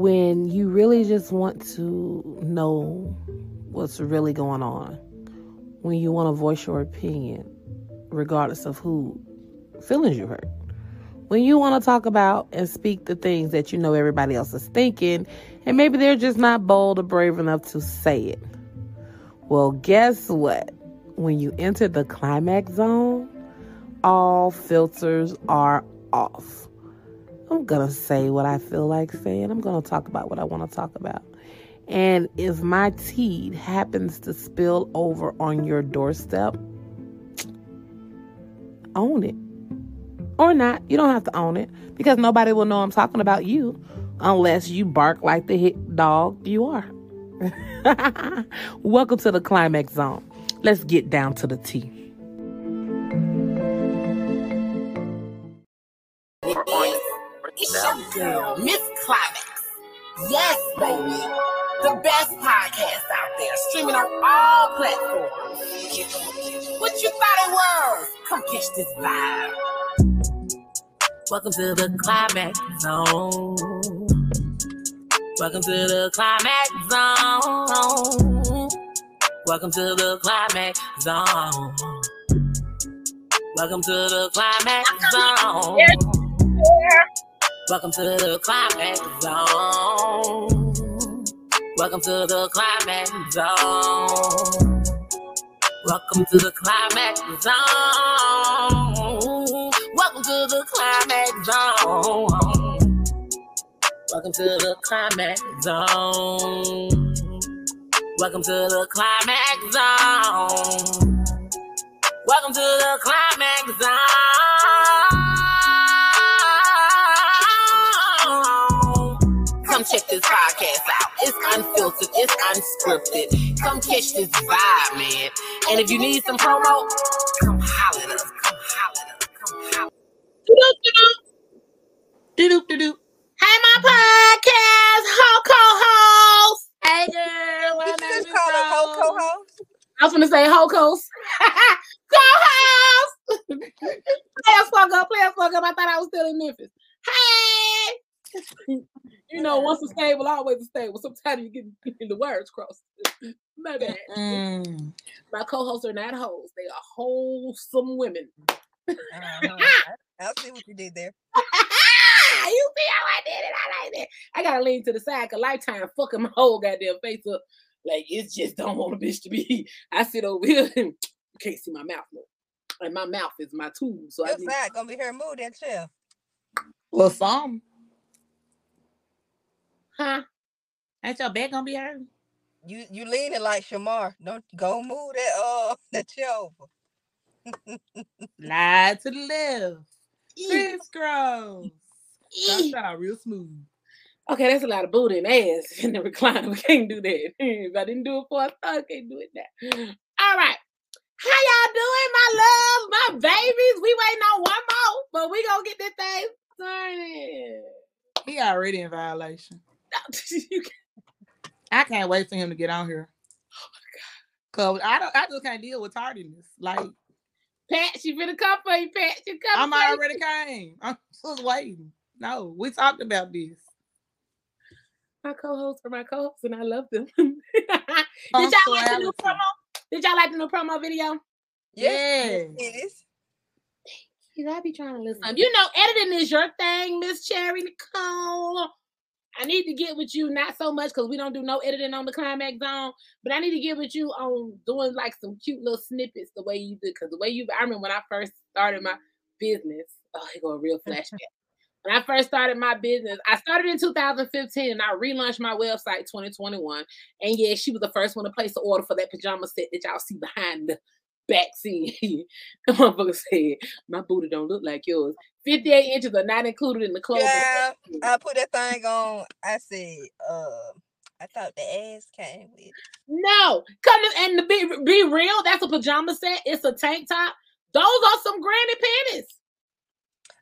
when you really just want to know what's really going on, when you want to voice your opinion, regardless of who feelings you hurt. When you want to talk about and speak the things that you know everybody else is thinking, and maybe they're just not bold or brave enough to say it. Well, guess what? When you enter the climax zone, all filters are off. I'm going to say what I feel like saying. I'm going to talk about what I want to talk about. And if my tea happens to spill over on your doorstep, own it. Or not. You don't have to own it because nobody will know I'm talking about you unless you bark like the hit dog you are. Welcome to the climax zone. Let's get down to the tea. Girl, Miss Climax. Yes, baby. The best podcast out there, streaming on all platforms. What you thought it was? Come catch this vibe. Welcome to the climax zone. Welcome to the climax zone. Welcome to the climax zone. Welcome to the climax zone. Welcome to the climax zone. Welcome to the climax zone. Welcome to the climax zone. Welcome to the climax zone. Welcome to the climax zone. Welcome to the climax zone. Welcome to the climax zone. Check this podcast out. It's unfiltered, it's unscripted. Come catch this vibe, man. And if you need some promo, come holler at us. Come holler at us. Come holler. Do-do-do-do. Hey, my podcast, ho co-host. Hey girl, my You just is call her Rose. ho co-host. I was gonna say ho host. co-host. play a fuck up, play a fuck up. I thought I was still in Memphis. Hey. You know, once a stable, always a stable. Sometimes you get the words crossed. My bad. Mm. My co-hosts are not hoes. They are wholesome women. Uh-huh. I I see what you did there. you see how I did it? I like that. I gotta lean to the side because lifetime fucking my whole goddamn face up. Like it's just don't want a bitch to be. I sit over here and you can't see my mouth more. And my mouth is my tool. So I Your need side gonna be her mood that chill. Well, some. Huh? Ain't your back gonna be hurt? You you leaning like Shamar. Don't go move that uh that chair over. Lie to the left. Eek, Crisscross. That's eek. all real smooth. Okay, that's a lot of booty and ass in the recliner. We can't do that. If I didn't do it for a thug, I can't do it now. All right. How y'all doing, my love, my babies? We waiting on one more, but we gonna get this thing started. He already in violation. You can't- I can't wait for him to get on here. Oh Cause I don't I just can't deal with tardiness. Like Pat, she finna come for you, Pat. She coming I'm for you. already came. I'm just waiting. No, we talked about this. My co-hosts are my co-hosts, and I love them. Oh, did y'all like the new promo? Did y'all like the new promo video? Yes. It is. You I be trying to listen. Um, you know, editing is your thing, Miss Cherry Nicole. I need to get with you, not so much because we don't do no editing on the climax zone, but I need to get with you on doing like some cute little snippets the way you did. Because the way you, I remember when I first started my business. Oh, here go a real flashback. when I first started my business, I started in 2015 and I relaunched my website 2021. And yeah, she was the first one to place the order for that pajama set that y'all see behind the back scene. the motherfucker said, My booty don't look like yours. 58 inches are not included in the clothes. Yeah, I put that thing on. I said, uh, I thought the ass came with. it. No, come and to be be real, that's a pajama set. It's a tank top. Those are some granny panties.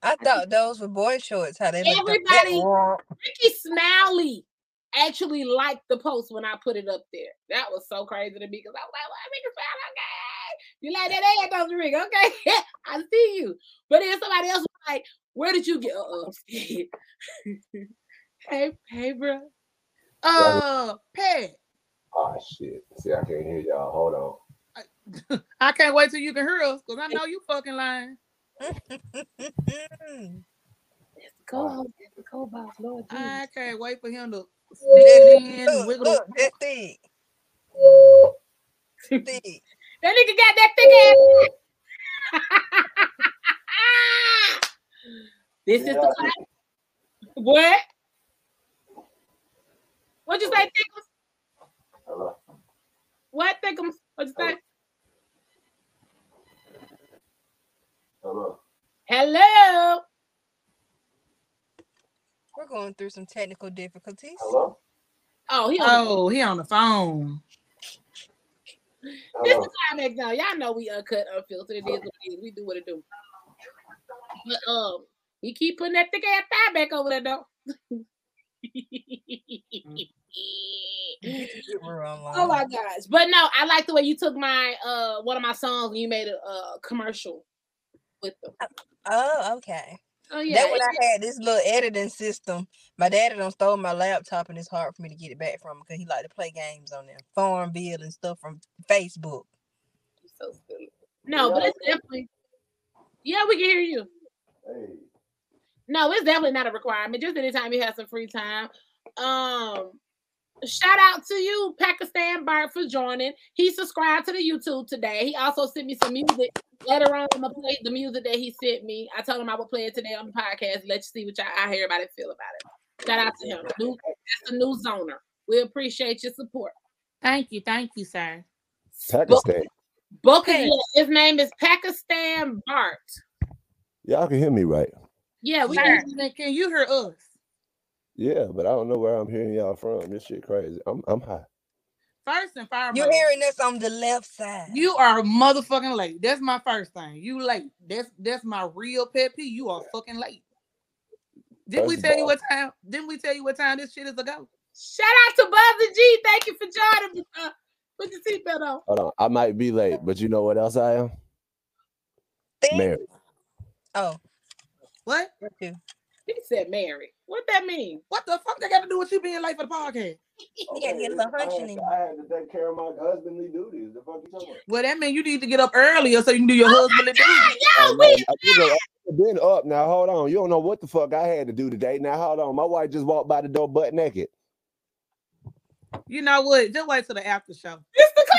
I thought those were boy shorts. How they look. Everybody- Rickey Smiley actually liked the post when I put it up there. That was so crazy to me because I was like, "What, Rickey Smiley? Okay, you like that ass, don't you, Rick? Okay, I see you." But then somebody else was like, "Where did you get?" Uh, I'm. Hey, hey, bro. Uh, Pat. Oh shit. See, I can't hear y'all. Hold on. I can't wait till you can hear us because I know you fucking lying. go. go, boss. Lord I can't wait for him to stick in, wiggle. Look, that thing. That nigga got that thick ass. this yeah. is the class. What? What'd you say, Thickums? Hello. What, Thickums? What'd you say? Hello. Hello. We're going through some technical difficulties. Hello. Oh, he on, oh, he on the phone. Hello. This is climax now. Y'all know we uncut, unfiltered. It is what it is. We do what it do. But um, he keep putting that thick ass thigh back over there though. oh my gosh. But no, I like the way you took my uh one of my songs and you made a, a commercial with them. Oh, okay. Oh yeah. That when I had this little editing system. My daddy done stole my laptop and it's hard for me to get it back from him because he like to play games on there. Farmville and stuff from Facebook. So silly. No, but it's definitely yeah, we can hear you. Hey. No, it's definitely not a requirement. Just anytime you have some free time. Um, shout out to you, Pakistan Bart, for joining. He subscribed to the YouTube today. He also sent me some music. Later on, I'm gonna play the music that he sent me. I told him I would play it today on the podcast. Let you see what y'all I hear about it, feel about it. Shout out to him. New, that's a new zoner. We appreciate your support. Thank you, thank you, sir. Pakistan. Book, yeah, his name is Pakistan Bart. Y'all can hear me right. Yeah, we can. Can you hear us? Yeah, but I don't know where I'm hearing y'all from. This shit crazy. I'm I'm high. First and foremost, you're hearing this on the left side. You are motherfucking late. That's my first thing. You late. That's that's my real pet peeve. You are fucking late. Didn't we tell you what time? Didn't we tell you what time this shit is ago? Shout out to Buzzy G. Thank you for joining me. Uh, put your seatbelt on. Hold on. I might be late, but you know what else I am? Married. Oh. What? He said married. What that mean? What the fuck they got to do with you being late for the podcast? You gotta get a little I had to take care of my husbandly duties. The fuck you talking about? Well, that means you need to get up earlier so you can do your oh husbandly duties. Yeah, we. I've been up now. Hold on. You don't know what the fuck I had to do today. Now hold on. My wife just walked by the door butt naked. You know what? Just wait till the after show. It's the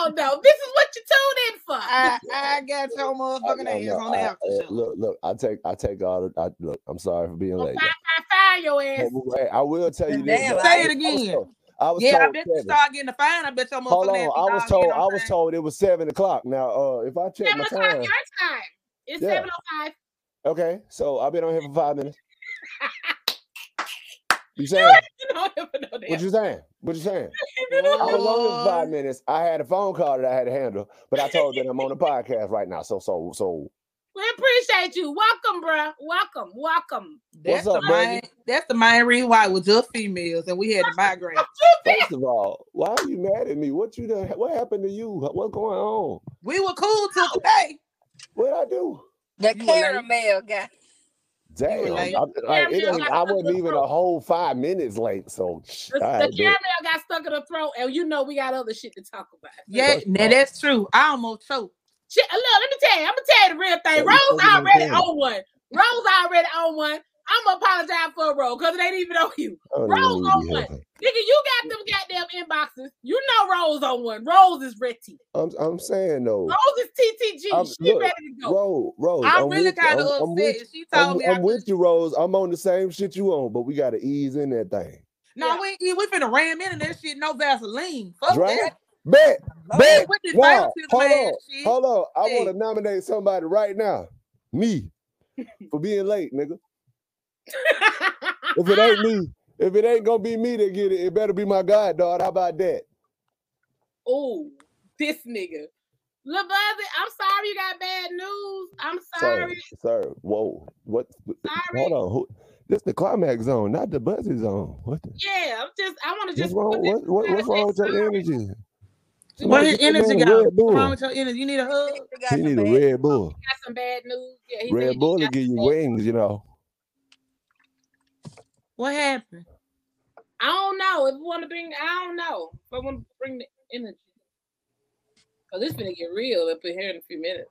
climax zone, though. This is what you tuned in for. I, I got your motherfucking I, ass on the after show. Look, look, I take I take all the I, look, I'm sorry for being late. I fire your ass. I will tell you this. Say it again. I was yeah, I bet seven. you start getting the fine. I bet your motherfucking Hold on. I was told I was told it was seven o'clock. Now, uh, if I check seven my time, your time. It's yeah. seven oh five. Okay, so I've been on here for five minutes. You saying? what you saying? What you saying? I was on for five minutes. I had a phone call that I had to handle, but I told them I'm on the podcast right now. So so so. We appreciate you. Welcome, bro. Welcome, welcome. That's What's up, the main, That's the main reason why it was just females and we had to migrate. First of all, why are you mad at me? What you done? What happened to you? What's going on? We were cool till today. What I do? The caramel guy. Damn, I, I, I, wasn't even a whole five minutes late. So the, the caramel got stuck in the throat, and you know we got other shit to talk about. Yeah, now that's true. I almost choked. Shit, look, let me tell you, I'm gonna tell you the real thing. Rose already on one. Rose already on one. I'm gonna apologize for a roll because it ain't even on you. Oh, Rose on one. Nigga, you got them goddamn inboxes. You know Rose on one. Rose is ready. I'm, I'm saying though. Rose is TTG. I'm, she look, ready to go. Rose, Rose. I'm, I'm really kind of upset. With, she told I'm, me. I'm with you, Rose. I'm on the same shit you on, but we gotta ease in that thing. No, yeah. we we finna ram into that shit. No Vaseline. Fuck right? that. Bet, bet. Wow. Hold on, hold on. I want to nominate somebody right now. Me for being late, nigga if it ain't me, if it ain't gonna be me to get it, it better be my god, dog. How about that? Oh, this nigga. Lil Buzzy, I'm sorry you got bad news. I'm sorry. Sir, sir. whoa. What sorry. hold on. Who, this the climax zone, not the buzzy zone. What the? Yeah, I'm just I want to just what's wrong, what, what, what's wrong with your energy? What his energy got? What's wrong with your energy? You need a hug? He need a Red Bull. Got some bad news. Yeah, Red Bull to give you wings, you know. What happened? I don't know. If we want to bring, I don't know. If I want to bring the energy. Cause it's gonna get real up in here in a few minutes.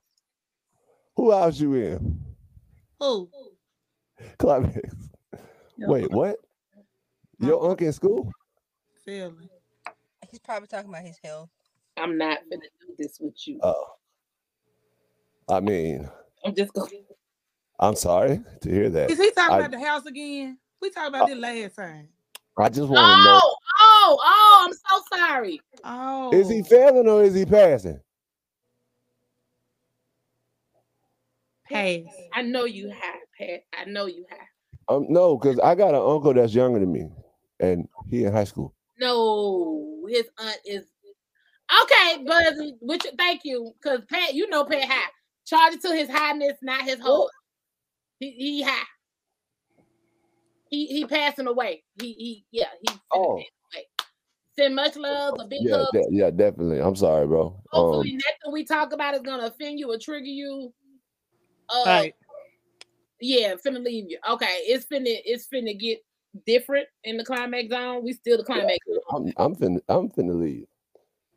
Who else you in? Who? Climax. Wait, what? Your uncle in school? Feeling. He's probably talking about his health. I'm not gonna do this with you. Oh. I mean, I'm just going. I'm sorry to hear that. Is he talking I, about the house again? We talked about uh, this last time. I just want to oh, know. Oh, oh, I'm so sorry. Oh. Is he failing or is he passing? Pass. I know you have, Pat. I know you have. Um, no, because I got an uncle that's younger than me, and he in high school. No, his aunt is okay, but which thank you, because Pat, you know Pat high. Charge it to his highness, not his whole. He, he high. He he passing away. He he yeah he. Oh. Send much love, a big yeah, hug. De- yeah, definitely. I'm sorry, bro. Hopefully, um, nothing we talk about is gonna offend you or trigger you. Uh, right. Yeah, finna leave you. Okay, it's finna it's finna get different in the climax zone. We still the climax. Yeah, I'm I'm finna I'm finna leave.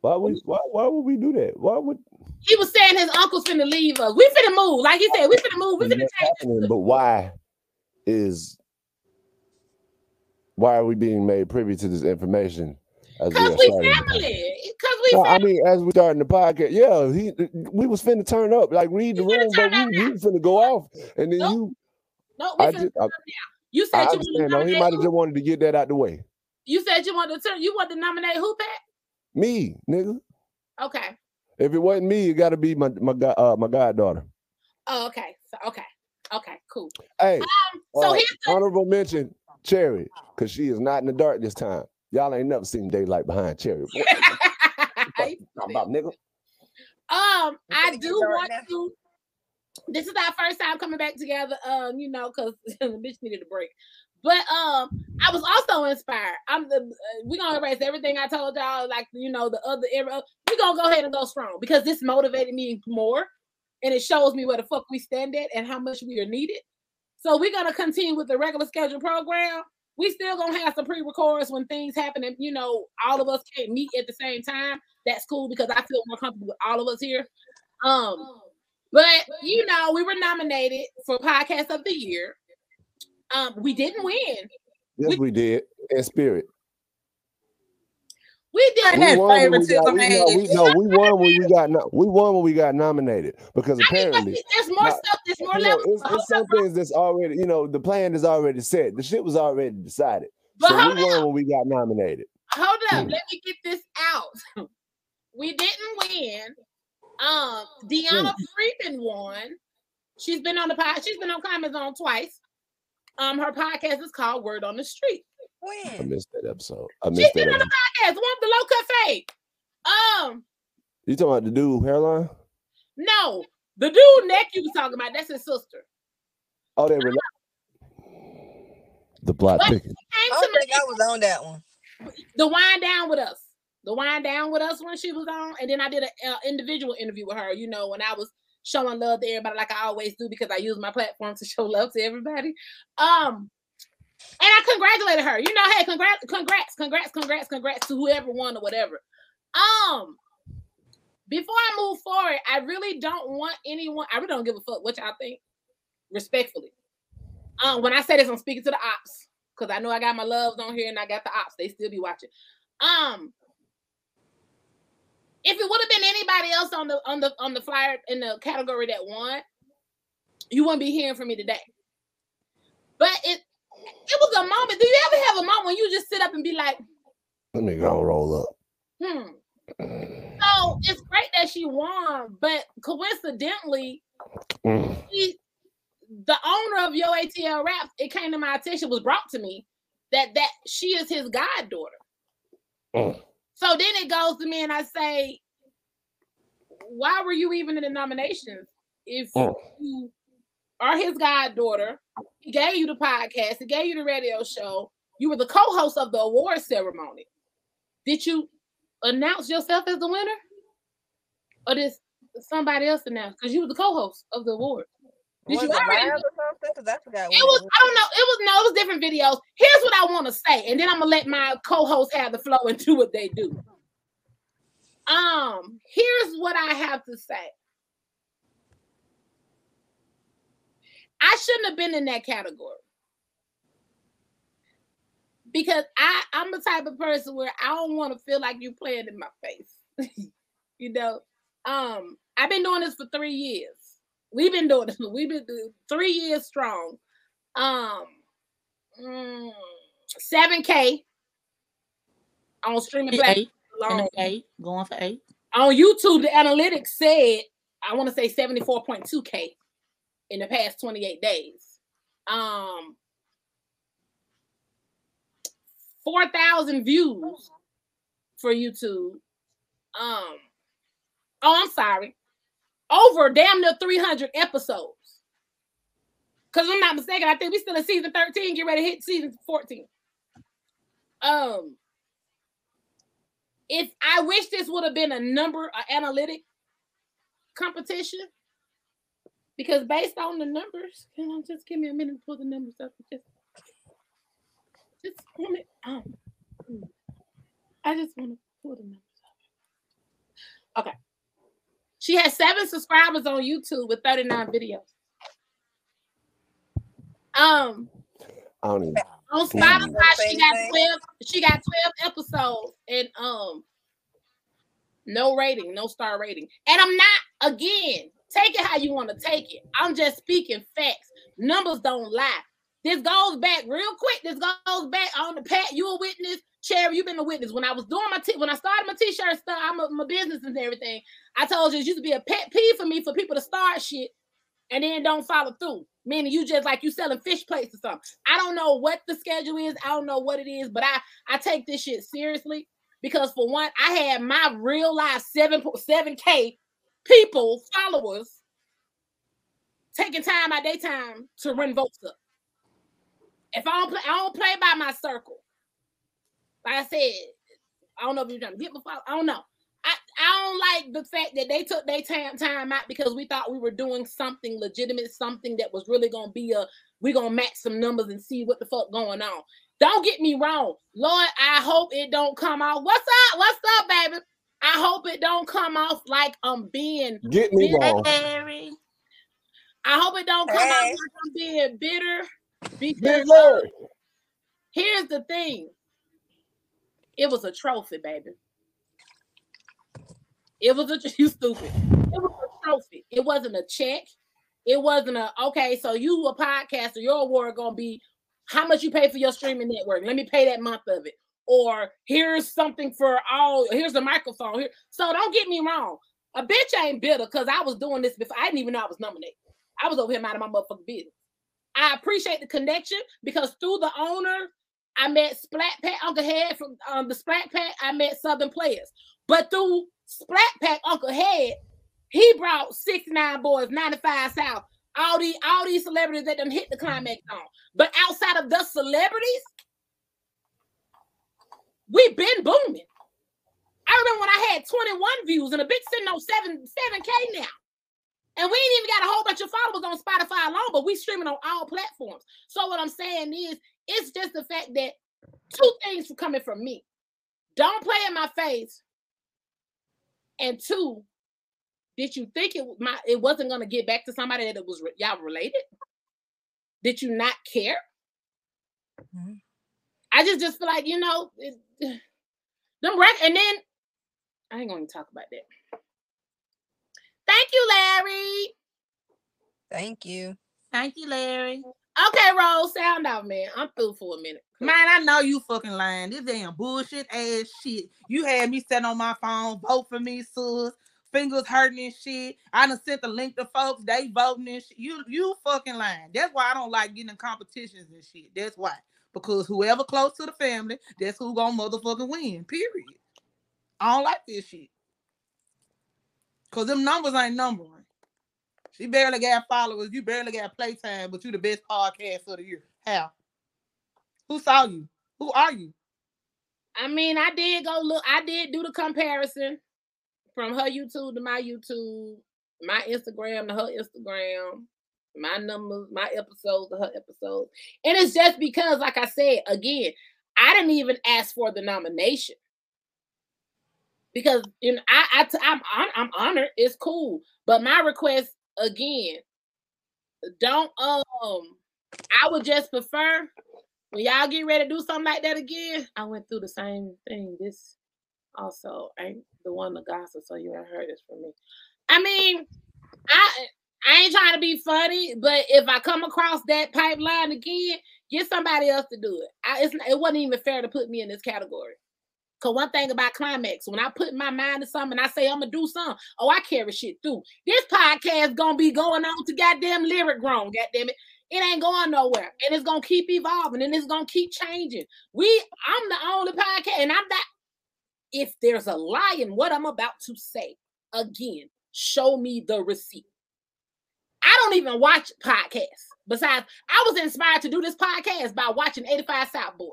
Why would why why would we do that? Why would he was saying his uncle's finna leave us? We finna move, like he said, we finna move. We finna change. But why is why are we being made privy to this information? Because we, we family. Because we. No, I mean, as we starting the podcast, yeah, he we was finna turn up, like read the room, but we, we finna go off, and then nope. you. No, we I just, I, you said I you understand. No, he might have just wanted to get that out the way. You said you wanted to turn. You want to nominate who, Pat? Me, nigga. Okay. If it wasn't me, it got to be my my uh, my goddaughter. Oh, okay. So okay, okay, cool. Hey, um, so uh, here's the- honorable mention, Cherry, because she is not in the dark this time. Y'all ain't never seen daylight behind Cherry. about nigga. Um, I do want to. This is our first time coming back together. Um, you know, because the bitch needed a break. But um, I was also inspired. I'm the uh, we gonna erase everything I told y'all, like you know the other era. We gonna go ahead and go strong because this motivated me more, and it shows me where the fuck we stand at and how much we are needed. So we're gonna continue with the regular schedule program. We still gonna have some pre-records when things happen and you know all of us can't meet at the same time. That's cool because i feel more comfortable with all of us here. Um but you know we were nominated for podcast of the year. Um we didn't win. Yes we, we did. In spirit we did we won favoritism. We, got, we, no, we, no, we won when we got no, we won when we got nominated because apparently mean, there's more not, stuff. There's more levels. Know, it's, it's some things that's already you know the plan is already set. The shit was already decided. But so we won when we got nominated. Hold up, hmm. let me get this out. we didn't win. Um, Deanna hmm. Freeman won. She's been on the pod. She's been on Climax Zone twice. Um, her podcast is called Word on the Street. When? I missed that episode. I missed she that. on the podcast. One of the low cut fade. Um. You talking about the dude hairline? No, the dude neck you was talking about. That's his sister. Oh, they were. The plot thickens. I don't think I was on that one. The wind down with us. The wind down with us when she was on, and then I did an uh, individual interview with her. You know, when I was showing love to everybody, like I always do, because I use my platform to show love to everybody. Um, and I congratulated her. You know, hey, congrats, congrats, congrats, congrats, congrats to whoever won or whatever. Um, before I move forward, I really don't want anyone. I really don't give a fuck what y'all think. Respectfully, um, when I say this, I'm speaking to the ops because I know I got my loves on here and I got the ops. They still be watching. Um, if it would have been anybody else on the on the on the flyer in the category that won, you wouldn't be hearing from me today. But it it was a moment. Do you ever have a moment when you just sit up and be like, "Let me go roll up." Hmm. So it's great that she won, but coincidentally, mm. he, the owner of Yo ATL Raps, it came to my attention, was brought to me that that she is his goddaughter. Mm. So then it goes to me, and I say, "Why were you even in the nominations if mm. you are his goddaughter he gave you the podcast. He gave you the radio show. You were the co-host of the award ceremony. Did you announce yourself as the winner, or did somebody else announce? Because you were the co-host of the award. Did was you already? I it was I don't know. It was no, it was different videos. Here's what I want to say, and then I'm gonna let my co-host have the flow and do what they do. Um, here's what I have to say. I shouldn't have been in that category because I I'm the type of person where I don't want to feel like you playing in my face. you know, um, I've been doing this for three years. We've been doing this. We've been three years strong. Um, mm, seven mm, K on streaming platforms. Eight, going for eight. On YouTube, the analytics said I want to say 74.2K in the past 28 days. Um 4,000 views for YouTube. Um oh, I'm sorry. Over damn near 300 episodes. Because I'm not mistaken, I think we still in season 13, get ready to hit season 14. Um, if I wish this would have been a number, an analytic competition, because based on the numbers, can I just give me a minute to pull the numbers up? Just, just want it. Um, I just want to pull the numbers up. Okay. She has seven subscribers on YouTube with 39 videos. Um, on Spotify, she got 12, she got 12 episodes and um no rating, no star rating. And I'm not again, take it how you want to take it. I'm just speaking facts. Numbers don't lie. This goes back real quick. This goes back on the pat. You a witness, Cherry. You've been a witness. When I was doing my t- when I started my t-shirt stuff, I'm a, my business and everything. I told you it used to be a pet peeve for me for people to start shit and then don't follow through. Meaning you just like you selling fish plates or something. I don't know what the schedule is. I don't know what it is, but I I take this shit seriously because for one, I had my real life seven seven k people followers taking time out their time to run votes up. If I don't play, I don't play by my circle. Like I said, I don't know if you're trying to get my follow. I don't know. I, I don't like the fact that they took their time time out because we thought we were doing something legitimate, something that was really gonna be a we're gonna match some numbers and see what the fuck going on. Don't get me wrong, Lord. I hope it don't come out. What's up? What's up, baby? I hope it don't come off like I'm being get me bitter. wrong. I hope it don't come hey. out like I'm being bitter because here's the thing. It was a trophy, baby. It was a you stupid. It was a trophy. It wasn't a check. It wasn't a okay. So you a podcaster. Your award gonna be how much you pay for your streaming network. Let me pay that month of it. Or here's something for all. Here's a microphone here. So don't get me wrong. A bitch ain't bitter because I was doing this before. I didn't even know I was nominated. I was over here minding my motherfucking business. I appreciate the connection because through the owner, I met Splat Pack Uncle Head from um, the Splat Pack. I met Southern players, but through Splat Pack Uncle Head, he brought 69 Boyz, 95 South, all these all these celebrities that done hit the climax on. But outside of the celebrities, we've been booming. I remember when I had 21 views and a big sitting on 7 7k now. And we ain't even got a whole bunch of followers on Spotify alone, but we streaming on all platforms. So what I'm saying is, it's just the fact that two things were coming from me. Don't play in my face. And two, did you think it my it wasn't gonna get back to somebody that it was y'all related? Did you not care? Mm-hmm. I just just feel like you know it, them rec- and then I ain't gonna talk about that. Thank you, Larry. Thank you. Thank you, Larry. Okay, roll sound out, man. I'm through for a minute. Man, I know you fucking lying. This damn bullshit ass shit. You had me sitting on my phone, vote for me, sus. Fingers hurting and shit. I done sent the link to folks, they voting and shit. You you fucking lying. That's why I don't like getting in competitions and shit. That's why. Because whoever close to the family, that's who gonna motherfucking win. Period. I don't like this shit. Cause them numbers ain't numbering. She barely got followers. You barely got playtime, but you the best podcast of the year. How? Who saw you? Who are you? I mean, I did go look. I did do the comparison from her YouTube to my YouTube, my Instagram to her Instagram. My numbers, my episodes, her episodes. And it's just because, like I said, again, I didn't even ask for the nomination. Because you know, I, I I'm I'm honored. It's cool. But my request again, don't um I would just prefer when y'all get ready to do something like that again. I went through the same thing. This also ain't the one the gossip, so you ain't heard this from me. I mean, I I ain't trying to be funny, but if I come across that pipeline again, get somebody else to do it. I, it wasn't even fair to put me in this category. Cause one thing about climax, when I put my mind to something, I say I'm gonna do something. Oh, I carry shit through. This podcast gonna be going on to goddamn lyric grown. Goddamn it, it ain't going nowhere, and it's gonna keep evolving, and it's gonna keep changing. We, I'm the only podcast, and I'm not. If there's a lie in what I'm about to say, again, show me the receipt. I don't even watch podcasts. Besides, I was inspired to do this podcast by watching 85 South Boys,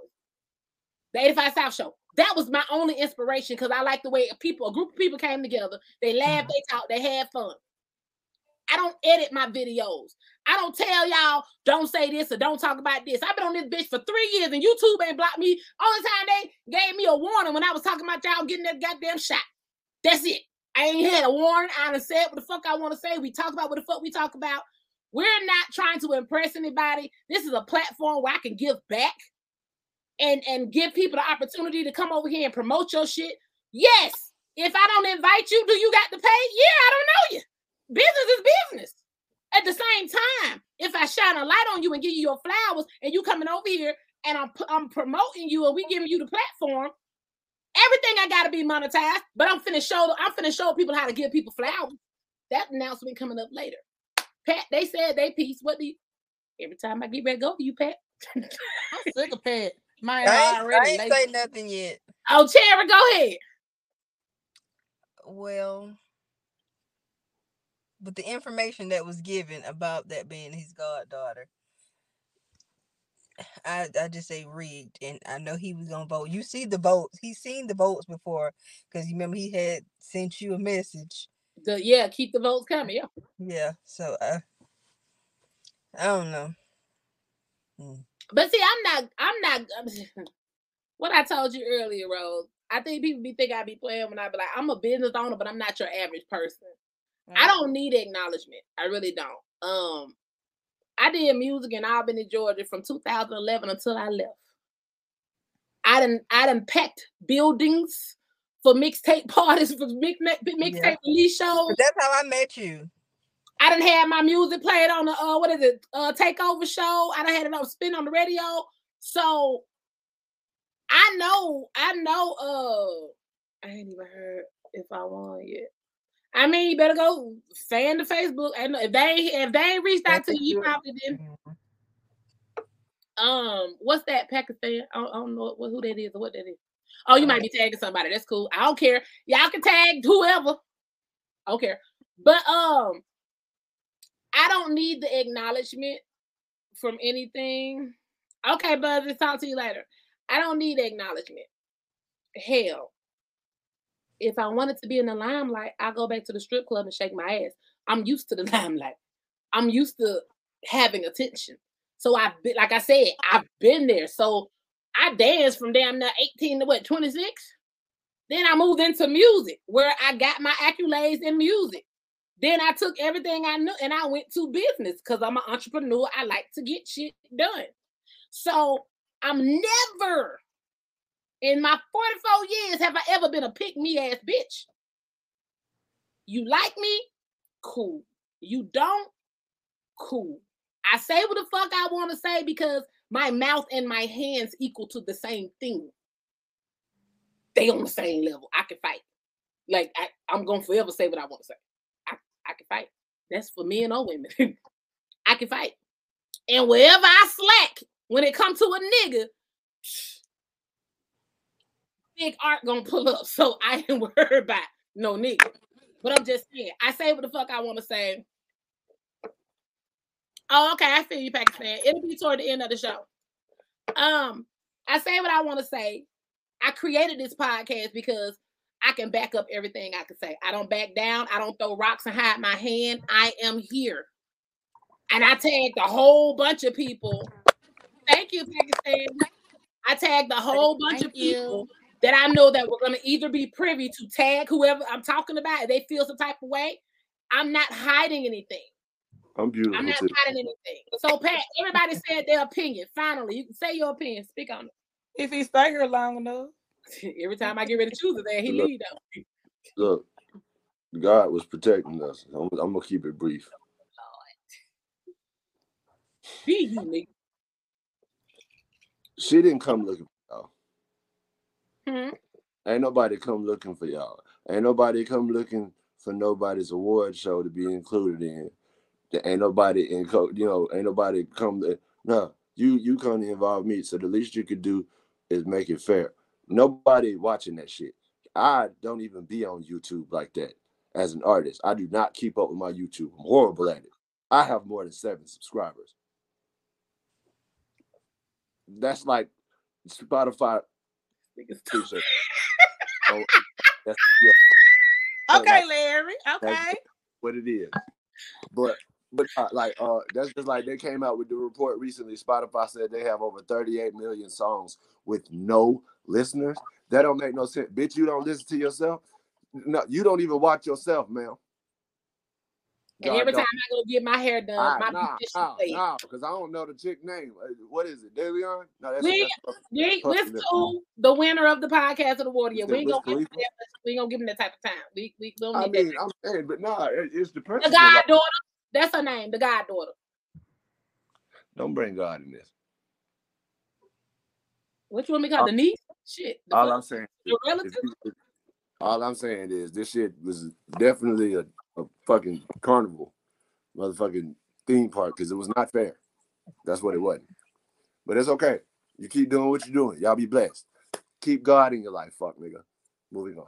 the 85 South Show that was my only inspiration because I like the way people, a group of people came together. They laughed, mm-hmm. they talked, they had fun. I don't edit my videos. I don't tell y'all don't say this or don't talk about this. I've been on this bitch for three years and YouTube ain't blocked me. Only time they gave me a warning when I was talking about y'all getting that goddamn shot. That's it. I ain't had a warning. I done said what the fuck I want to say. We talk about what the fuck we talk about. We're not trying to impress anybody. This is a platform where I can give back and and give people the opportunity to come over here and promote your shit. Yes. If I don't invite you, do you got to pay? Yeah, I don't know you. Business is business. At the same time, if I shine a light on you and give you your flowers, and you coming over here and I'm I'm promoting you and we giving you the platform, everything I gotta be monetized. But I'm finna show I'm finna show people how to give people flowers. That announcement coming up later. Pat, they said they piece. What do you? Every time I get ready to go, for you Pat. I'm sick of Pat. Mine I ain't, already. I ain't say nothing yet. Oh, Cherry, go ahead. Well, but the information that was given about that being his goddaughter, I I just say rigged, and I know he was gonna vote. You see the votes. He's seen the votes before because you remember he had sent you a message. The yeah, keep the votes coming. Yeah. Yeah. So I, uh, I don't know. Hmm. But see, I'm not. I'm not. What I told you earlier, Rose. I think people be think I be playing when I be like, I'm a business owner, but I'm not your average person. Mm-hmm. I don't need acknowledgement. I really don't. Um, I did music in Albany, Georgia, from 2011 until I left. I didn't. I didn't packed buildings for mixtape parties for mixtape yeah. release shows. That's how I met you. I didn't have my music played on the uh what is it uh takeover show. I done had it on spin on the radio. So I know, I know uh I ain't even heard if I won yet. I mean, you better go fan the Facebook. And if they if they ain't reached out to you, you probably didn't. Mm-hmm. Um, what's that Pakistan? I don't, I don't know what, who that is or what that is. Oh, you might be tagging somebody. That's cool. I don't care. Y'all can tag whoever. I don't care. But um, I don't need the acknowledgement from anything. Okay, Buzz, talk to you later. I don't need acknowledgement. Hell, if I wanted to be in the limelight, I go back to the strip club and shake my ass. I'm used to the limelight. I'm used to having attention. So I've been, like I said, I've been there. So I danced from damn near 18 to what, 26? Then I moved into music where I got my accolades in music. Then I took everything I knew and I went to business because I'm an entrepreneur. I like to get shit done. So I'm never in my 44 years have I ever been a pick me ass bitch. You like me? Cool. You don't? Cool. I say what the fuck I want to say because my mouth and my hands equal to the same thing. They on the same level. I can fight. Like I, I'm gonna forever say what I want to say. I can fight. That's for men or women. I can fight. And wherever I slack, when it comes to a nigga, big art gonna pull up. So I ain't worried about no nigga. But I'm just saying, I say what the fuck I want to say. Oh, okay. I feel you, Pakistan. It'll be toward the end of the show. Um, I say what I want to say. I created this podcast because I can back up everything I can say. I don't back down. I don't throw rocks and hide my hand. I am here. and I tagged a whole bunch of people. Thank you, Pakistan. I tagged a whole bunch Thank of people you. That I know that we're going to either be privy to tag whoever I'm talking about. If they feel some type of way, I'm not hiding anything. I'm beautiful. I'm not too. hiding anything. So, Pat, everybody said their opinion. Finally, you can say your opinion. Speak on it. If he stay here long enough. Every time I get ready to choose a day, he look, leave though. Look, God was protecting us. I'm, I'm gonna keep it brief. Lord. Be unique. She didn't come looking for y'all. Hmm? Ain't nobody come looking for y'all. Ain't nobody come looking for nobody's award show to be included in. There ain't nobody in you know, ain't nobody come to, no, you you come to involve me. So the least you could do is make it fair. Nobody watching that shit. I don't even be on YouTube like that as an artist. I do not keep up with my YouTube. I'm horrible at it. I have more than seven subscribers. That's like Spotify. Oh, that's, yeah. Okay, Larry. Okay. what it is. But but uh, like uh that's just like they came out with the report recently. Spotify said they have over 38 million songs with no listeners. That don't make no sense. Bitch, you don't listen to yourself. No, you don't even watch yourself, man. And every time I go get my hair done, I, my nah, nah, nah, because I don't know the chick name. Uh, what is it, DeLeon? No, that's, we, that's, we, listen to the winner of the podcast of the water. Yeah, we ain't gonna give him that, we ain't gonna give him that type of time. We we don't need I mean, I'm saying, but nah, it's the person. The goddaughter. That's her name, the goddaughter. Don't bring God in this. What you want me to call the niece? Shit. The all I'm saying. The relative. All I'm saying is this shit was definitely a, a fucking carnival, motherfucking theme park because it was not fair. That's what it was. But it's okay. You keep doing what you're doing. Y'all be blessed. Keep God in your life, fuck nigga. Moving on.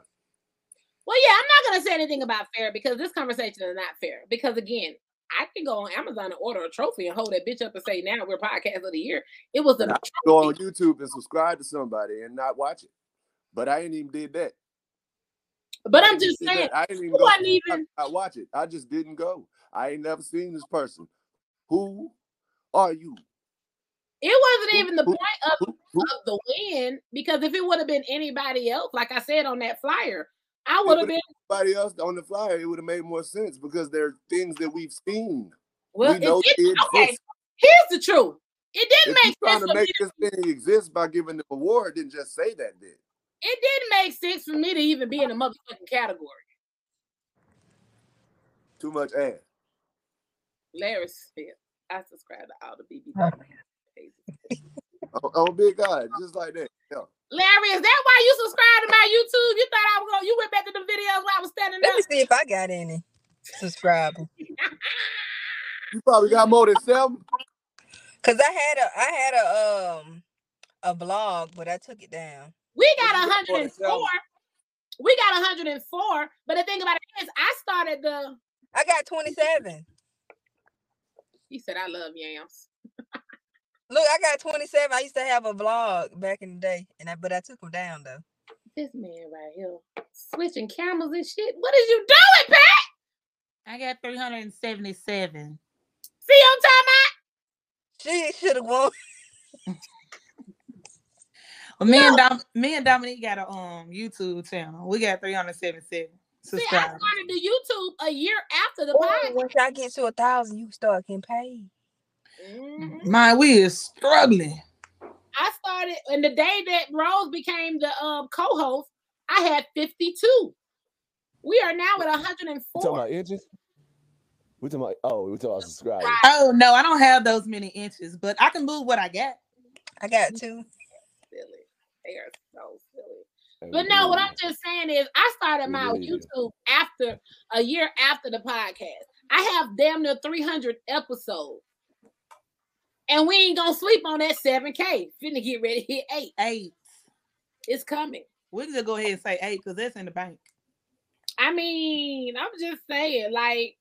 Well, yeah, I'm not gonna say anything about fair because this conversation is not fair. Because again, I can go on Amazon and order a trophy and hold that bitch up and say, "Now we're podcast of the year." It was a go on YouTube and subscribe to somebody and not watch it, but I ain't even did that. But I I'm just saying, I didn't even, go, even... I, I watch it. I just didn't go. I ain't never seen this person. Who are you? It wasn't even the point of, of the win because if it would have been anybody else, like I said on that flyer, I would have been anybody else on the flyer. It would have made more sense because there are things that we've seen. Well, we know it, it okay. Here's the truth. It didn't if make trying sense. to make this thing exist by giving the award. Didn't just say that. Did it didn't make sense for me to even be in a motherfucking category. Too much ass. Larry Smith. I subscribe to all the BB. on, on Big God, just like that. Yeah. Larry, is that why you subscribed to my YouTube? You thought I was going you went back to the videos where I was standing there. Let up. me see if I got any subscribers. you probably got more than seven. Cause I had a I had a um a blog, but I took it down. We got 104. We got 104. But the thing about it is, I started the. I got 27. He said, "I love yams." Look, I got 27. I used to have a vlog back in the day, and I but I took them down though. This man right here switching cameras and shit. What is you doing, Pat? I got 377. See on time out? She should have won. well, me and Dom- me and Dominique got a um YouTube channel. We got 377. See, I started the YouTube a year after the podcast. Once I get to a thousand, you start getting paid. Mm-hmm. My we is struggling. I started, and the day that Rose became the um, co-host, I had 52. We are now at 104. You talking about inches? We talking about oh, we talking about subscribers. Oh no, I don't have those many inches, but I can move what I got. I got two. Silly. They are so silly. But no, what I'm just saying is I started my YouTube after a year after the podcast. I have damn near 300 episodes. And we ain't gonna sleep on that 7K. Finna get ready to hit eight. Eight. It's coming. We can just go ahead and say eight because that's in the bank. I mean, I'm just saying, like,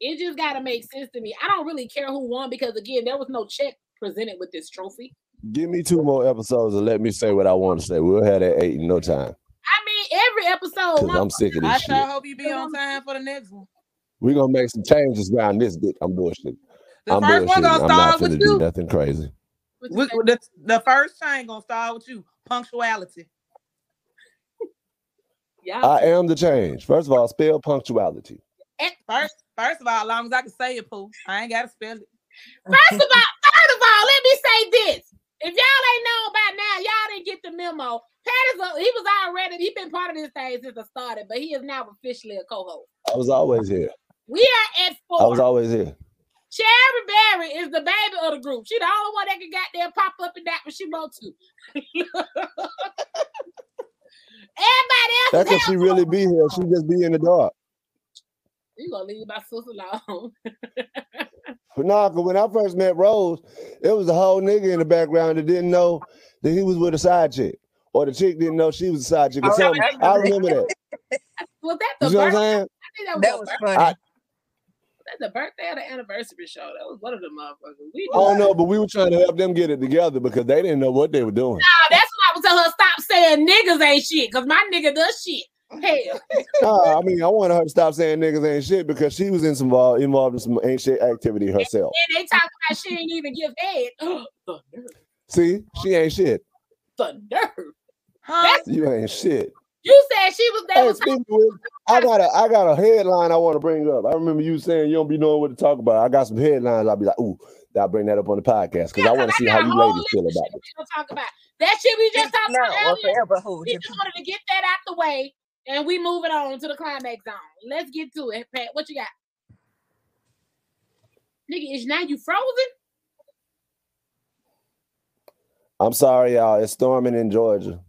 it just gotta make sense to me. I don't really care who won because again, there was no check presented with this trophy. Give me two more episodes and let me say what I want to say. We'll have that eight in no time. I mean, every episode. I'm sick of this I shit. I sure hope you be on time for the next one. We're gonna make some changes around this bit. I'm bullshit. The I'm first one gonna start with you. Nothing crazy. the, the first chain gonna start with you. Punctuality. yeah. I am the change. First of all, spell punctuality. First, first of all, as long as I can say it, Pooh, I ain't gotta spell it. First of all, first of all, let me say this. If y'all ain't know about now, y'all didn't get the memo. Pat is a, he was already he been part of this thing since it started, but he is now officially a co-host. I was always here. We are at four. I was always here. Cherry Berry is the baby of the group. She the only one that can get there, pop up and that when she wants to. Everybody else. That's she really be here. She just be in the dark. You gonna leave my sister alone. but nah, cause when I first met Rose, it was a whole nigga in the background that didn't know that he was with a side chick. Or the chick didn't know she was a side chick. Oh, or something. I remember that. Was that the you know what I'm saying? that was, that was funny. I, that's the birthday or the anniversary show. That was one of the motherfuckers. We oh no, but we were trying to help them get it together because they didn't know what they were doing. Nah, that's why I was telling her stop saying niggas ain't shit because my nigga does shit. Hell. nah, I mean, I wanted her to stop saying niggas ain't shit because she was in some involved, involved in some ain't shit activity herself. And, and they talk about she ain't even give head. See, she ain't shit. The nerve. Huh? You ain't shit. You said she was there. Hey, was with, I got a I got a headline I want to bring up. I remember you saying you don't be knowing what to talk about. I got some headlines. I'll be like, ooh, I'll bring that up on the podcast because yeah, I want to see how you ladies feel about it. Talk about that shit we just talked about earlier. We just wanted to get that out the way, and we moving on to the climax zone. Let's get to it, Pat. What you got? Nigga, is now you frozen? I'm sorry, y'all. It's storming in Georgia.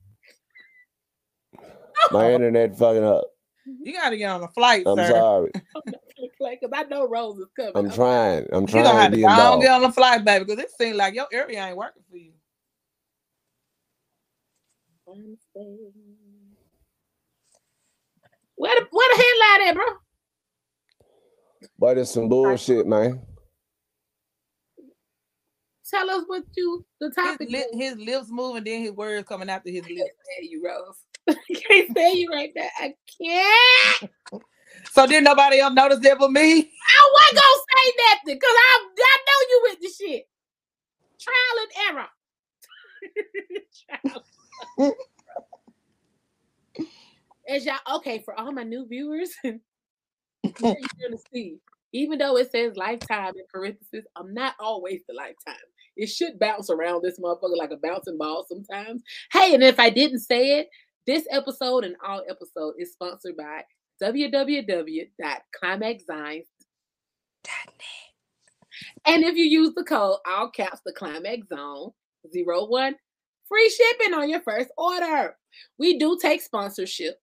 Oh. My internet fucking up. You gotta get on a flight. Sir. I'm sir. sorry. Because I know Rose is coming. I'm trying. I'm trying. You don't have to, to don't get on the flight, baby, because it seems like your area ain't working for you. Where the where the headline at, bro? But it's some bullshit, man. Tell us what you the topic. His, his lips moving, then his words coming after his lips. you, Rose. I can't say you right now. I can't. So did nobody else notice that but me? I wasn't gonna say nothing because I I know you with the shit. Trial and error. As y'all okay for all my new viewers, you're gonna see. Even though it says lifetime in parentheses, I'm not always the lifetime. It should bounce around this motherfucker like a bouncing ball sometimes. Hey, and if I didn't say it, this episode and all episode is sponsored by www.climaxzines.net. And if you use the code all caps the climax zone zero one, free shipping on your first order. We do take sponsorship.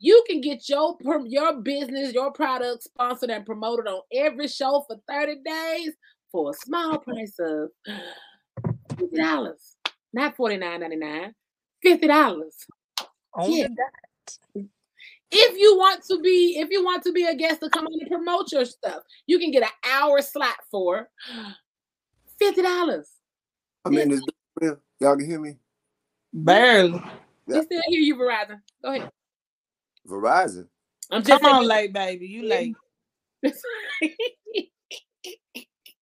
You can get your your business, your product sponsored and promoted on every show for 30 days for a small price of $50. Not $49.99, $50 yeah. that. If you want to be, if you want to be a guest to come in and promote your stuff, you can get an hour slot for fifty dollars. I mean, is y'all can hear me? Barely. Yeah. We still hear you, Verizon. Go ahead. Verizon. I'm just come on, late baby. You late.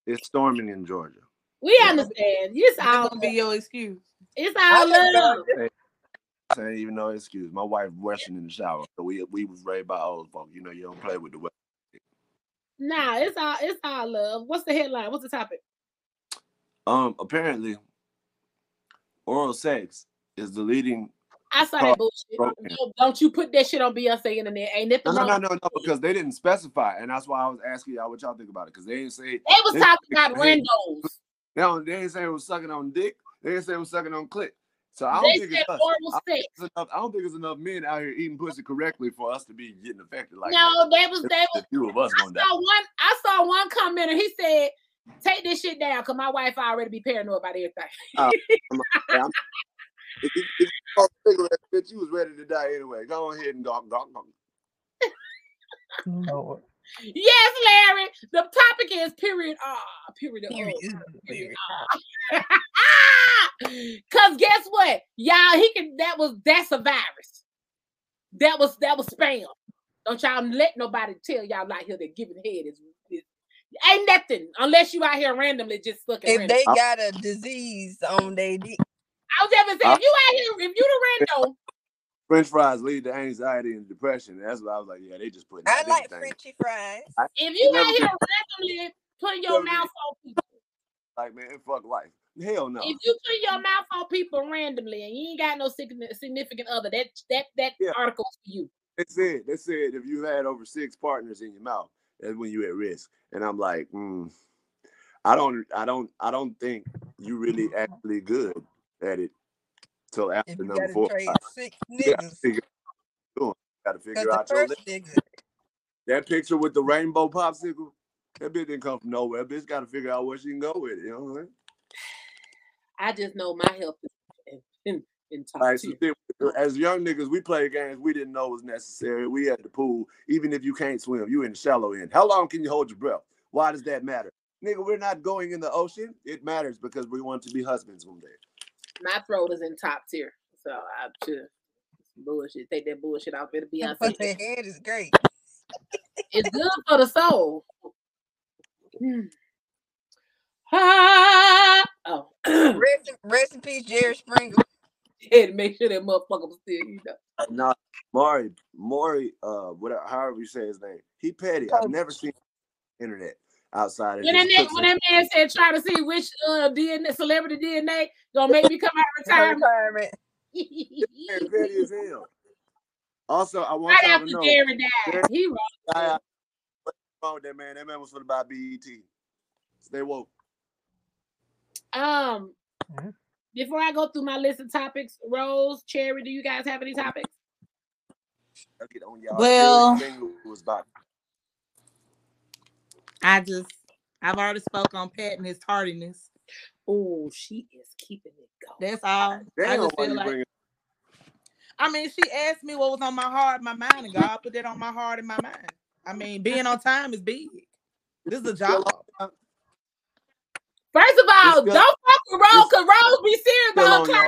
it's storming in Georgia. We understand. It's all gonna be your excuse. It's all love saying even no excuse. My wife rushing in the shower, so we we was raised by old folks. You know, you don't play with the weather. Nah, it's all it's all love. What's the headline? What's the topic? Um, apparently, oral sex is the leading. I saw that bullshit. No, don't you put that shit on Beyonce internet? Ain't nothing no, no, no, no, no, because they didn't specify, and that's why I was asking y'all what y'all think about it. Because they didn't say they was they, talking about randos. They, don't, they didn't say it was sucking on dick. They didn't say it was sucking on clit. So I don't, think it's, I, don't think it's enough. I don't think it's enough men out here eating pussy correctly for us to be getting affected like no, that. was that was few of us I saw die. one. I saw one commenter. He said, "Take this shit down, cause my wife already be paranoid about everything." Uh, I'm, I'm, if, you, if you cigarette, bitch, you was ready to die anyway. Go ahead and go. go, go. Lord. Yes, Larry. The topic is period Ah, Period. Period. period Cause guess what, y'all? He can. That was that's a virus. That was that was spam. Don't y'all let nobody tell y'all out here that giving head is, is Ain't nothing unless you out here randomly just fucking. If random. they got a disease on their dick. I was ever saying, if you out here, if you the random. French fries lead to anxiety and depression. That's what I was like, yeah, they just put. I like Frenchy fries. if you out here randomly putting your mouth on people, like man, fuck life. Hell no. If you put your mouth on people randomly and you ain't got no significant other, that that that yeah. article's for you. They said they said if you had over six partners in your mouth, that's when you're at risk. And I'm like, mm, I don't, I don't, I don't think you really actually good at it till after number four. Six niggas. You gotta figure, gotta figure out your That picture with the rainbow popsicle, that bitch didn't come from nowhere. That bitch got to figure out where she can go with it. You know what I mean? I just know my health is in, in top right, so As young niggas, we play games we didn't know was necessary. We at the pool, even if you can't swim, you in the shallow end. How long can you hold your breath? Why does that matter? Nigga, we're not going in the ocean. It matters because we want to be husbands one day. My throat is in top tier. So I'm just bullshit. Take that bullshit off. It'll be But the head is great. it's good for the soul. Ah, oh. rest, rest in peace, Jerry Springer. Had to make sure that motherfucker was still, you know. Uh, no, Maury, Maury, uh, whatever, however you say his name, he petty. I've never seen internet outside of when that, when that man said try to see which uh DNA celebrity DNA gonna make me come out of retirement. retirement. as hell. Also, I want right y'all to know. Jerry died. He wrong. What's wrong with that man? That man was for the BET. Stay woke. Um, mm-hmm. before I go through my list of topics, Rose, Cherry, do you guys have any topics? Well, I just I've already spoke on Pat and his tardiness. Oh, she is keeping it going. That's all. Damn, I just feel like. I mean, she asked me what was on my heart, my mind, and God put that on my heart and my mind. I mean, being on time is big. This is a job. First of all, don't fuck with Rose because Rose be serious about her, cli-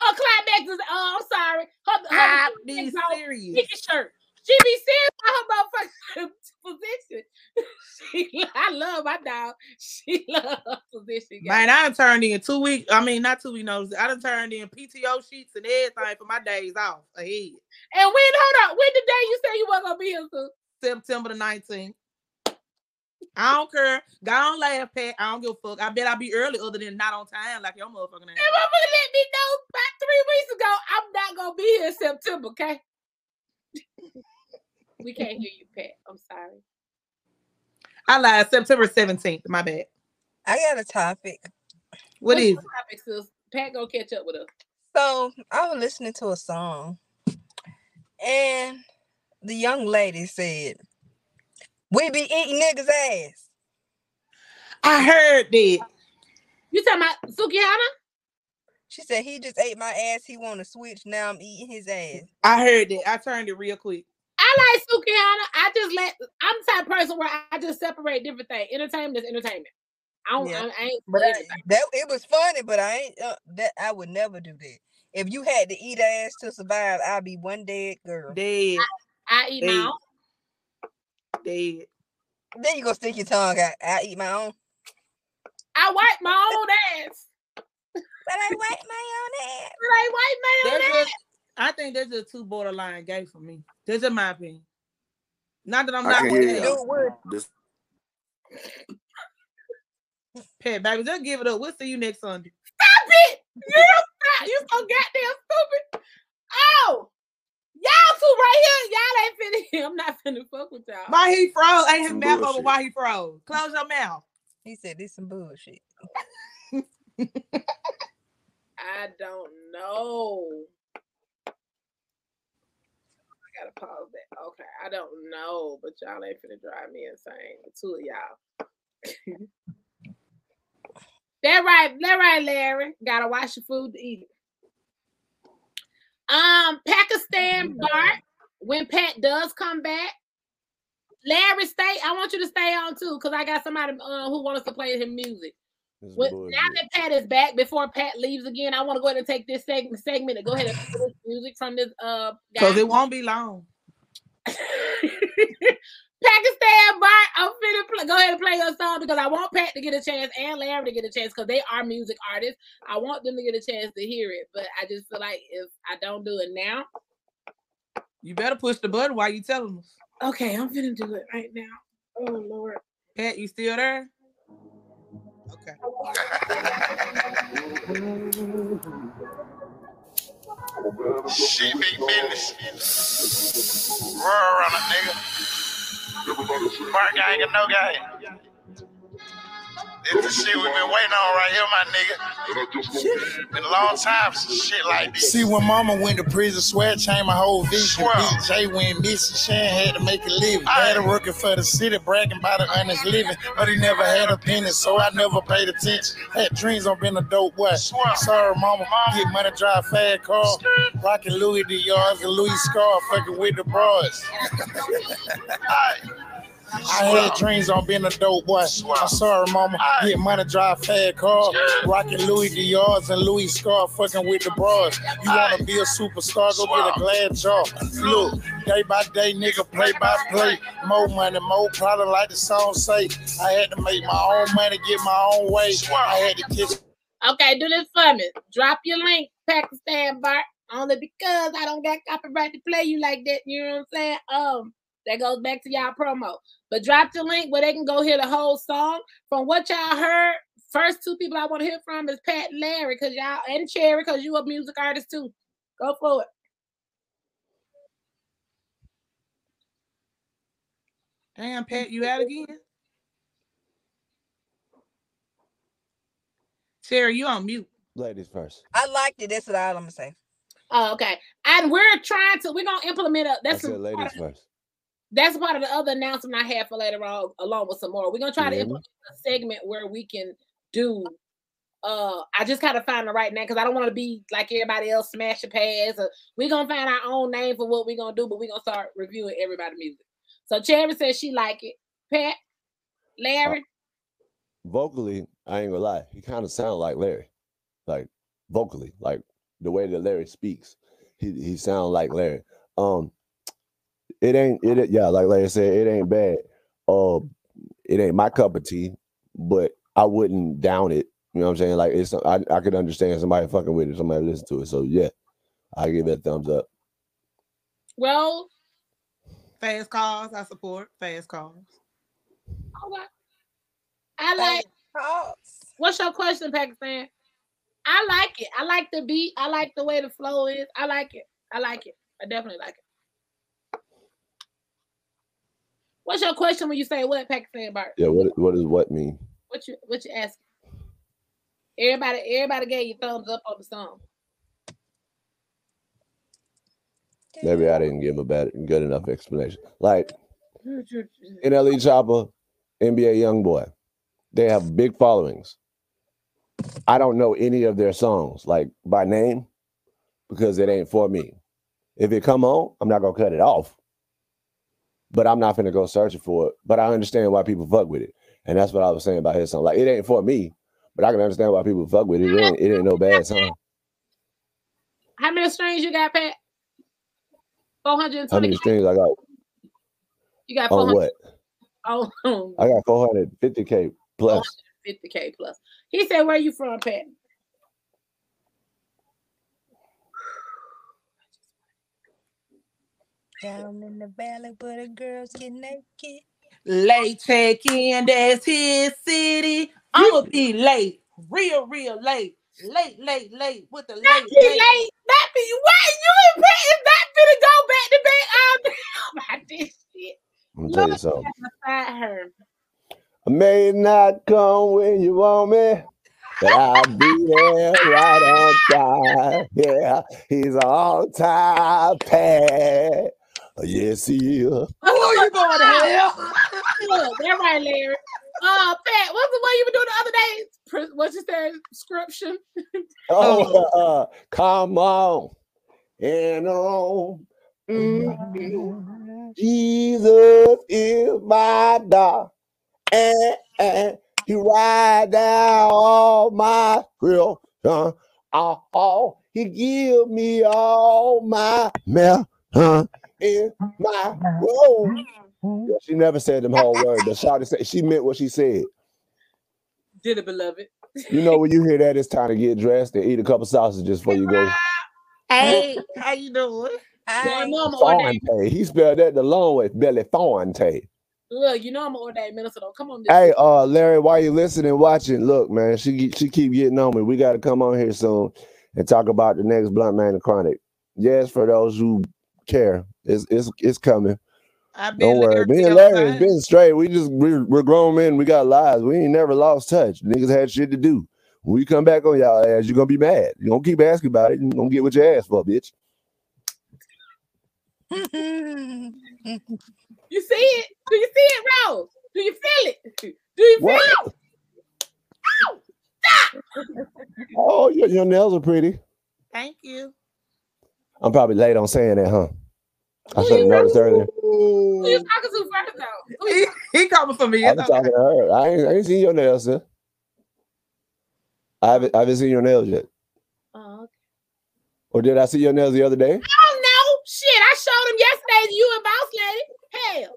her climax is, oh, I'm sorry. Her, her I be serious. Shirt. She be serious about her motherfucking position. she, I love my dog. She love her position. Guys. Man, I done turned in two weeks. I mean, not two weeks notice. I done turned in PTO sheets and everything for my days off ahead. And when, hold on, when the day you say you weren't going to be here? September the 19th. I don't care. Go on laugh, Pat. I don't give a fuck. I bet I'll be early other than not on time like your motherfucking ass. If I'm let me know about three weeks ago, I'm not gonna be here in September, okay? We can't hear you, Pat. I'm sorry. I lied. September 17th. My bad. I got a topic. What What's is topic, sis? Pat go catch up with us. So I was listening to a song and the young lady said we be eating niggas' ass. I heard that. You talking about Sukihana? She said he just ate my ass. He want to switch. Now I'm eating his ass. I heard that. I turned it real quick. I like Sukihana. I just let. I'm the type person where I just separate different things. Entertainment is entertainment. I don't. Yeah. I, I ain't. But I, that it was funny, but I ain't. Uh, that I would never do that. If you had to eat ass to survive, I'd be one dead girl. Dead. I, I eat dead. my own dead. Then you go stick your tongue out. I eat my own. I wipe my own ass. but I wipe my own ass. But I wipe my own ass. I think there's a two borderline gay for me. This is my opinion. Not that I'm not with this. Pat, baby, just give it up. We'll see you next Sunday. Stop it! You stop. You so goddamn stupid. Oh, Y'all two right here, y'all ain't finna. I'm not finna fuck with y'all. Why he froze? Ain't his mouth over why he froze. Close your mouth. He said this some bullshit. I don't know. Gotta pause that. Okay, I don't know, but y'all ain't finna drive me insane. The two of y'all. that right, that right, Larry. Gotta wash your food to eat it. Um, Pakistan Bart, when Pat does come back, Larry, stay. I want you to stay on too, because I got somebody uh, who wants to play him music. With, now that Pat is back, before Pat leaves again, I want to go ahead and take this segment segment and go ahead and play this music from this uh because it won't be long. Pakistan Bart, I'm finna play, go ahead and play your song because I want Pat to get a chance and Larry to get a chance because they are music artists. I want them to get a chance to hear it, but I just feel like if I don't do it now, you better push the button while you telling us. Okay, I'm gonna do it right now. Oh Lord. Pat, you still there? Okay. Shit big business. Roar around a nigga. Mark gang and no gang. This the shit we've been waiting on right here, my nigga. Been a long time since shit like this. See, when mama went to prison, swear changed my whole vision. Big J went missing, Shan had to make a living. Daddy working for the city, bragging about an honest living. But he never had a penny, so I never paid attention. Had dreams on being a dope boy. Sorry, mama, get money, drive fast car. Rocking Louis Dior's and Louis Scar, fucking with the bros. I had dreams on being a dope boy. I'm sorry, mama. Get money, drive fast car. Rocking Louis Dior's and Louis Scar, fucking with the bras. You wanna be a superstar, go get a glad jaw. Look, day by day, nigga, play by play. More money, more product, like the song say. I had to make my own money, get my own way. I had to kiss. Okay, do this for me. Drop your link, Pakistan Bart. Only because I don't got copyright to play you like that. You know what I'm saying? Um, that goes back to y'all promo. But drop the link where they can go hear the whole song. From what y'all heard, first two people I want to hear from is Pat and Larry, because y'all and Cherry, because you a music artist too. Go for it. Damn, Pat, you out again? Sarah, you on mute. Ladies first. I liked it. That's what I'm gonna say. Oh, okay. And we're trying to. We're gonna implement a. That's I said ladies first that's part of the other announcement I have for later on, along with some more. We're gonna try to implement a segment where we can do. Uh, I just gotta find the right name because I don't want to be like everybody else, smash a pass. Or we're gonna find our own name for what we're gonna do, but we're gonna start reviewing everybody's music. So Cherry says she like it. Pat, Larry. Uh, vocally, I ain't gonna lie, he kind of sounds like Larry, like vocally, like the way that Larry speaks, he he sounds like Larry. Um, it ain't it yeah, like like I said, it ain't bad. Uh it ain't my cup of tea, but I wouldn't down it. You know what I'm saying? Like it's I, I could understand somebody fucking with it, somebody listen to it. So yeah, I give that thumbs up. Well, fast cars, I support fast cars. Okay. I like cars. What's your question, Pakistan? I like it. I like the beat. I like the way the flow is. I like it. I like it. I definitely like it. What's your question when you say what Pakistan Bart? Yeah, what what does what mean? What you what you asking? Everybody, everybody gave you thumbs up on the song. Maybe I didn't give a bad good enough explanation. Like NLE Choppa, NBA YoungBoy, they have big followings. I don't know any of their songs like by name because it ain't for me. If it come on, I'm not gonna cut it off but I'm not gonna go searching for it. But I understand why people fuck with it, and that's what I was saying about his song. Like it ain't for me, but I can understand why people fuck with it. It ain't, it ain't no bad song. How many strings you got, Pat? Four hundred. How many strings I got? You got on what? Oh, I got four hundred fifty k plus. Fifty k plus. He said, "Where you from, Pat?" Down in the valley where the girls get naked. Late check in, that's his city. I'ma be late, real, real late. Late, late, late with the late. That be late. late. That be what you and Pat not gonna go back to back all day about this shit. I'm tell you something. Her. I may not come when you want me, but I'll be there right on time. Yeah, he's all time Pat. Yes, he is. Oh, you going to hell? Look, they're right, Larry. Uh, Pat, what's the way you were doing the other day? What's your say? Description. oh, uh, come on and on. Mm-hmm. Jesus is my dog, and, and he ride down all my real. Uh, oh, he give me all my mel. Huh? In my room. Yeah, she never said them whole words, but Shawty said she meant what she said. Did it, beloved? You know when you hear that, it's time to get dressed and eat a couple sausages before you go. Hey, how you doing? Hey. Fonte. He spelled that the long way, Belly Fonte. Look, you know I'm an ordained minister. Though. Come on. Hey, uh, Larry, while you listening, watching, look, man, she she keep getting on me. We got to come on here soon and talk about the next Blunt Man Chronic. Yes, for those who care, it's it's it's coming. Don't worry. Me and Larry has been straight. We just we're, we're grown men. We got lives. We ain't never lost touch. Niggas had shit to do. When we come back on y'all ass, you're gonna be mad. You don't keep asking about it. You gonna get what you asked for, bitch. you see it? Do you see it, Rose? Do you feel it? Do you feel what? it? Ow! Stop! oh, your, your nails are pretty. Thank you. I'm probably late on saying that, huh? I should have noticed earlier. Who you talking to first though? He, he coming for me. I'm talking to her. I ain't, I ain't seen your nails, sir. I haven't, I haven't seen your nails yet. Oh, okay. Or did I see your nails the other day? Oh, I don't know. shit! I showed them yesterday to you and Boss Lady. Hell.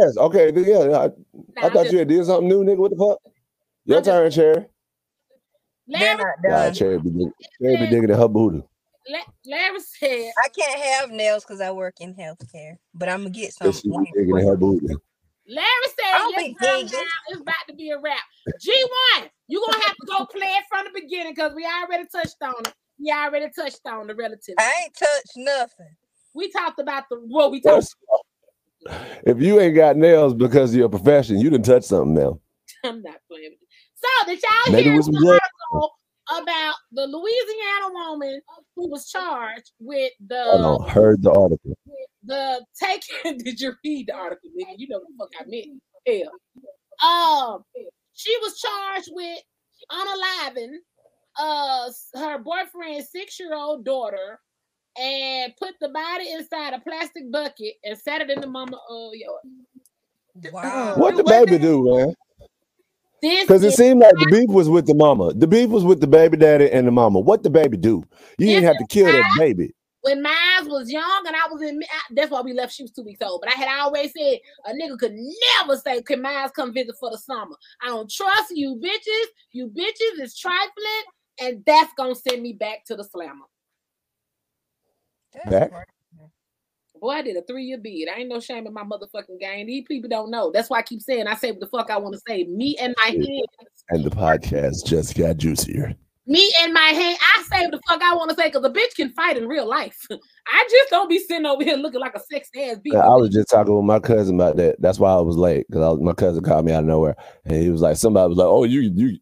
Yes. Okay. Yeah. I, nah, I thought just, you had did something new, nigga. What the fuck? Your turn, Cherry. Larry, nah, Cherry be, Cherry be digging at her booty. Larry said, "I can't have nails because I work in healthcare, but I'm gonna get some." Digging at her booty. Larry said, "Yes, now it's about to be a wrap." G1, you're gonna have to go play it from the beginning because we already touched on it. We already touched on the relative. I ain't touched nothing. We talked about the what we talked. If you ain't got nails because of your profession, you didn't touch something now. I'm not playing with you. So did y'all Maybe hear the article about the Louisiana woman who was charged with the? Hold on, heard the article. The taking. did you read the article, nigga? You know what the fuck I meant. Hell. Um, she was charged with unaliving uh her boyfriend's six-year-old daughter and put the body inside a plastic bucket and set it in the mama of yours. Wow. What the baby do, man? Because it seemed like the beef was with the mama. The beef was with the baby daddy and the mama. What the baby do? You didn't have to kill that baby. When Miles was young and I was in, that's why we left. She was two weeks old. But I had always said a nigga could never say, "Can Miles come visit for the summer?" I don't trust you, bitches. You bitches is trifling, and that's gonna send me back to the slammer. Back. Boy, I did a three year bid. I ain't no shame in my motherfucking game. These people don't know. That's why I keep saying I say what the fuck I want to say. Me and my hands. And the podcast just got juicier. Me and my hand, I say what the fuck I want to say because a bitch can fight in real life. I just don't be sitting over here looking like a sex ass bitch. I was just talking with my cousin about that. That's why I was late because my cousin called me out of nowhere and he was like, somebody was like, "Oh, you you,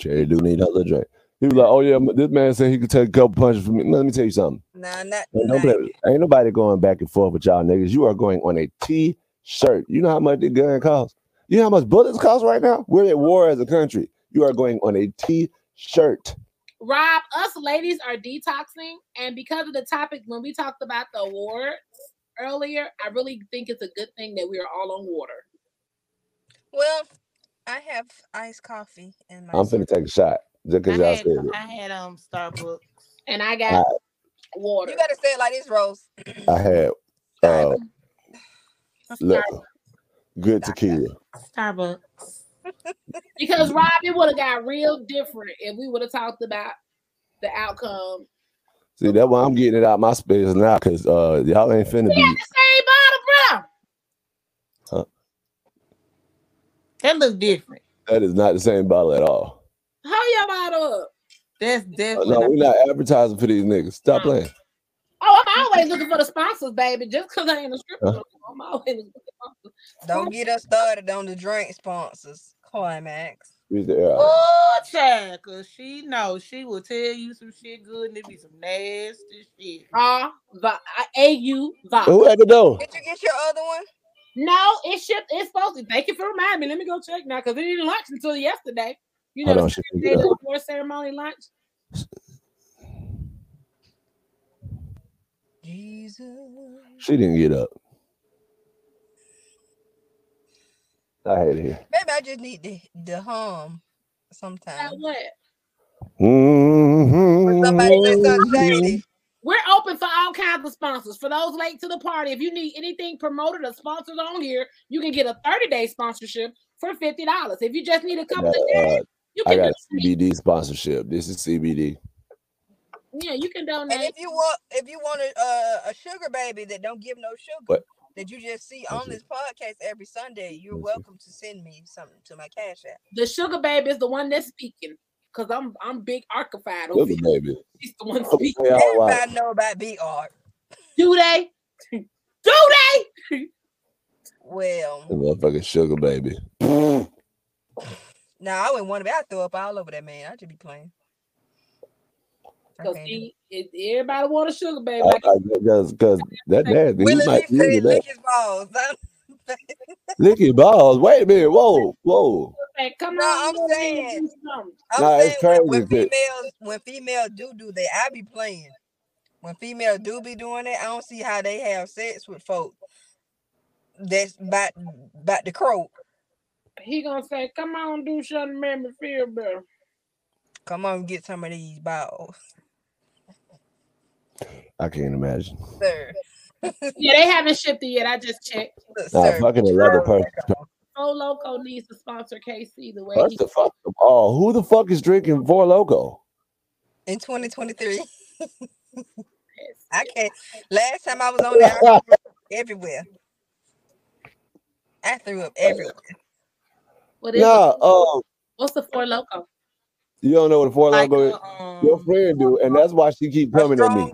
Cherry do need another drink." He was like, "Oh yeah, this man said he could take a couple punches from me." Let me tell you something. Nah, not don't play. Ain't nobody going back and forth with y'all niggas. You are going on a T-shirt. You know how much the gun costs. You know how much bullets cost right now. We're at war as a country. You are going on a T-shirt. Rob, us ladies are detoxing, and because of the topic when we talked about the awards earlier, I really think it's a good thing that we are all on water. Well, I have iced coffee in my. I'm gonna take a shot. Just because y'all said it. I had um Starbucks. And I got I, water. You gotta say it like this, Rose. I had uh look, good tequila. Starbucks. because Rob, it would have got real different if we would have talked about the outcome. See, that's why I'm getting it out my space now, cause uh y'all ain't finna we be. the same bottle, bro. Huh? That look different. That is not the same bottle at all. How y'all bottle up? That's definitely. no, we're not advertising for these niggas. Stop playing. Oh, I'm always looking for the sponsors, baby. Just because I ain't a stripper, huh? I'm always looking for the sponsors. Don't get us started on the drink sponsors. Climax. Oh, child, cause she knows she will tell you some shit good and it be some nasty shit. Ah, uh, A U. Who had the door? Did you get your other one? No, it shipped. It's supposed to. Thank you for reminding me. Let me go check now because it didn't launch until yesterday. You know, Hold on, they do for ceremony lunch. Jesus. She didn't get up. I hate it here. Maybe I just need the, the hum sometimes. what? Mm-hmm. Somebody say something shady. We're open open for all kinds of sponsors. For those late to the party, if you need anything promoted or sponsored on here, you can get a 30 day sponsorship for $50. If you just need a couple of days, you can I got CBD sponsorship. This is CBD. Yeah, you can donate. And if you want, if you want a, uh, a sugar baby that don't give no sugar, what? that you just see on this podcast every Sunday, you're welcome to send me something to my cash app. The sugar baby is the one that's speaking. Cause I'm I'm big archified over here. Baby. He's the one speaking. Everybody know about big art. Do they? Do they? Well, the motherfucking sugar baby. Nah, I wouldn't want to be. I throw up all over that man. I just be playing. Cause he, everybody want a sugar baby. Oh, like because because that dad, he might lick his balls. lick his balls. Wait a minute. Whoa, whoa. Hey, come no, on. I'm saying, I'm nah, saying when, when females when females do do that, I be playing. When females do be doing it, I don't see how they have sex with folks. That's about about the croak. He gonna say, "Come on, do something, make me feel better." Come on, get some of these balls. I can't imagine. Sir. yeah, they haven't shipped it yet. I just checked. Nah, fucking another person. Four Loco needs to sponsor KC the way. First the fuck oh, who the fuck is drinking Four Loco? In 2023. I can't. Last time I was on there, I everywhere. I threw up everywhere. What is yeah, um, What's the Four Loco? You don't know what a four like, logo is. Um, your friend do, and that's why she keep coming strong, at me.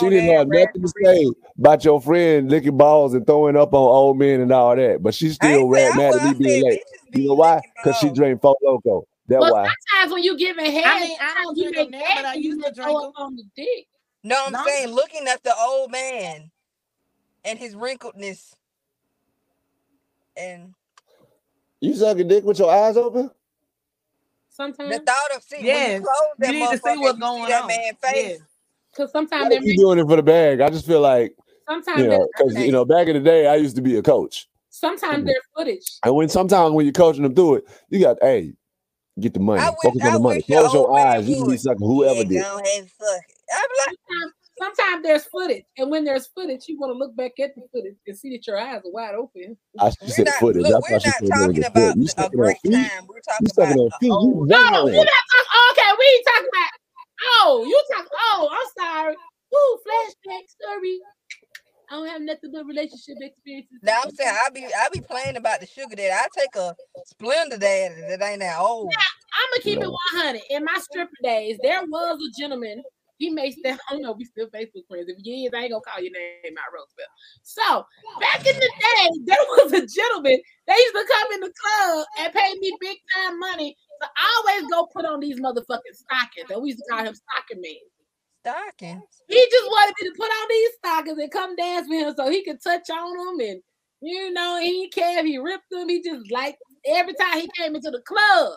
She didn't have nothing to say about your friend licking balls and throwing up on old men and all that, but she still ran mad at me being late. You know why? Because she drank four loco. That's well, why. Sometimes when you giving head, I mean, I don't drink them now, but I used to drink them on the dick. No, I'm no. saying looking at the old man and his wrinkledness, and you suck a dick with your eyes open. Sometimes the thought of seeing yes. you, you need to see what's going on. man face. Because sometimes they're doing it for the bag. I just feel like sometimes you know because you know back in the day I used to be a coach. Sometimes there's footage. And when sometimes when you're coaching them through it, you got hey, get the money, focus on the money, close your eyes. You can be sucking whoever yeah, did. Go ahead, fuck. I'm like, sometimes there's footage, and when there's footage, you want to look back at the footage and see that your eyes are wide open. I should said footage. Look, we're not talking about a great time. We're talking about on feet. You no, we're not talking. Oh, okay, we ain't talking about. Oh, you talk. Oh, I'm sorry. Ooh, flashback story. I don't have nothing but relationship experiences. Now I'm saying I be I be playing about the sugar daddy. I take a Splenda daddy that ain't that old. Yeah, I'm gonna keep it 100. In my stripper days, there was a gentleman he makes that. I don't know. We still Facebook friends. If you is, I ain't gonna call your name out, Roosevelt. So back in the day, there was a gentleman. They used to come in the club and pay me big time money to always go put on these motherfucking stockings. And we used to call him stocking man. Stockings. He just wanted me to put on these stockings and come dance with him so he could touch on them and you know he care if he ripped them. He just like every time he came into the club,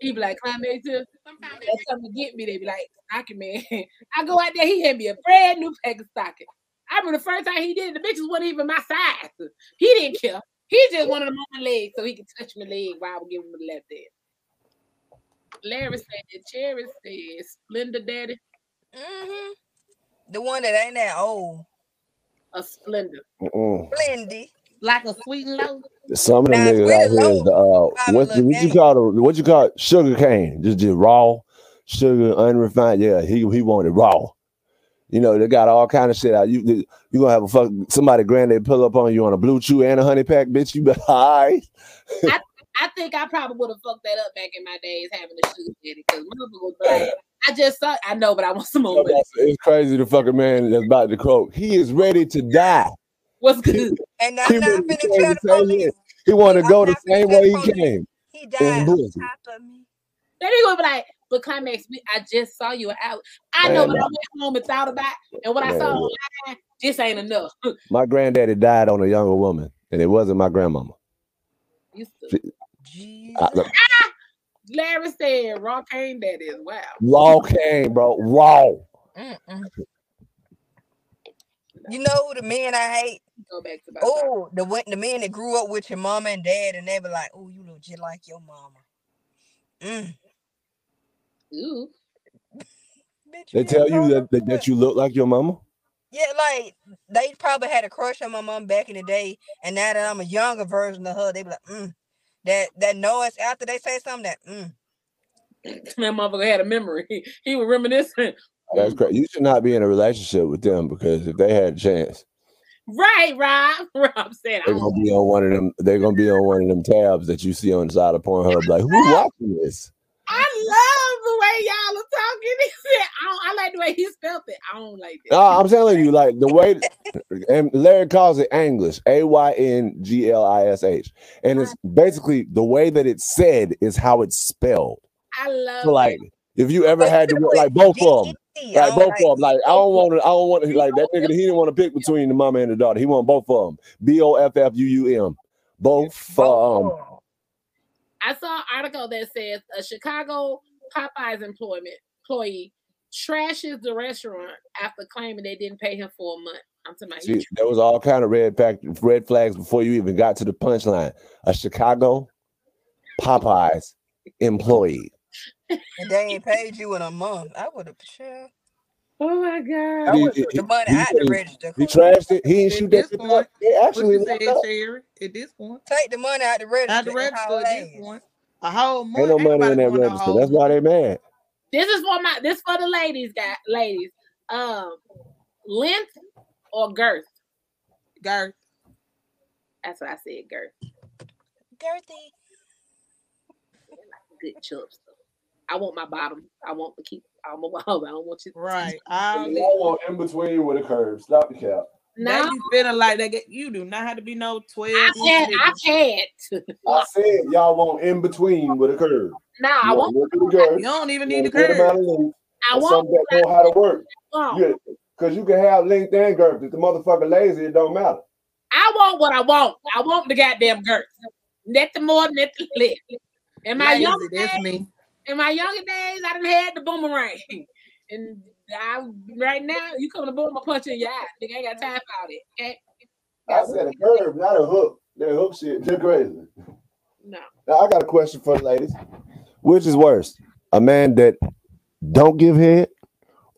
he be like, climb into. Sometimes they come to get me. They be like, stocking man. I go out there, he had me a brand new pack of stocking. I remember the first time he did it, the bitches wasn't even my size. He didn't care. He just wanted them on my leg so he could touch my leg while I would give him the left hand. Larry said, Cherry said, Splenda Daddy. Mm-hmm. The one that ain't that old. A Splenda. Splendy like a sweet and low. Some of them niggas out here is the uh, what, what you call the what you call sugar cane, just just raw sugar, unrefined. Yeah, he he wanted raw. You know, they got all kind of shit out. You you gonna have a fuck somebody granddad pull up on you on a BlueChew and a honey pack, bitch. You be all right. I, I think I probably would have fucked that up back in my days having a sugar daddy because was like, I just saw I know, but I want some more. It's crazy the fucking man that's about to croak. He is ready to die. What's good? And I'm not finna tell the police. He wanted to go the same way he came. He died on top of me. Then he gonna be like, but climax, I just saw you out. I know when I went home and thought about, and when I saw online, this ain't enough. my granddaddy died on a younger woman, and it wasn't my grandmama. She, I, ah! Larry said, "Raw cane, that is wow." Raw cane, bro. Raw. Mm-mm. You know the men I hate? Go back to Oh, the the men that grew up with your mama and dad, and they be like, "Oh, you look just like your mama." Mm. Ooh. they tell you that, that, that you look like your mama. Yeah, like they probably had a crush on my mom back in the day, and now that I'm a younger version of her, they be like, mm. that that noise after they say something that mm. that motherfucker had a memory. He, he was reminiscing. That's great. You should not be in a relationship with them because if they had a chance, Right, Rob. Rob said, they're gonna be on one of them. They're gonna be on one of them tabs that you see on the side of Pornhub. Like, who's watching this? I love the way y'all are talking. He said, I, don't, I like the way he spelled it. I don't like that. No, I'm telling you, like the way, and Larry calls it English, A Y N G L I S H, and it's basically the way that it's said is how it's spelled. I love So, like, if you ever had to like both of them, like both of them, like I don't want to, I don't want to, like that nigga. He didn't want to pick between the mama and the daughter. He want both of them. B O F F U U M. Both. Um, I saw an article that says a Chicago Popeyes employment employee trashes the restaurant after claiming they didn't pay him for a month. I'm talking about see, there was all kind of red fact, red flags before you even got to the punchline. A Chicago Popeyes employee. And they ain't paid you in a month. I would have sure. Oh my god! He- would he- put the money out the register. He trashed it. He didn't shoot this that shit point, up. They What actually you locked up. Sherry? At this point, Take the money out the register. out the register at this ass. point, a whole month. Ain't no money in that register. That's why month. they mad. This is for my this for the ladies, guys, ladies. Um, length or girth? Girth. That's what I said, girth. Girthy. Good chubs. I want my bottom. I want to keep. I want. I don't want you. Right. I um, want in between with a curve. Stop the cap. They No, be feeling like that? you do not have to be no 12 I inch said I can't. I said y'all want in between with a curve. No, You I want. want a little curve. You don't even you need want the a good amount curve. of length, I want. something that know how to work. Oh, Because you can have length and girth. If the motherfucker lazy, it don't matter. I want what I want. I want the goddamn girth. Net the more, net the less. In my Lazy, younger that's me. In my younger days, I done had the boomerang. And I right now, you come to boom, I punch you in your eye. Nigga, I ain't got time for it. Okay? I said a curve, not a hook. That hook shit, they're crazy. No. Now I got a question for the ladies. Which is worse? A man that don't give head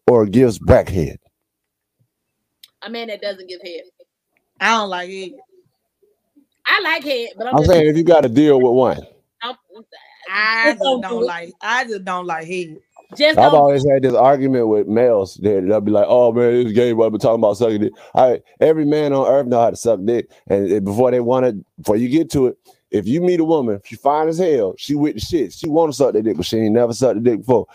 or gives back head? A man that doesn't give head. I don't like it. I like head, but I'm, I'm just, saying if you got to deal with one. I'm- I Just just don't don't do it. like. I just don't like head. just I've always had this argument with males that they'll be like, "Oh man, this game, but been talking about sucking dick." I every man on earth know how to suck dick, and it- before they want it, before you get to it, if you meet a woman, she fine as hell, she with the shit, she want to suck the dick, but she ain't never sucked the dick before.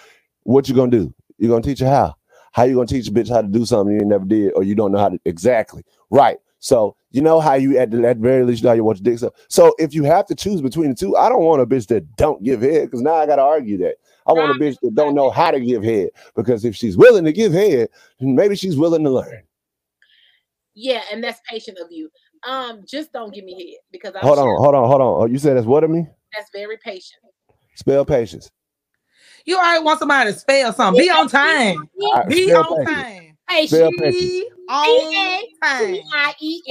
What you gonna do? You gonna teach her how? How you gonna teach a bitch how to do something you ain't never did, or you don't know how to exactly? Right. So you know how you at the at very least you know how you watch your dick sucked. So if you have to choose between the two, I don't want a bitch that don't give head because now I gotta argue that. I want a bitch that don't know how to give head because if she's willing to give head, then maybe she's willing to learn. Yeah, and that's patient of you. Um, just don't give me head because I'm Hold sure on, hold on, hold on. Oh, you said that's what of me? that's very patient. Spell patience. You already want somebody to spell something. Be on time. All right, Be on patience. time. Spell Patient. patience. Time. P-A-T-I-E-N-T.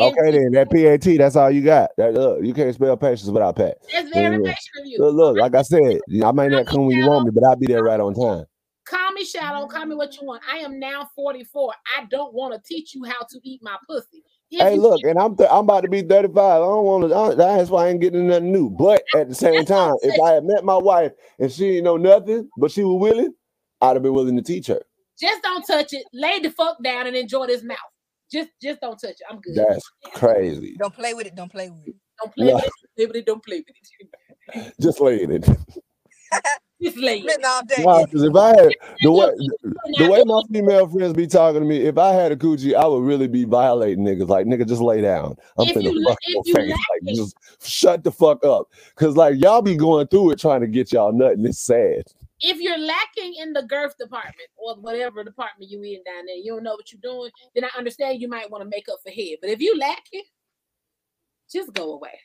Okay, then that PAT, that's all you got. That look, you can't spell patience without Pat. That's very patient of you. Look, look, like I said, I might not come when you want me, but I'll be there right on time. Call me shallow. Call me what you want. I am now 44. I don't want to teach you how to eat my pussy. If Hey, look, and I'm th- I'm about to be 35. I don't want to. That's why I ain't getting nothing new. But at the same time, if. I had met my wife and she didn't know nothing, but she was willing, I'd have been willing to teach her. Just don't touch it. Lay the fuck down and enjoy this mouth. Just just don't touch it. I'm good. That's crazy. Don't play with it. Don't play with it. Don't play No. with it. Play with it. Don't play with it. Just laying it. Just lay it. Spitting all day. Nah, 'cause if I had the way the way my female friends be talking to me, if I had a coochie, I would really be violating niggas. Like nigga, just lay down. I'm If finna you- fuck if your you face. like Like just shut the fuck up. Cause like y'all be going through it trying to get y'all nut, and it's sad. If you're lacking in the girth department or whatever department you in down there, you don't know what you're doing, then I understand you might want to make up for head. But if you lack it, just go away.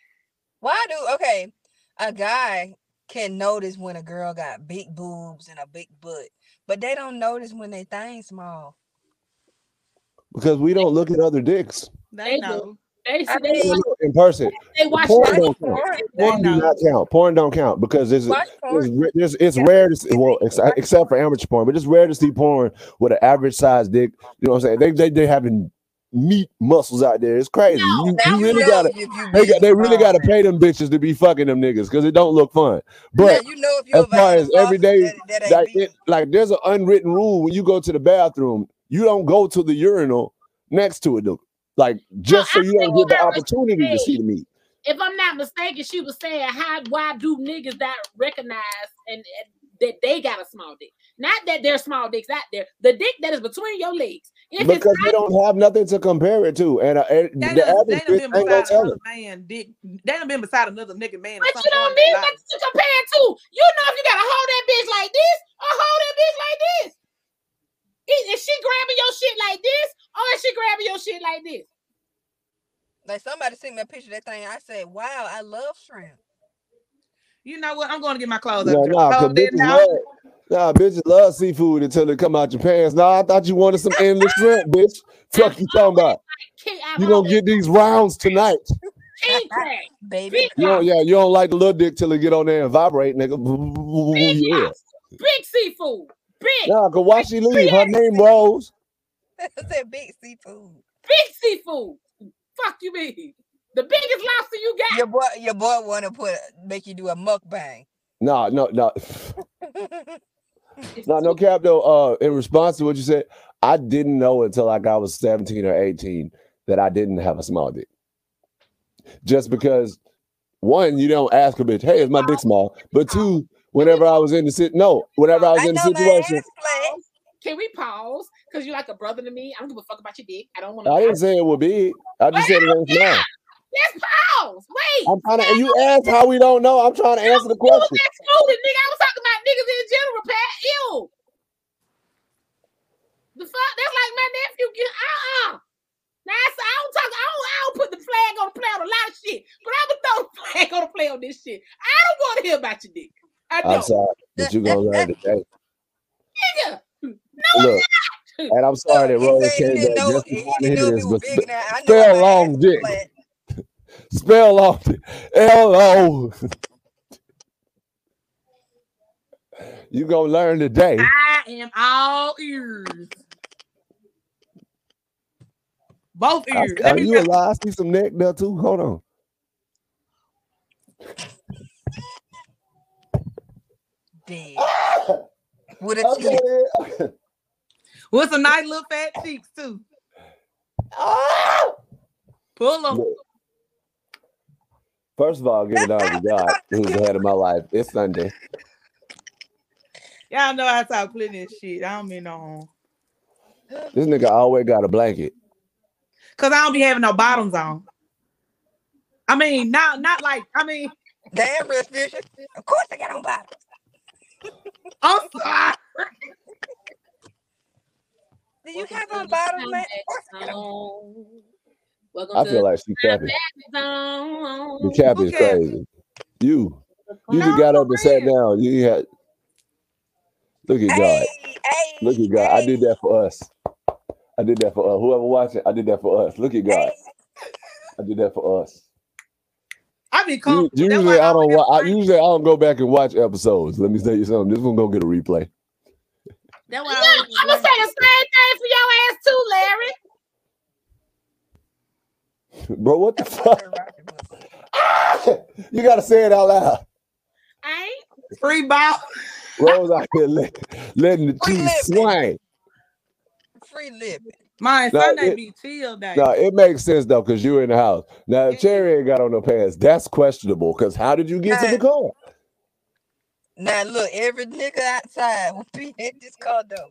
Why do okay? A guy can notice when a girl got big boobs and a big butt, but they don't notice when they thing small. Because we don't look at other dicks. They They do. know. They, I mean, in person. They watch porn don't count. Porn do not count. Porn don't count because it's it's, it's, it's rare to see, well except for amateur porn, but it's rare to see porn with an average size dick. You know what I'm saying? They they they having meat muscles out there. It's crazy. No, you, you really gotta they, got, they really gotta pay them bitches to be fucking them niggas because it don't look fun. But yeah, you know if you as far as every day, that, that like, it, like there's an unwritten rule when you go to the bathroom, you don't go to the urinal next to it, like just so you don't get the opportunity to see the meat. If I'm not mistaken, she was saying, "How? Why do niggas not recognize and, and that they got a small dick? Not that there's small dicks out there. The dick that is between your legs. If because they don't have nothing to compare it to, and, uh, and the average bitch ain't gonna tell. Man, dick. They done been beside another nigga man. But you don't need nothing to compare it to. You know if you gotta hold that bitch like this or hold that bitch like this. Is she grabbing your shit like this, or is she grabbing your shit like this? Like somebody sent me a picture of that thing. I said, "Wow, I love shrimp." You know what? I'm going to get my clothes yeah, up. Nah, oh, bitches love, nah, bitches love seafood until they come out your pants. Nah, I thought you wanted some endless shrimp, bitch. Fuck you talking about? You gonna get these rounds tonight? baby. You don't, yeah, you don't like the little dick till it get on there and vibrate, nigga. Big yeah. Big seafood. Big. Nah, cause why she leave? Her name Rose. I said big seafood. Big seafood. Fuck you mean? The biggest lobster you got. Your boy, your boy want to put make you do a mukbang. No, no, no. no, no cap though. Uh, in response to what you said, I didn't know until like I was 17 or 18 that I didn't have a small dick. Just because one, you don't ask a bitch, hey, is my dick small? But two, whenever I was in the sit no, whenever I was I in the situation. Can we pause? Because you're like a brother to me. I don't give a fuck about your dick. I don't want to. I didn't say it would be. I just said it was small. Let's pause. Wait. I'm trying to. You asked how we don't know. I'm trying to answer the question. Was Excluded, nigga. I was talking about niggas in general, Pat. Ew. The fuck? That's like my nephew. Get uh uh. Now I, I don't talk. I don't. I don't put the flag on the play on a lot of shit. But I'm gonna throw the flag on the play on this shit. I don't want to hear about your dick. I don't. I'm sorry, but you gonna learn today. Nigga. No, Look, and I'm sorry that Rose came back just to hear this, but spell long dick. Spell off L O. You gonna learn today. I am all ears. Both ears. I, are you alive? I see some neck there too. Hold on. Dead. With a okay. With some nice little fat cheeks too. Ah! Pull them. First of all, give it all to God, who's the head of my life. It's Sunday. Y'all know I talk plenty of shit. I don't mean no. This nigga always got a blanket. Cause I don't be having no bottoms on. I mean, not not like I mean. Damn, Fish. Of course I got on bottoms. I'm sorry. Do you have on bottoms, man? Welcome I feel like she capping. The cap is crazy. You, you just got up and sat down. You had. Look at God. Hey, uh, Look at God. Hey. I did that for us. I did that for us. Whoever watching, I did that for us. Look at God. I did that for us. I mean, come, usually I don't. I, usually I don't go back and watch episodes. Let me tell you something. This one gonna go get a replay. That one I'm gonna say the same thing for your ass too, Larry. Bro, what the fuck? you gotta say it out loud. I ain't free ball. Rose out here let, letting the cheese swing. Free lip. My Sunday it, be chill day. No, it makes sense though, because you're in the house. Now, if Cherry ain't got on no pants, that's questionable. Because how did you get now, to the car? Now look, every nigga outside will be in this car though.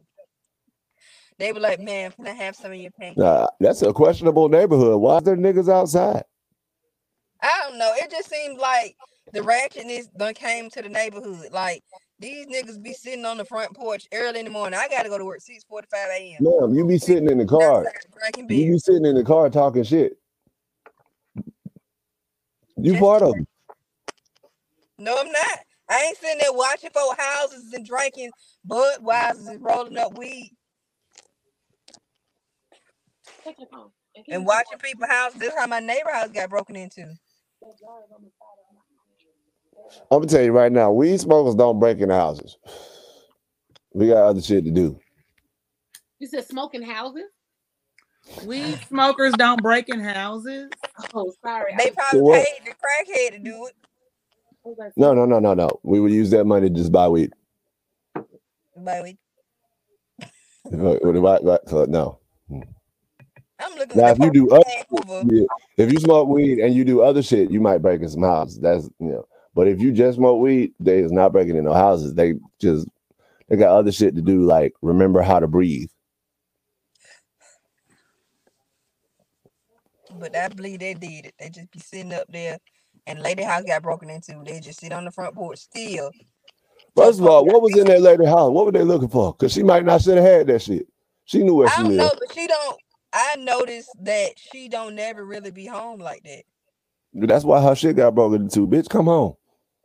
They were like, man, can I have some of your paint? Nah, that's a questionable neighborhood. Why is there niggas outside? I don't know. It just seems like the ratchetness done came to the neighborhood. Like these niggas be sitting on the front porch early in the morning. I gotta go to work 6 45 a.m. Ma'am, you be sitting in the car. You be sitting in the car talking shit. You part of it. No, I'm not. I ain't sitting there watching for houses and drinking Budweisers and rolling up weed. Take it and watching people house. This is how my neighbor house got broken into. I'm gonna tell you right now, weed smokers don't break in houses. We got other shit to do. You said smoking houses? Weed smokers don't break in houses. Oh, sorry. They probably paid the crackhead to do it. No, no, no, no, no. We would use that money to just buy weed. Buy weed. no. I'm looking. Now, if you do other, yeah, if you smoke weed and you do other shit, you might break in some houses. That's you know. But if you just smoke weed, they is not breaking in no houses. They just they got other shit to do, like remember how to breathe. But I believe they did it. They just be sitting up there, and lady house got broken into. They just sit on the front porch still. First of all, what was in that lady house? What were they looking for? Because she might not should have had that shit. She knew where I she don't lived. know, but she don't. I noticed that she don't never really be home like that. That's why her shit got broken into. Bitch, come home.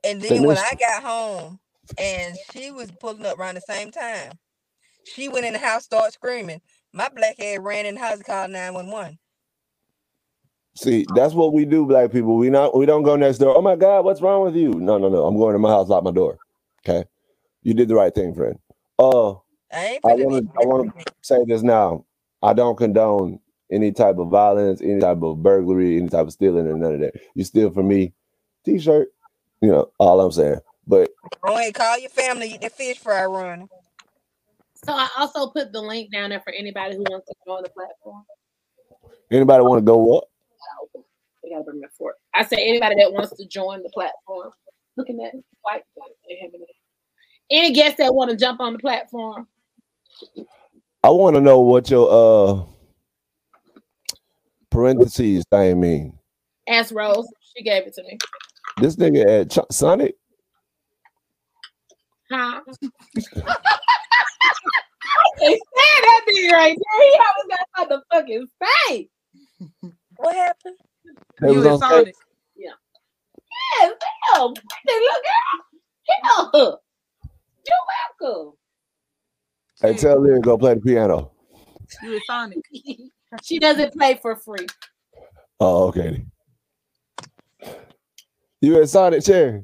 And then when I got home, and she was pulling up around the same time, she went in the house, started screaming. My black head ran in the house, called nine one one. See, that's what we do, black people. We not we don't go next door. Oh my God, what's wrong with you? No, no, no. I'm going to my house, lock my door. Okay. You did the right thing, friend. Uh I I want to I want to say this now. I don't condone any type of violence, any type of burglary, any type of stealing, or none of that. You steal from me, t-shirt. You know, all I'm saying. But Go ahead, call your family, eat the fish fry run. So I also put the link down there for anybody who wants to join the platform. anybody want to go up? They gotta bring me for it. I say anybody that wants to join the platform. Looking at white any guests that want to jump on the platform. I want to know what your uh parentheses thing mean. Ask Rose. She gave it to me. This nigga at Ch- Sonic. Huh? I can't stand that thing right there. He always got something to fucking say. What happened? They was on stage. Yeah. Yeah, damn. Look at him. You're welcome. Hey, tell Lyra go play the piano. You a Sonic. she doesn't play for free. Oh, okay. You at Sonic chair?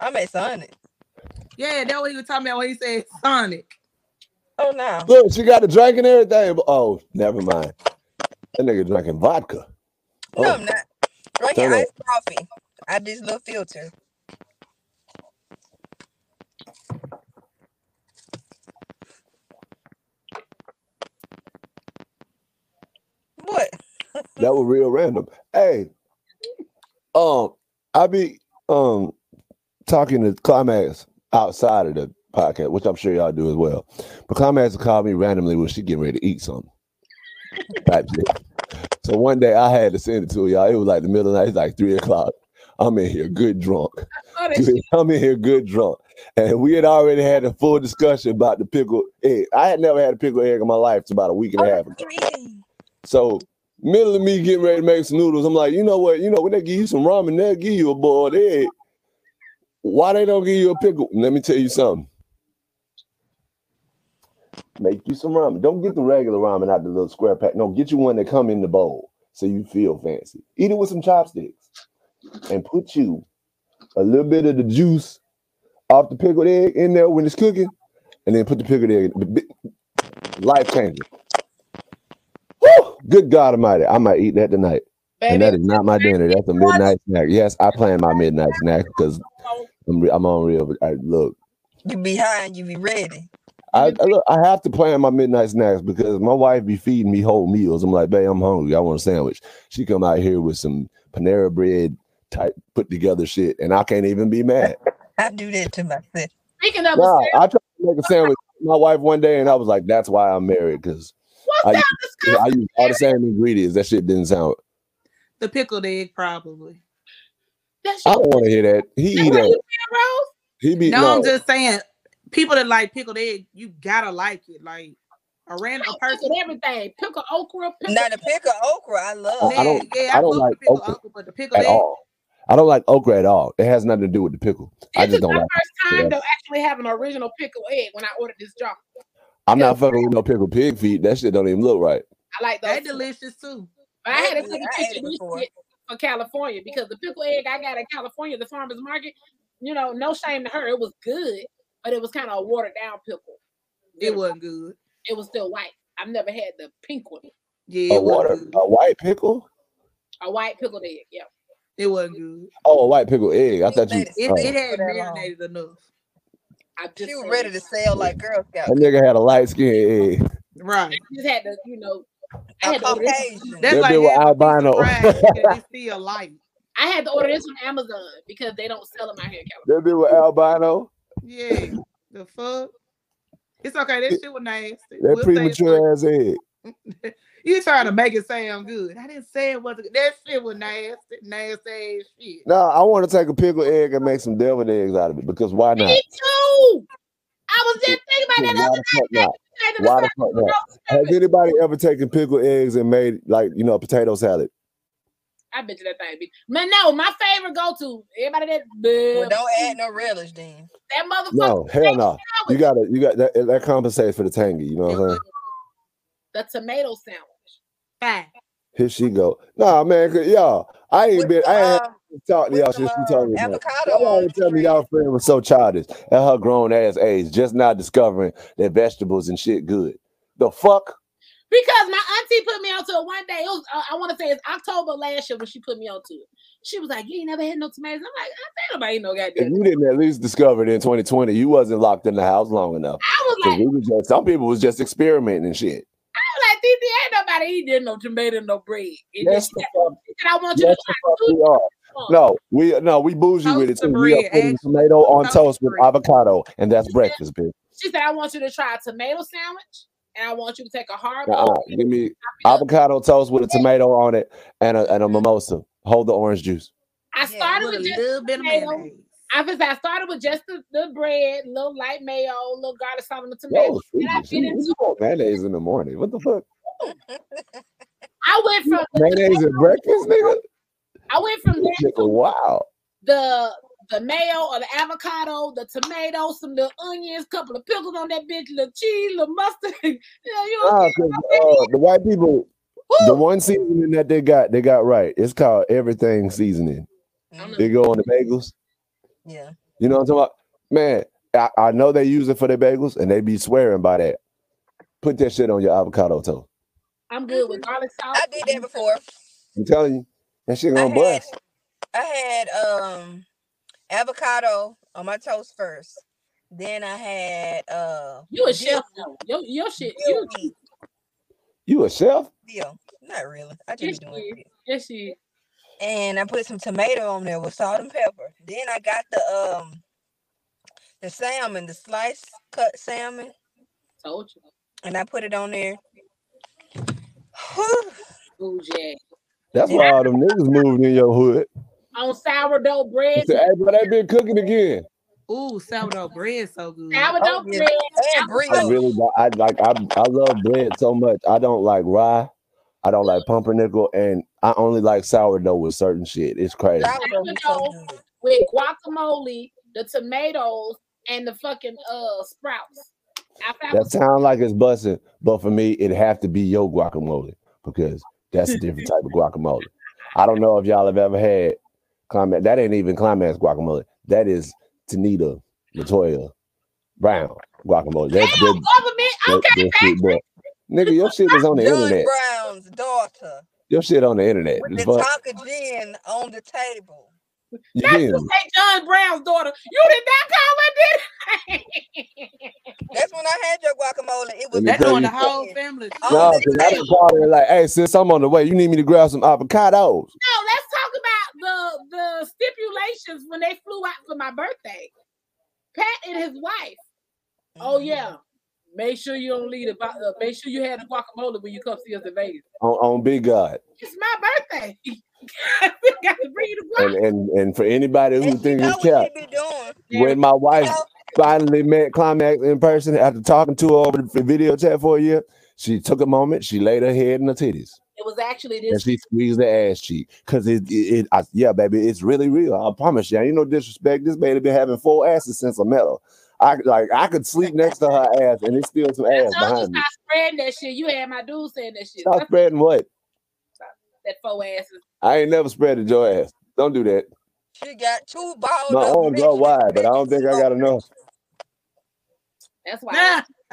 I'm at Sonic. Yeah, that's what he was talking about when he said Sonic. Oh no. Look, she got the drink and everything. but- Oh, never mind. That nigga drinking vodka. No, Oh. I'm not. Right Turn up. iced coffee. I just little filter. What? That was real random. Hey, um, I be um talking to Climax outside of the podcast, which I'm sure y'all do as well. But Climax will call me randomly when she getting ready to eat something. Type shit. So one day I had to send it to y'all. It was like the middle of the night, it's like three o'clock. I'm in here good drunk. I'm in here good drunk. And we had already had a full discussion about the pickle egg. I had never had a pickle egg in my life. It's about a week and a half ago. So middle of me getting ready to make some noodles, I'm like, you know what? You know when they give you some ramen, they'll give you a boiled egg. Why they don't give you a pickle? Let me tell you something. Make you some ramen. Don't get the regular ramen out the little square pack. No, get you one that come in the bowl so you feel fancy. Eat it with some chopsticks and put you a little bit of the juice off the pickled egg in there when it's cooking, and then put the pickled egg. Life changing. Woo! Good God Almighty, I might eat that tonight. and that is not my dinner. That's a midnight snack. Yes, I plan my midnight snack because I'm, re- I'm on real. I, look, You be high and you be ready. I, I look, I have to plan my midnight snacks because my wife be feeding me whole meals. I'm like, babe, I'm hungry. I want a sandwich. She come out here with some Panera bread type put together shit, and I can't even be mad. I do that to myself. Speaking of Nah, the I tried to make a sandwich with my wife one day, and I was like, that's why I'm married because I, use- I use all the same ingredients. That shit didn't sound. The pickled egg, probably. I don't want to hear that. He eat that. He be no, no. I'm just saying, people that like pickled egg, you gotta like it. Like a random person. Pickle everything. Pickle okra. Pickle Now the pickle okra, I love. I don't. yeah, I don't like with pickle okra okra, but the pickle egg. all. I don't like okra at all. It has nothing to do with the pickle. I just don't my like. first it. time Yeah. to actually have an original pickle egg when I ordered this jar. I'm not fucking with no pickled pig feet. That shit don't even look right. I like those. They delicious too. But I had to take a picture for California because the pickle egg I got at California, the farmers market, you know, no shame to her, it was good, but it was kind of a watered down pickle. It wasn't good. It was still white. I've never had the pink one. Yeah, a water, a white pickle. A white pickled egg. Yeah. It wasn't good. Oh, a white pickled egg. I thought you. It, it, it had marinated enough. I just she was ready to sell like Girl Scout. That nigga had a light skin egg. Right. I just had to, you know. I had to order this. That's like with albino. they still light. I had to order this on Amazon because they don't sell them out here in California. That be with albino. Yeah. The fuck. It's okay. That shit was nasty. That we'll premature ass egg. You trying to make it sound good. I didn't say it wasn't That shit was nasty, nasty ass shit. No, I want to take a pickled egg and make some deviled eggs out of it because why not? Me too. I was just thinking about that other day. Why the fuck not? Has anybody ever taken pickled eggs and made like you know a potato salad? I bet you that thing be. Man, no, my favorite go to everybody that. Well, don't add no relish then. That motherfucker. No, hell no. You gotta, you got that. That compensates for the tangy. You know what I'm saying? The tomato sandwich. Fine. Here she go. Nah, man, y'all, I ain't been. I ain't um, talked to y'all since she told me. Avocado. Y'all tell me y'all friend was so childish at her grown ass age, just not discovering that vegetables and shit good. The fuck? Because my auntie put me onto it one day. It was uh, I want to say it's October last year when she put me onto it. She was like, "You ain't never had no tomatoes." I'm like, "I think nobody no goddamn." If you didn't at least discover it in 2020, you wasn't locked in the house long enough. I was like, we just, some people was just experimenting and shit I was like, DD, ain't nobody eating no tomato, no bread. It yes, just, I want you yes, to try we are. No, we no, we bougie toast with it too. We are putting tomato on toast with avocado, and that's breakfast, bitch. She said, "I want you to try a tomato sandwich, and I want you to take a hard. Uh-uh. Give me avocado toast with a tomato on it and a, and a mimosa. Hold the orange juice. I started yeah, with, with a little bit of mayonnaise. I was I started with just the, the bread, little light mayo, little garlic salt, and the tomato. Oh, and I get into mayonnaise in the morning. What the fuck? I went from mayonnaise at breakfast, nigga. I went from that to wow. The the mayo or the avocado, the tomato, some little onions, couple of pickles on that bitch, little cheese, little mustard. yeah, you know, nah, uh, the white people, Woo! the one seasoning that they got, they got right. It's called everything seasoning. They go on the bagels. Yeah. You know what I'm talking about? Man, I, I know they use it for their bagels and they be swearing by that. Put that shit on your avocado toast. I'm good with garlic salt. I did that before. I'm telling you, that shit gonna I bust. I had um avocado on my toast first. Then I had uh You a chef though. Your your shit you, you a chef? Yeah, not really. I just yes, doing it. Yes, she and I put some tomato on there with salt and pepper. Then I got the um the salmon, the sliced cut salmon. Told you. And I put it on there. Ooh, yeah. That's why all them niggas moved in your hood. On sourdough bread. Hey, but they been cooking again. Ooh, sourdough bread so good. Sourdough oh, bread. And bread. I really I like I I love bread so much. I don't like rye. I don't like pumpernickel, and I only like sourdough with certain shit. It's crazy. Sourdough with guacamole, the tomatoes, and the fucking uh sprouts. That sounds like it's busting, but for me, it have to be your guacamole because that's a different type of guacamole. I don't know if y'all have ever had climax. That ain't even climax guacamole. That is Tenita Latoya Brown guacamole. That's Damn, that, government. Okay, that, Nigga, your shit is on the John internet. Brown's daughter. Your shit on the internet. With the Tonka gin on the table. You That's say John Brown's daughter. You did not call her, did That's when I had your guacamole. It was that on the whole family. No, because I didn't call her like, hey, sis, I'm on the way. You need me to grab some avocados. No, let's talk about the the stipulations when they flew out for my birthday. Pat and his wife. Mm-hmm. Oh yeah, Make sure you don't leave the. Uh, make sure you have the guacamole when you come see us in Vegas. On, on Big God. It's my birthday. got to bring you the and, and and for anybody who thinks it's kept, when my wife finally met Climax in person after talking to her over the video chat for a year, she took a moment. She laid her head in her titties. It was actually this. And she squeezed the ass cheek because it, it, it I, yeah, baby, it's really real. I promise you. I Ain't no disrespect. This baby been having four asses since I met her. I like I could sleep next to her ass and it's still some ass behind me. Stop spreading that shit. You had my dude saying that shit. Stop spreading what? That four asses. I ain't never spread your ass. Don't do that. She got two balls. My arms are wide, but I don't think I got enough. That's why.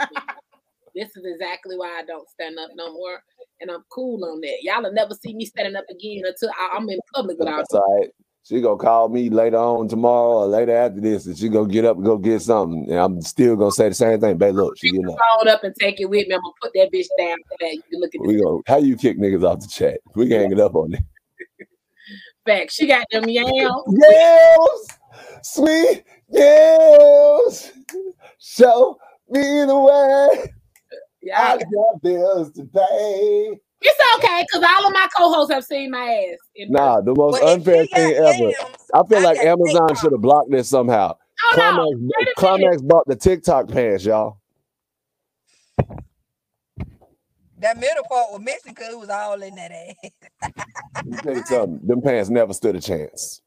this is exactly why I don't stand up no more, and I'm cool on that. Y'all will never see me standing up again until I, am in public without. That's all right. She gonna call me later on tomorrow or later after this, and she gonna get up and go get something, and I'm still gonna say the same thing. Babe, look, she getting up. Phone up and take it with me. I'm gonna put that bitch down. That you look at. We go. How you kick niggas off the chat? We can hang it up on it. Back, she got them yams. Yams, sweet yams. Show me the way. Yeah, I got bills to pay. It's okay because all of my co-hosts have seen my ass. Nah, the most unfair thing ever. I feel I like Amazon should have blocked this somehow. Oh, Climax, no. Climax bought the TikTok pants, y'all. That middle part was missing because it was all in that ass. tell you something, them pants never stood a chance.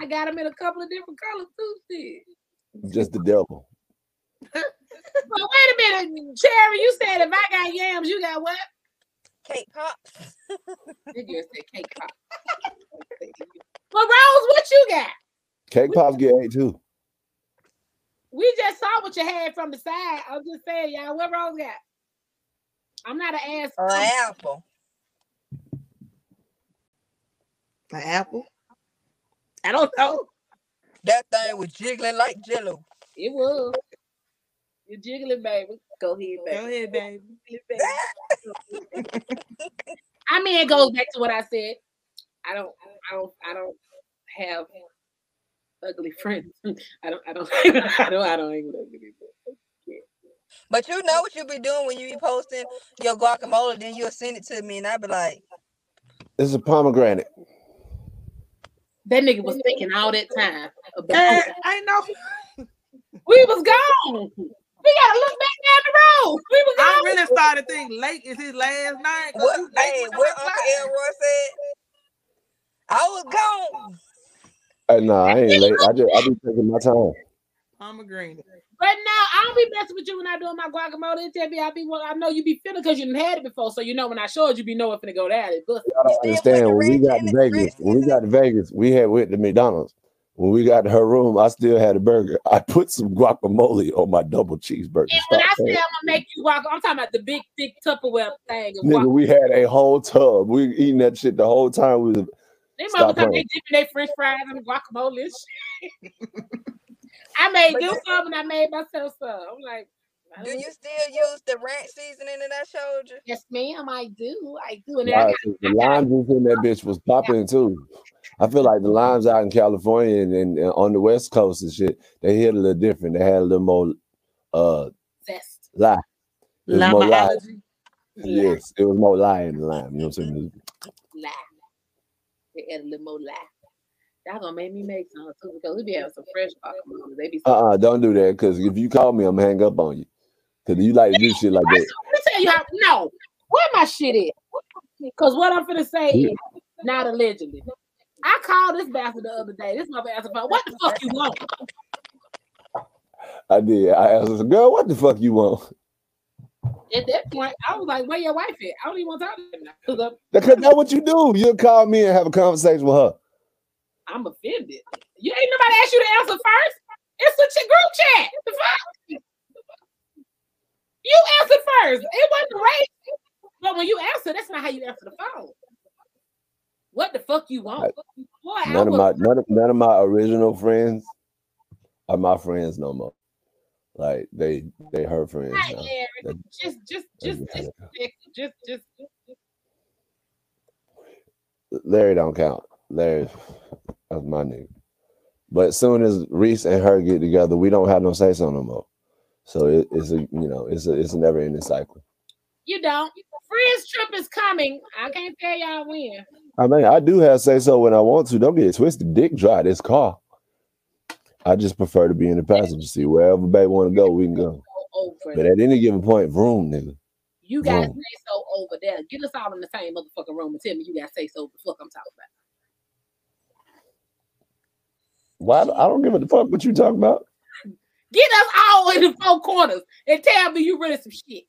I got them in a couple of different colors too. Sid. Just the devil. but wait a minute, Cherry. You said if I got yams, you got what? Cake pops. Did you said cake pops. well, Rose, what you got? Cake pops get eight too. We just saw what you had from the side. I'm just saying, y'all, what Rose got? I'm not an ass. An apple. An apple? I don't know. That thing was jiggling like jello. It was. You're jiggling, baby. Go ahead, baby. Go ahead, baby. I mean, it goes back to what I said. I don't, I don't, I don't have ugly friends. I don't, I don't, I don't, I don't, I don't even ugly But you know what you'll be doing when you be posting your guacamole, then you'll send it to me, and I'll be like, "This is a pomegranate." That nigga was thinking all that time. About hey, I know. we was gone. We gotta look back down the road. We was I really started thinking late is his last night. What, hey, what Uncle Elroy said? I was gone. Uh, hey, no, I ain't late. I just I be taking my time. I'm Pomegranate. But now I don't be messing with you when I doing my guacamole. Tell me I be well, I know you be feeling because you didn't had it before. So you know when I showed you, be know it's gonna go down. It but I don't understand when we got to Vegas. When we got to Vegas, we had went to McDonald's. When we got to her room, I still had a burger. I put some guacamole on my double cheeseburger. And when I say I'm gonna make you walk, I'm talking about the big, thick Tupperware thing. Nigga, we had a whole tub. We eating that shit the whole time. We was they motherfuckers they dipping their French fries in and guacamole. I made you some and I made myself some. I'm like, do you still use the ranch seasoning in that showed you? Yes, ma'am, I do. I do. And right, got, the lime juice in that bitch was popping too. I feel like the limes out in California and, and, and, on the West Coast and shit, they hit a little different. They had a little more uh zest. Lie. More lie. Yes, it was more lie in the lime. You know what I'm saying? Lie. They had a little more lie. Y'all gonna make me make some too because we be having some fresh guacamole. They be uh uh-uh, don't do that because if you call me, I'm gonna hang up on you. Cause you like to do shit like that. Let me tell you how no, where my shit is. Cause what I'm gonna say is not allegedly. I called this bastard the other day. This mother asked about what the fuck you want. I did. I asked her, girl, what the fuck you want? At that point, I was like, where your wife at? I don't even want to talk to him now. Because that's what you do. You'll call me and have a conversation with her. I'm offended. You ain't nobody asked you to answer first. It's a group chat. The fuck? You answered first. It wasn't race. But when you answer, that's not how you answer the phone. What the fuck you want? Boy, none of my none of, none of my original friends are my friends no more. Like they they her friends. Now. Just just just just, just just Larry don't count. Larry that's my nigga. But as soon as Reese and her get together, we don't have no say so no more. So it, it's a you know it's a it's a never ending cycle. You don't. Friends trip is coming. I can't tell y'all when. I mean, I do have say so when I want to. Don't get it twisted. Dick dry this car. I just prefer to be in the passenger seat. Wherever baby want to go, we can go. But at any given point, room, nigga. You got say so over there. Get us all in the same motherfucking room and tell me you got say so. The fuck I'm talking about. Why? I don't give a fuck what you talking about. Get us all in the four corners and tell me you ready some shit.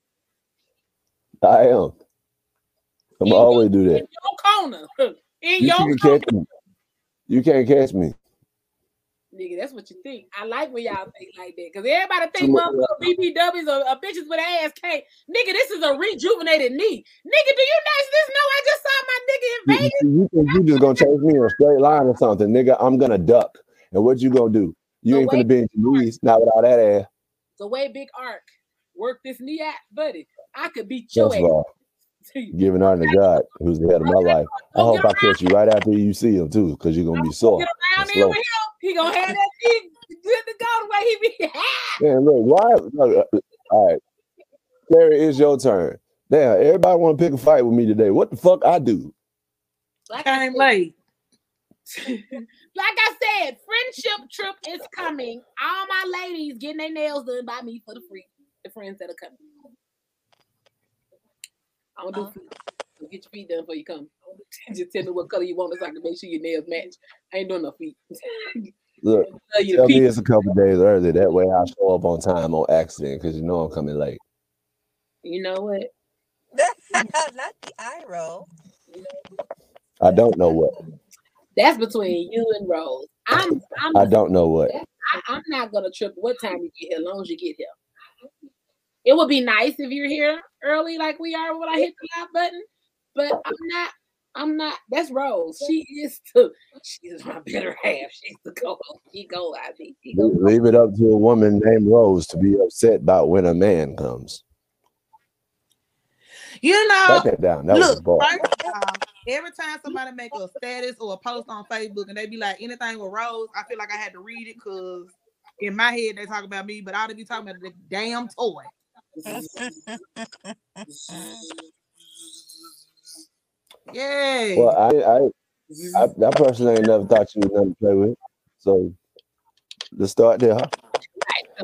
I am. I'm in always do that. In your corner. In you your can't corner. catch me. You can't catch me. Nigga, that's what you think. I like when y'all think like that. Because everybody think motherfucker. BBWs are, are bitches with ass can't. Nigga, this is a rejuvenated knee. Nigga, do you guys just know I just saw my nigga in You, Vegas? you think you just gonna chase me in a straight line or something, nigga? I'm gonna duck. And what you gonna do? You The ain't gonna bend your knees, not without that ass. The way Big Arc work this knee out, buddy. I could beat your ass. All, giving honor to God, who's the head of my life. I hope I catch you right after you see him too, because you're gonna be sore. Get around and slow. with him. He gonna have that knee good to go the way he be. Man, look, why? Look, uh, all right, Terry, it's your turn. Damn, everybody want to pick a fight with me today. What the fuck I do? like I Came said, late. like I said, friendship trip is coming. All my ladies getting their nails done by me for the free. The friends that are coming. I don't do Uh. feet. So get your feet done before you come. Just tell me what color you want so I can make sure your nails match. I ain't doing no feet. Look, Tell you the tell me feet. it's a couple days early. That way I show up on time on accident because you know I'm coming late. You know what? Not the eye roll. I don't know what. That's between you and Rose. I'm I'm I don't know what. I, I'm not gonna trip what time you get here, as long as you get here. It would be nice if you're here early, like we are when I hit the live button. But I'm not. I'm not. That's Rose. She is the. She's my better half. She's the go. She go. I think. Go. Leave it up to a woman named Rose to be upset about when a man comes. You know, Write that down. That was a look, first of all, every time somebody make a status or a post on Facebook and they be like anything with Rose, I feel like I had to read it because in my head they talk about me, but I ought to be talking about the damn toy. Yeah. Well, I, I, I, that person ain't never thought you was nothing to play with. So let's start there. Huh?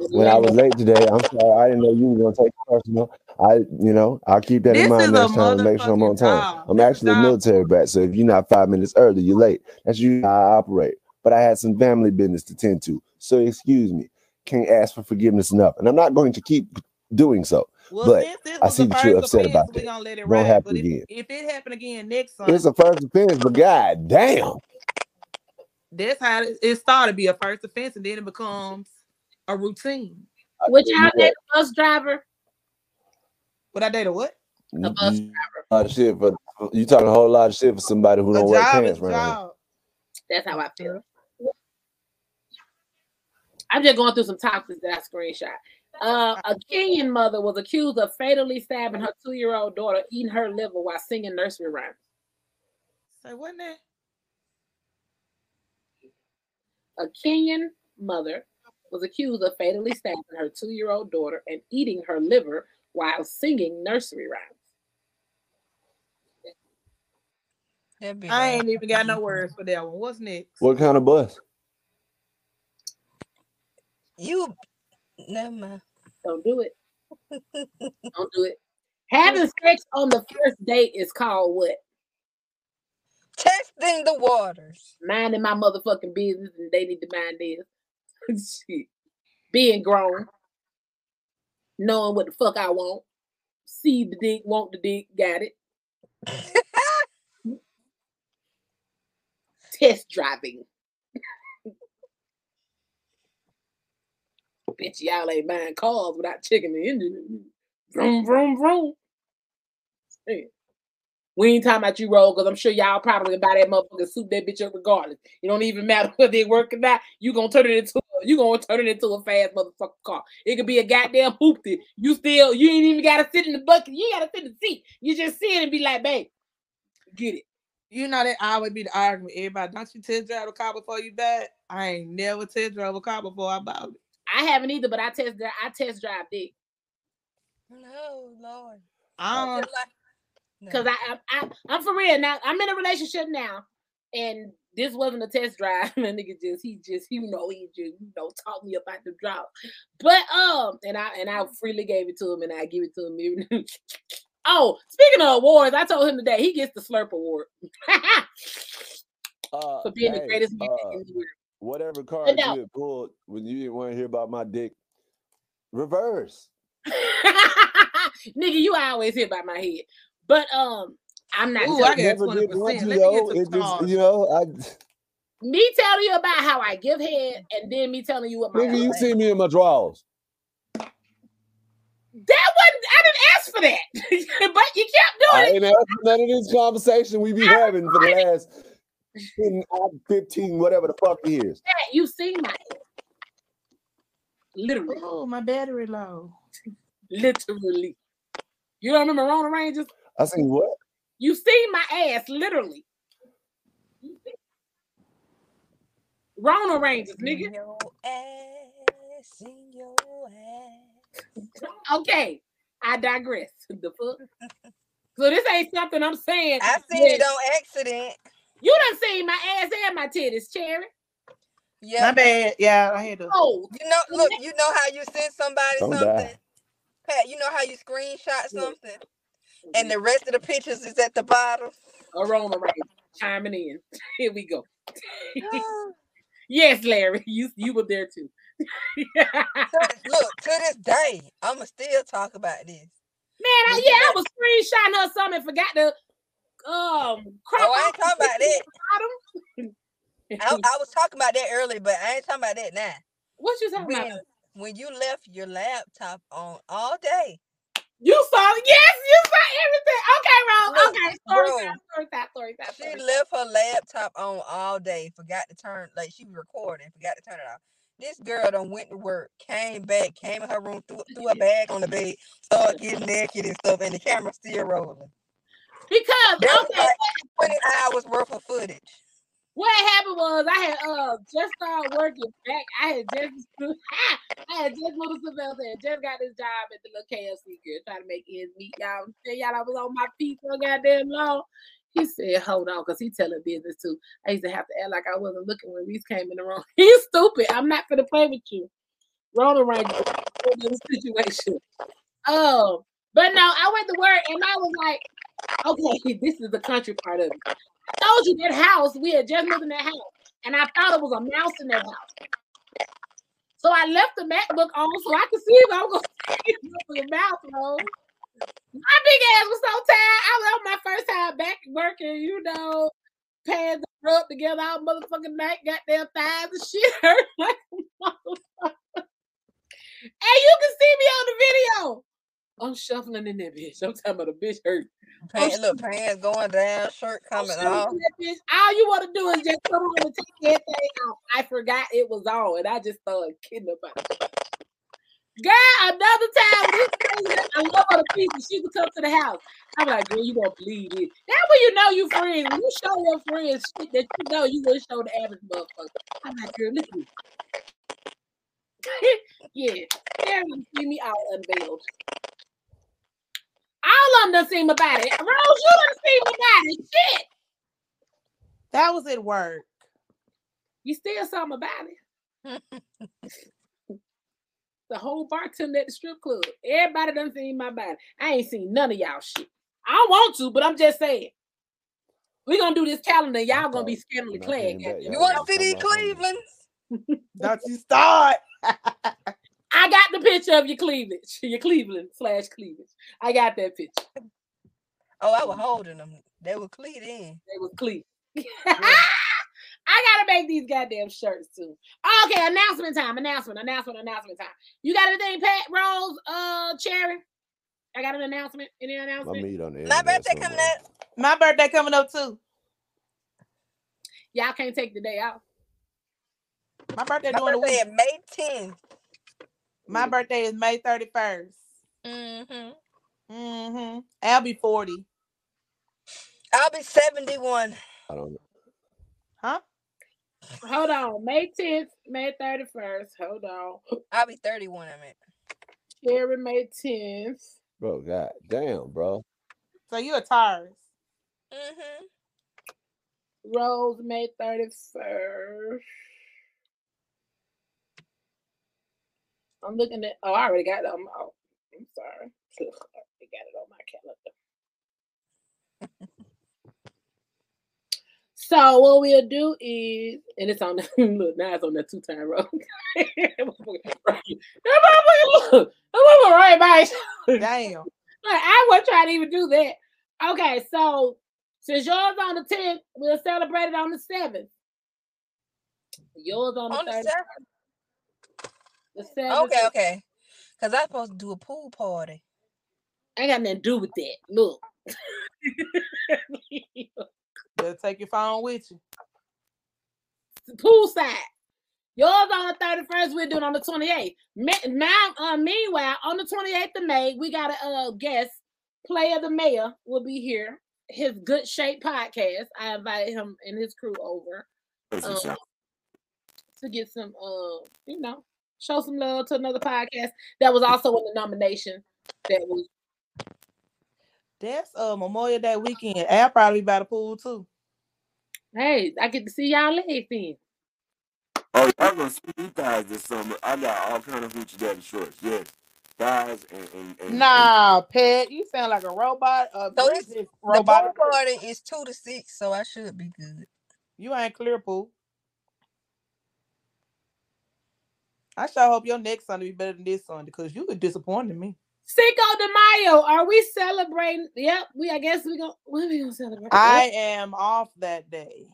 When I was late today, I'm sorry. I didn't know you were gonna take it personal. I, you know, I'll keep that in mind next time to make sure I'm on time. job. I'm This actually a military brat, so if you're not five minutes early, you're late. That's usually how I operate. But I had some family business to tend to, so excuse me. Can't ask for forgiveness enough, and I'm not going to keep doing so. well, but I see the that you're upset offense, about we that. gonna let it Won't happen But if, again. if it happen again next time, It's a first offense, but god damn. that's how it, it started to be a first offense, and then it becomes a routine. Which You y'all date a bus driver? Would I date a what? A bus You, a lot of shit for you talking a whole lot of shit for somebody who A don't wear pants is a around here. job. That's how I feel. I'm just going through some topics that I screenshot. Uh, a Kenyan mother was accused of fatally stabbing her two-year-old daughter, eating her liver while singing nursery rhymes. Say wasn't that? A Kenyan mother was accused of fatally stabbing her two-year-old daughter and eating her liver while singing nursery rhymes. I ain't even got no words for that one. What's next? What kind of bus? You never mind. Don't do it. Don't do it. Having sex on the first date is called what? Testing the waters. minding my motherfucking business and they need to mind theirs. Shit. Being grown, knowing what the fuck I want, see the dick, want the dick, got it. Test driving. Bitch, y'all ain't buying cars without checking the engine. Vroom, vroom, vroom. Shit. We ain't talking about you, roll, because I'm sure y'all probably buy that motherfucker suit that bitch up regardless. It don't even matter whether it work or not. You gonna turn it into you gonna turn it into a fast motherfucker car. It could be a goddamn hoopty. You still you ain't even gotta sit in the bucket. You gotta sit in the seat. You just sit and be like, babe, get it. You know that I would be the argument. Everybody, don't you test drive a car before you buy it? I ain't never test drive a car before I bought it. I haven't either, but I test dri- I test drive dick No, Lord. I I don't. no. because I, I I I'm for real now. I'm in a relationship now, and this wasn't a test drive. And nigga just he just you know he just you know talk me about the drop, but um and I and I freely gave it to him and I give it to him. Even oh, speaking of awards, I told him today he gets the Slurp Award Uh, for being the greatest man uh, in the world. Whatever card no. you had pulled when you didn't want to hear about my dick, reverse. Nigga, you always hit by my head. But um, I'm not. Ooh, I Never did want to, yo. It just, you know, I. Me telling you about how I give head, and then me telling you what my. Nigga, you see me in my drawers. That wasn't. I didn't ask for that, but you kept doing I it. ain't asked for none of this conversation we be having for the last 10, 15, whatever the fuck years. Yeah, you seen my ass. Literally. Oh, my battery low. Literally. You don't remember Rona Rangers? I seen what? You seen my ass, literally. Rona Rangers, nigga. Your ass in your ass. Okay, I digress. The fuck? So this ain't something I'm saying. I seen it on accident. You done seen my ass and my titties, Cherry. Yeah. My bad. Yeah, I had to. Oh, You know, look, you know how you send somebody Don't something? die. Pat, you know how you screenshot something? And the rest of the pictures is at the bottom. a Rona Ranger chiming in. Here we go. yes, Larry, you you were there too. Look, to this day, I'ma still talk about this. Man, I, yeah, I was screenshotting her something and forgot to um crop Oh, I ain't talking about that. bottom. I, I was talking about that earlier, but I ain't talking about that now. what you talking When about? when you left your laptop on all day, You saw yes, you saw everything. Okay. Look, okay, story bro. time, story time, story time. she story left her laptop on all day, forgot to turn like she was recording, forgot to turn it off. This girl done went to work, came back, came in her room, threw, threw a bag on the bed, started getting naked and stuff, and the camera still rolling. Because okay, like 20 hours worth of footage. what happened was I had uh just started working back. I had just I had just moved to Savannah and just got this job at the little KFC girl trying to make ends meet. Y'all tell y'all I was on my feet so goddamn long. He said, hold on, because he telling business too. I used to have to act like I wasn't looking when Reese came in the room. He's stupid. I'm not gonna play with you. Rona Ranger this situation. Oh, but no, I went to work and I was like, okay, this is the country part of it. I told you that house, we had just moved in that house, and I thought it was a mouse in that house. So I left the MacBook on so I could see if I was gonna see the mouse roll. My big ass was so tired. I was on my first time back working, you know, pants rubbed together all motherfucking night, got their thighs and shit hurt like a motherfucker. And you can see me on the video. I'm shuffling in that bitch. I'm talking about a bitch hurt. Pants, look, pants going down, shirt coming off. All you want to do is just come on and take everything off. I forgot it was on, and I just started kidding about it. Girl, another time, this lady, I love her to pieces. She would come to the house. I'm like, girl, you won't believe it. That's when you know you friends. When you show your friends shit that you know you will show the average motherfucker. I'm like, girl, look at me. yeah, gonna see me all unveiled. All of them done seen my body. Rose, you done seen my body. Shit. That was at work. You still saw my body. the whole bartender at the strip club. Everybody done seen my body. I ain't seen none of y'all shit. I don't want to, but I'm just saying. we gonna do this calendar. Y'all gonna be scantily clad. goddamn. You want to see these Cleveland? Don't you start. I got the picture of your cleavage, your Cleveland slash cleavage. I got that picture. Oh, I was holding them. They were cleat in. They was clean. I gotta make these goddamn shirts too. Okay, announcement time. Announcement. Announcement. Announcement time. You got anything, Pat Rose? Uh, Cherry. I got an announcement. Any My announcement? meat on the My internet birthday coming up. My birthday coming up too. Y'all can't take the day off. My birthday My during the birthday week. is May 10th. My birthday is May 31st. Mm-hmm. Mm-hmm. I'll be 40. I'll be 71. I don't know. Huh? Hold on. May 10th, May 31st. Hold on. I'll be 31, I meant. Cherry, May 10th. Bro, god damn, bro. So you're a Taurus. Mm-hmm. Rose, May 31st. I'm looking at, oh, I already got it on my, oh, I'm sorry. Ugh, I already got it on my calendar. So what we'll do is, and it's on the look now it's on that two time road. look, right by. Damn. I wasn't trying to even do that. Okay, so since yours on the 10th, we'll celebrate it on the 7th. Yours on the, on 7th. The 7th. Okay, okay. Because I'm supposed to do a pool party. I got nothing to do with that. Look. Better take your phone with you. Pool Poolside. Yours on the 31st, we're doing on the 28th. Now, uh, meanwhile, on the 28th of May, we got a uh, guest. Player the Mayor will be here. His Good Shape podcast. I invited him and his crew over um, to get some, uh, you know, show some love to another podcast that was also in the nomination. That was. That's uh Memorial Day weekend. I'll probably be by the pool too. Hey, I get to see y'all legs then. Oh, y'all gonna see these guys this summer. I got all kind of hoochie daddy shorts. Yes. Guys and, and, and Nah, and, Pet, you sound like a robot. Uh, so this, the robot party is two to six, so I should be good. You ain't clear, Pooh. I sure hope your next Sunday be better than this Sunday because you were disappointing me. Cinco de Mayo, are we celebrating? Yep, we. I guess we go. When are we gonna celebrate? I am off that day.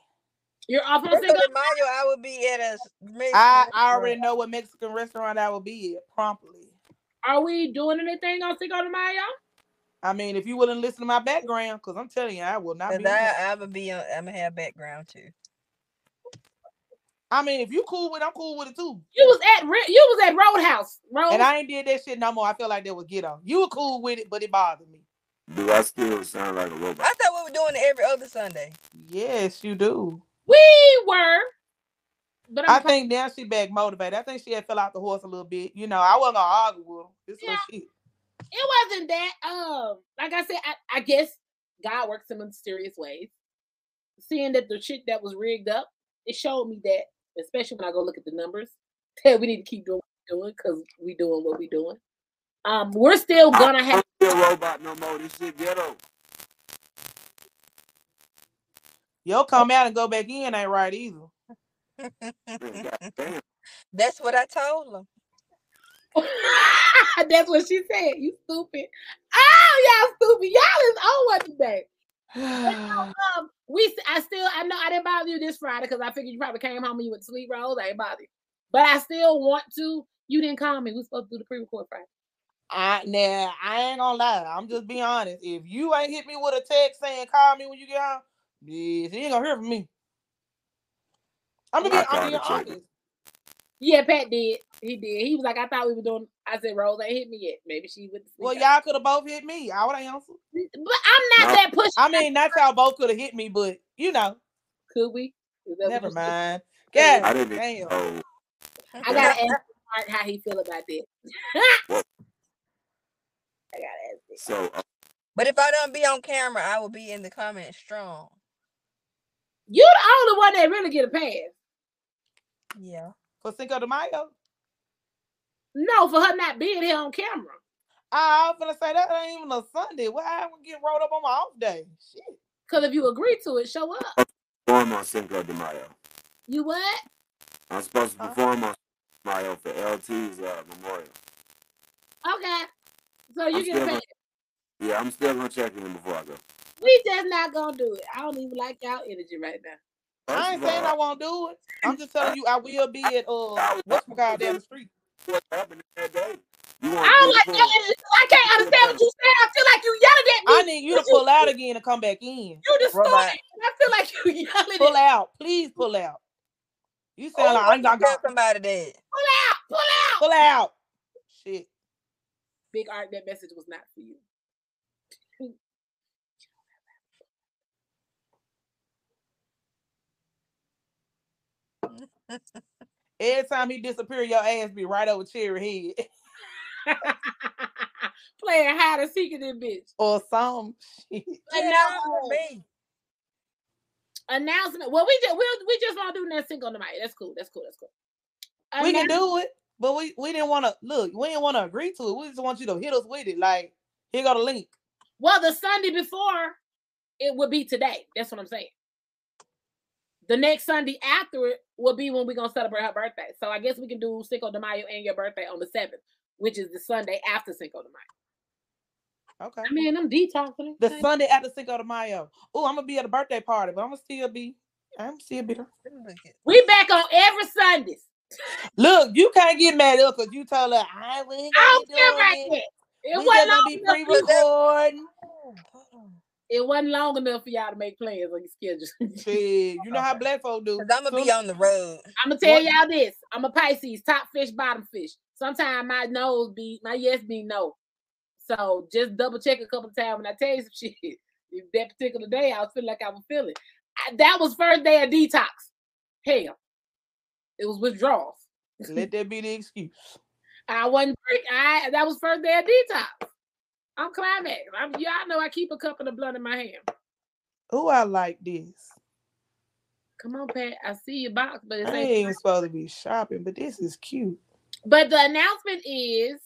You're off on Cinco de Mayo. I will be at a. Mexican I, I already know what Mexican restaurant I will be at promptly. Are we doing anything on Cinco de Mayo? I mean, if you wouldn't listen to my background, because I'm telling you, I will not be. I, I would be. On, I'm gonna have background too. I mean, if you cool with, it, I'm cool with it too. You was at you was at Roadhouse, Road. and I ain't did that shit no more. I feel like that was ghetto. You were cool with it, but it bothered me. Do I still sound like a robot? I thought we were doing it every other Sunday. Yes, you do. We were. But I'm i think now she back motivated. I think she had fell out the horse a little bit. You know, I wasn't gonna argue with her. This yeah. shit. It wasn't that. Um, like I said, I, I guess God works in mysterious ways. Seeing that the shit that was rigged up, it showed me that especially when I go look at the numbers, that we need to keep doing what we're doing because we doing what we're doing. Um, we're still gonna I have a robot no more. This shit ghetto. Yo, come out and go back in ain't right either. That's what I told them. That's what she said. You stupid. Oh, y'all stupid. Y'all is on what today. um, we I still I know I didn't bother you this Friday because I figured you probably came home and you went to sleep rolls. I ain't bother you. But I still want to. You didn't call me. We supposed to do the pre-record Friday. I now I ain't gonna lie. I'm just being honest. If you ain't hit me with a text saying call me when you get home, yes, you ain't gonna hear from me. I'm gonna be, I'm being honest. Yeah, Pat did. He did. He was like, I thought we were doing. I said, Rose ain't hit me yet. Maybe she would. Well, y'all could have both hit me. I would have answered. But I'm not no. that pushy. I mean, that's how both could have hit me, but you know. Could we? Never mind. Yeah. I didn't damn. Know. I gotta ask Mark how he feel about that. I gotta ask. So, uh, but if I don't be on camera, I will be in the comments strong. You're the only one that really get a pass. Yeah for Cinco de Mayo? No, for her not being here on camera. I was gonna say that ain't even a Sunday. Why I would get rolled up on my off day? Shit. Because if you agree to it, show up. Perform on Cinco de Mayo. You what? I'm supposed to perform on Mayo for LT's uh, memorial. Okay. So you get paid. Yeah, I'm still gonna check in before I go. We just not gonna do it. I don't even like y'all energy right now. I ain't saying I won't do it. I'm just telling you I will be at uh what's my goddamn the street. What happened that day? I don't like that. I can't understand what you said. I feel like you yelling at me. I need you to pull out again and come back in. You just started. I feel like you yelling. At me. Pull out, please pull out. You oh, sound oh, like I'm gonna tell somebody that. Pull out, pull out, pull out. Shit. Big art. That message was not for you. Every time he disappear, your ass be right over Cherry head. Playing hide and seek in this bitch. Or some shit. Announcement. Announcement. Well, we just we we just want to do that single tonight. That's cool. That's cool. That's cool. We can do it, but we we didn't want to look. We didn't want to agree to it. We just want you to hit us with it. Like here go the link. Well, the Sunday before it would be today. That's what I'm saying. The next Sunday after it will be when we're gonna celebrate her birthday. So I guess we can do Cinco de Mayo and your birthday on the seventh, which is the Sunday after Cinco de Mayo. Okay. I mean, I'm detoxing. The Sunday after Cinco de Mayo. Oh, I'm gonna be at a birthday party, but I'm gonna still be. I'm still bitter. We back on every Sundays. Look, you can't get mad at because you told her I ain't I don't care about that. It we wasn't gonna be enough. pre-recording. It wasn't long enough for y'all to make plans on your schedule. Shit, you know how black folk do. I'm gonna be on the road. I'm gonna tell y'all this. I'm a Pisces, top fish, bottom fish. Sometimes my nose be my yes be no. So just double check a couple times when I tell you some shit. If that particular day I was feeling like I was feeling. I, that was first day of detox. Hell, it was withdrawals. Let that be the excuse. I wasn't. drink- I that was first day of detox. I'm climax. I'm y'all know I keep a cup of the blood in my hand. Oh, I like this. Come on, Pat. I see your box, but it's I ain't. supposed to be shopping, but this is cute. But the announcement is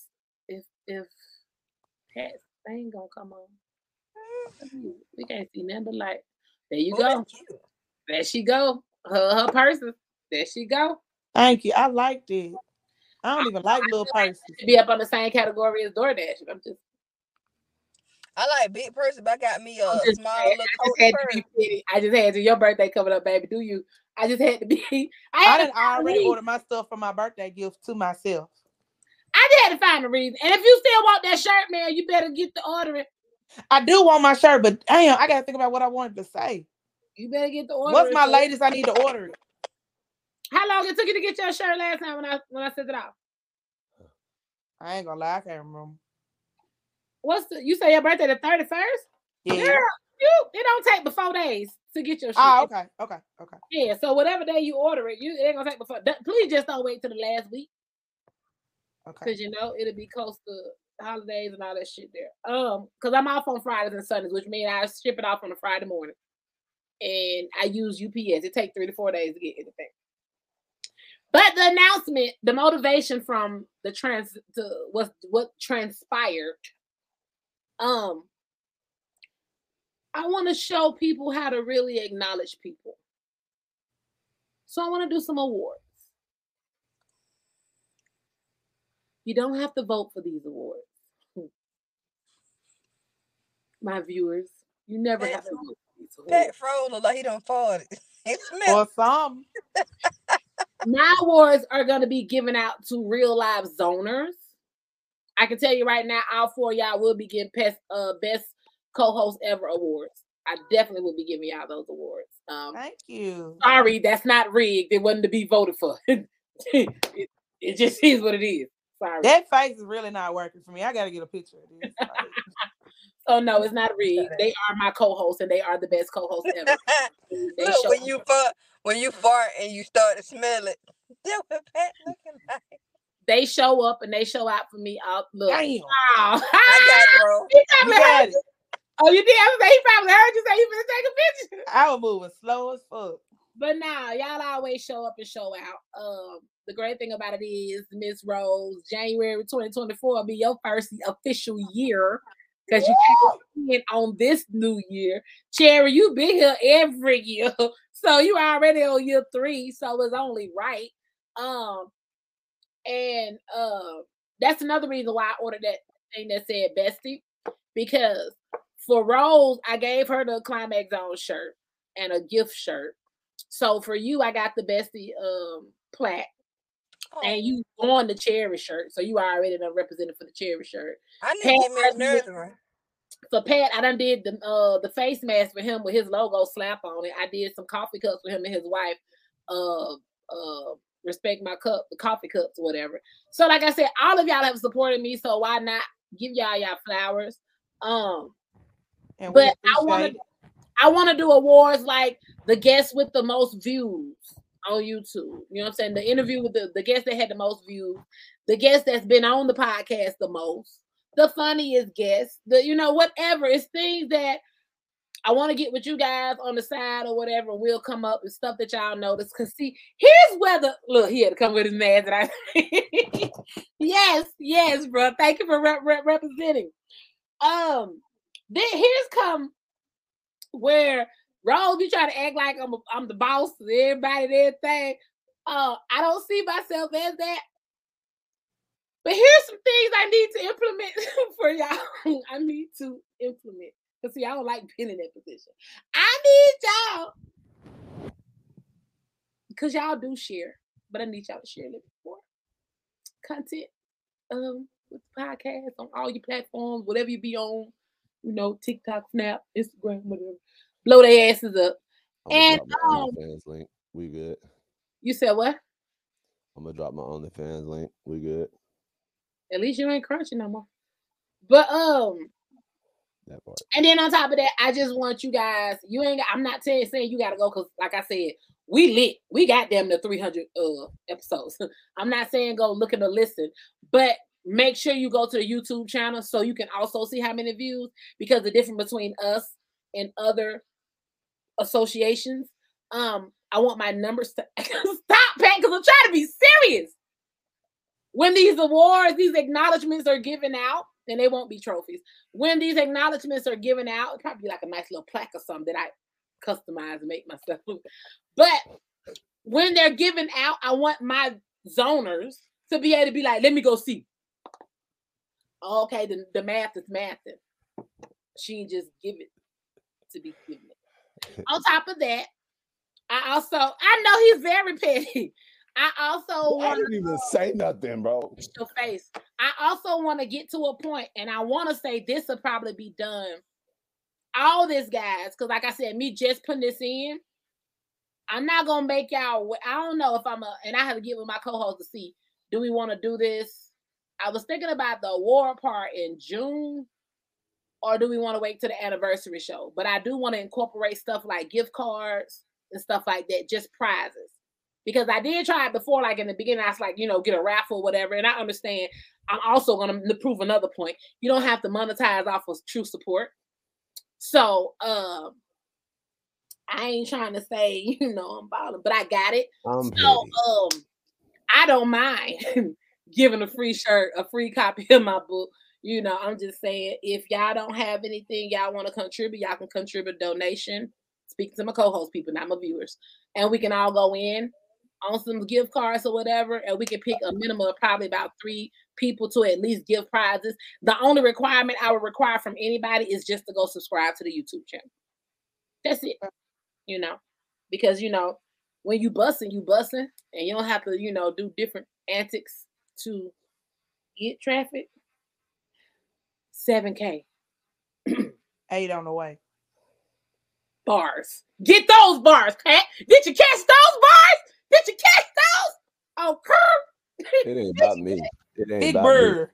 if if Pat ain't gonna come on. Mm-hmm. We can't see nothing but light. There you go. There she go. Her her person. There she go. Thank you. I liked it. I don't even like little purses. Be up on the same category as DoorDash. I'm just, I like big purses, but I got me a I'm just small saying, little I just coat had to be petty. I just had to. Your birthday coming up, baby. Do you? I just had to be. I I had to didn't already reason. order my stuff for my birthday gift to myself. I just had to find a reason. And if you still want that shirt, man, you better get the ordering. I do want my shirt, but damn, I gotta think about what I wanted to say. You better get the order. What's my latest? I need to order it. How long it took you to get your shirt last time when I when I sent it out? I ain't gonna lie, I can't remember. What's the you say your birthday the 31st? Yeah. Girl, you it don't take but four days to get your shit. Ah, okay, okay, okay. Yeah, so whatever day you order it, you it ain't gonna take before. Please just don't wait till the last week Okay. because you know it'll be close to holidays and all that shit there. Um, because I'm off on Fridays and Sundays, which means I ship it off on a Friday morning, and I use UPS. It takes three to four days to get anything. But the announcement, the motivation from the trans to what what transpired. Um, I want to show people how to really acknowledge people. So I want to do some awards. You don't have to vote for these awards. My viewers, you never have to vote for these awards. Pat froze look like he done farted. It Or smells. some. My awards are going to be given out to real live zoners. I can tell you right now, all four of y'all will be getting best, uh, best co-host ever awards. I definitely will be giving y'all those awards. Um, Thank you. sorry, that's not rigged. It wasn't to be voted for. it, it just is what it is. Sorry. That face is really not working for me. I gotta get a picture of this. Like, Oh no, it's not rigged. They are my co-hosts and they are the best co-hosts ever. Look, when you fart, when you fart and you start to smell it, that's what Pat looking like. They show up and they show out for me. Out look. damn. Oh, I got it, bro. You got it. Oh, you did? I was like, he probably heard you say you finna take a picture. I was moving slow as fuck. But now y'all always show up and show out. Um, the great thing about it is Miss Rose, January 2024 will be your first official year because you came in on this new year. Cherry, you been here every year, so you already on year three, so it's only right. Um, and uh, that's another reason why I ordered that thing that said bestie because for Rose, I gave her the Climax Zone shirt and a gift shirt. So for you, I got the bestie um plaque, and you on the cherry shirt. So you already done represented for the cherry shirt. I need Pat, to get me a For Pat, I done did the uh the face mask for him with his logo slap on it. I did some coffee cups for him and his wife. Uh uh respect my cup, the coffee cups, or whatever. So like I said, all of y'all have supported me, so why not give y'all y'all flowers? Um And but I want to I want to do awards like the guest with the most views on YouTube. You know what I'm saying? The interview with the, the guest that had the most views, the guest that's been on the podcast the most, the funniest guest, the you know, whatever. It's things that I want to get with you guys on the side or whatever. We'll come up with stuff that y'all notice. Cause see, here's where the look. He had to come with his mask. That I yes, yes, bro. Thank you for rep- rep- representing. Um, then here's come where Rose, you try to act like I'm a, I'm the boss of everybody everything. Uh, I don't see myself as that. But here's some things I need to implement for y'all. I need to implement. Because see, I don't like being in that position. I need y'all. Because y'all do share. But I need y'all to share a little bit more content um with the podcast on all your platforms, whatever you be on, you know, TikTok, Snap, Instagram, whatever. Blow their asses up. And um, link. We good. You said what? I'm gonna drop my OnlyFans link. We good. At least you ain't crunching no more. But um, that part. And then on top of that, I just want you guys. You ain't. I'm not saying saying you gotta go because, like I said, we lit. We got them the 300 uh episodes. I'm not saying go look at the listen, but make sure you go to the YouTube channel so you can also see how many views because the difference between us and other associations. Um, I want my numbers to stop, Pat, because I'm trying to be serious. When these awards, these acknowledgments are given out, and they won't be trophies. When these acknowledgments are given out, it'll probably be like a nice little plaque or something that I customize and make myself. But when they're given out, I want my zoners to be able to be like, let me go see. Oh, okay, the, the math is mathing. She just give it to be given it. On top of that, I also I know he's very petty. I also want to even say nothing, bro. Your face. I also want to get to a point, and I want to say this will probably be done. All this, guys, because like I said, me just putting this in, I'm not gonna make y'all. I don't know if I'm a, and I have to get with my co-host to see. Do we want to do this? I was thinking about the award part in June, or do we want to wait to the anniversary show? But I do want to incorporate stuff like gift cards and stuff like that, just prizes. Because I did try it before, like in the beginning, I was like, you know, get a raffle, or whatever. And I understand. I'm also going to prove another point. You don't have to monetize off of true support. So, um, I ain't trying to say, you know, I'm balling, but I got it. I'm so, um, I don't mind giving a free shirt, a free copy of my book. You know, I'm just saying, if y'all don't have anything y'all want to contribute, y'all can contribute donation. Speaking to my co-host people, not my viewers, and we can all go in on some gift cards or whatever, and we can pick a minimum of probably about three people to at least give prizes. The only requirement I would require from anybody is just to go subscribe to the YouTube channel. That's it. Mm. You know, because you know when you bussing, you bussing, and you don't have to, you know, do different antics to get traffic. 7K. Eight on the way. Bars. Get those bars, Pat. Did you catch those bars? Did you catch those? Oh, curb. It ain't about me. It ain't Big about bird.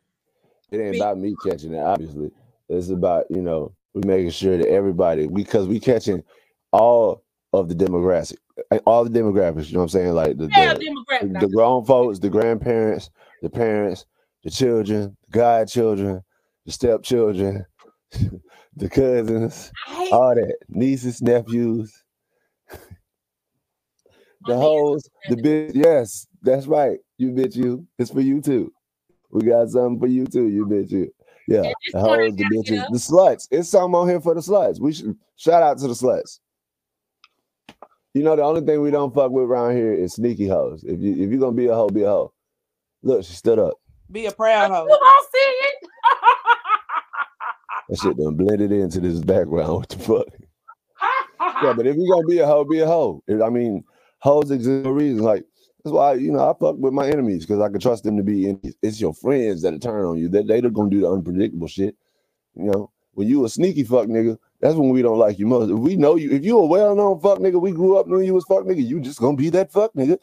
me. It ain't Big about me catching it, obviously. It's about, you know, we making sure that everybody, because we catching all of the demographic, eh, all the demographics. You know what I'm saying? Like the yeah, the, the, grown folks, the grandparents, the parents, the children, the godchildren, the stepchildren, the cousins, all that, nieces, nephews, the hoes, the bitch. Yes, that's right. You bitch, you. It's for you too. We got something for you too. You bitch, you. Yeah, the hoes, the bitches, the sluts. It's something on here for the sluts. We should shout out to the sluts. You know, the only thing we don't fuck with around here is sneaky hoes. If you if you're gonna be a hoe, be a hoe. Look, she stood up. Be a proud hoe. You don't see it. that shit done blended into this background. What the fuck? yeah, but if you're gonna be a hoe, be a hoe. I mean, hoes exist for a reason. Like that's why you know I fuck with my enemies because I can trust them to be. In, it's your friends that turn on you. That they, they're gonna do the unpredictable shit. You know, when you a sneaky fuck nigga, that's when we don't like you most. If we know you, if you a well-known fuck nigga, we grew up knowing you was fuck nigga, you just gonna be that fuck nigga.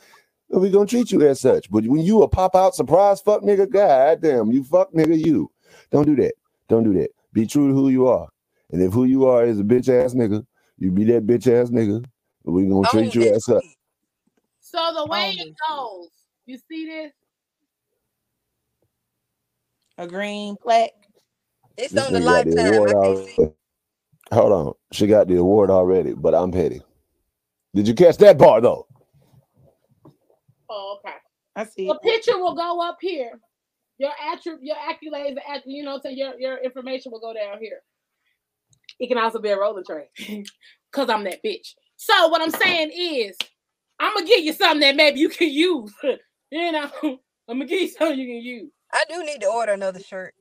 And we gonna treat you as such. But when you a pop out surprise fuck nigga, god damn, you fuck nigga, you. Don't do that. Don't do that. Be true to who you are. And if who you are is a bitch ass nigga, you be that bitch ass nigga. We gonna treat you as such. So the way it goes, you see this? A green plaque. It's this on the lifetime. Hold on. She got the award already, but I'm petty. Did you catch that part though? Oh, okay. I see. The picture will go up here. Your attribute, your accolades, you know, so your your information will go down here. it can also be a rolling tray because I'm that bitch. So what I'm saying is, I'm gonna give you something that maybe you can use. you know, I'm gonna give you something you can use. I do need to order another shirt.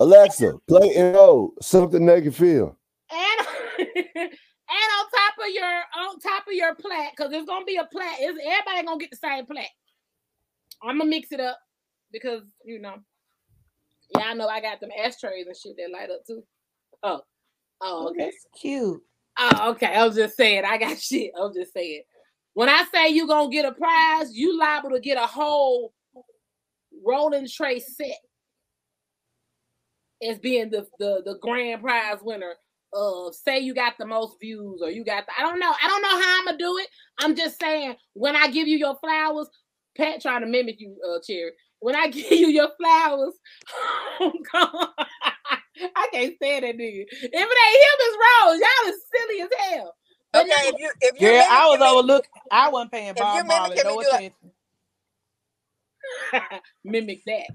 Alexa, play NO, something they can feel. And and on top of your on top of your plat, because it's gonna be a plat. It's, everybody gonna get the same plat. I'm gonna mix it up because you know, yeah, I know I got them ashtrays and shit that light up too. Oh, oh, okay, That's cute. oh, okay. I was just saying, I got shit. I was just saying, when I say you're gonna get a prize, you liable to get a whole rolling tray set as being the the the grand prize winner of say you got the most views or you got the, I don't know. I don't know how I'm gonna do it. I'm just saying when I give you your flowers, Pat trying to mimic you, uh Cherry. When I give you your flowers, oh I can't stand that nigga. If it ain't him, it's Rose. Y'all is silly as hell. But Okay, no, if you if you're Girl, I was mimicking overlooked. I wasn't paying if Bob you're Marley no me, do like attention. mimic that.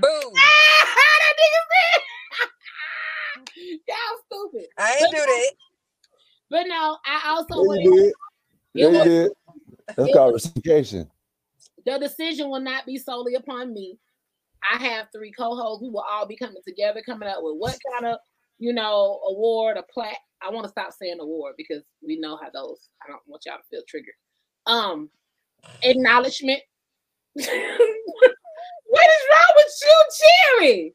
boom. that nigga said. Y'all stupid. I ain't But do that. but no, I also Yeah, want you did. it Yeah, you was did. That's called was reciprocation. the decision will not be solely upon me. I have three co-hosts. We will all be coming together, coming up with what kind of, you know, award, a plaque. I want to stop saying award because we know how those. I don't want y'all to feel triggered. Um, acknowledgement. what is wrong with you, Cherry?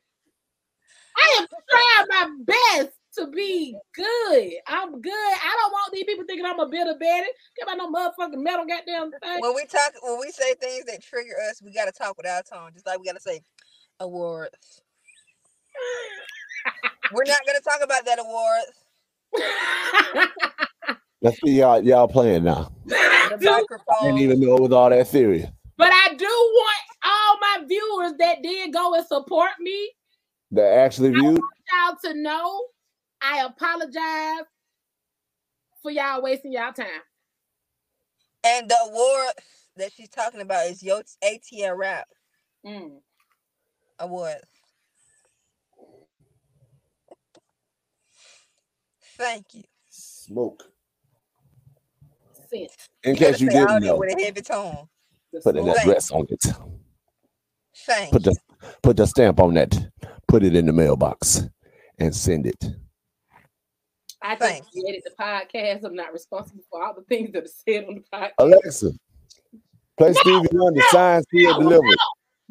I am trying my best to be good. I'm good. I don't want these people thinking I'm a bitter Betty. Get about no motherfucking metal goddamn thing. When we talk, when we say things that trigger us, we gotta talk with our tone. Just like we gotta say awards. We're not gonna talk about that awards. Let's see y'all y'all playing now. The I I didn't even know it was all that serious. but I do want all my viewers that did go and support me, That actually viewed. I want y'all to know I apologize for y'all wasting y'all time. And the award that she's talking about is your ATL rap Mm. award. Thank you. Smoke. Sense. In case you say didn't know, with a heavy tone. Put an address on it. Thank Put you. the put the stamp on that. Put it in the mailbox and send it. I just Thank you. created the podcast. I'm not responsible for all the things that are said on the podcast. Alexa, play No, Stevie Wonder. no, Signs still no, delivered.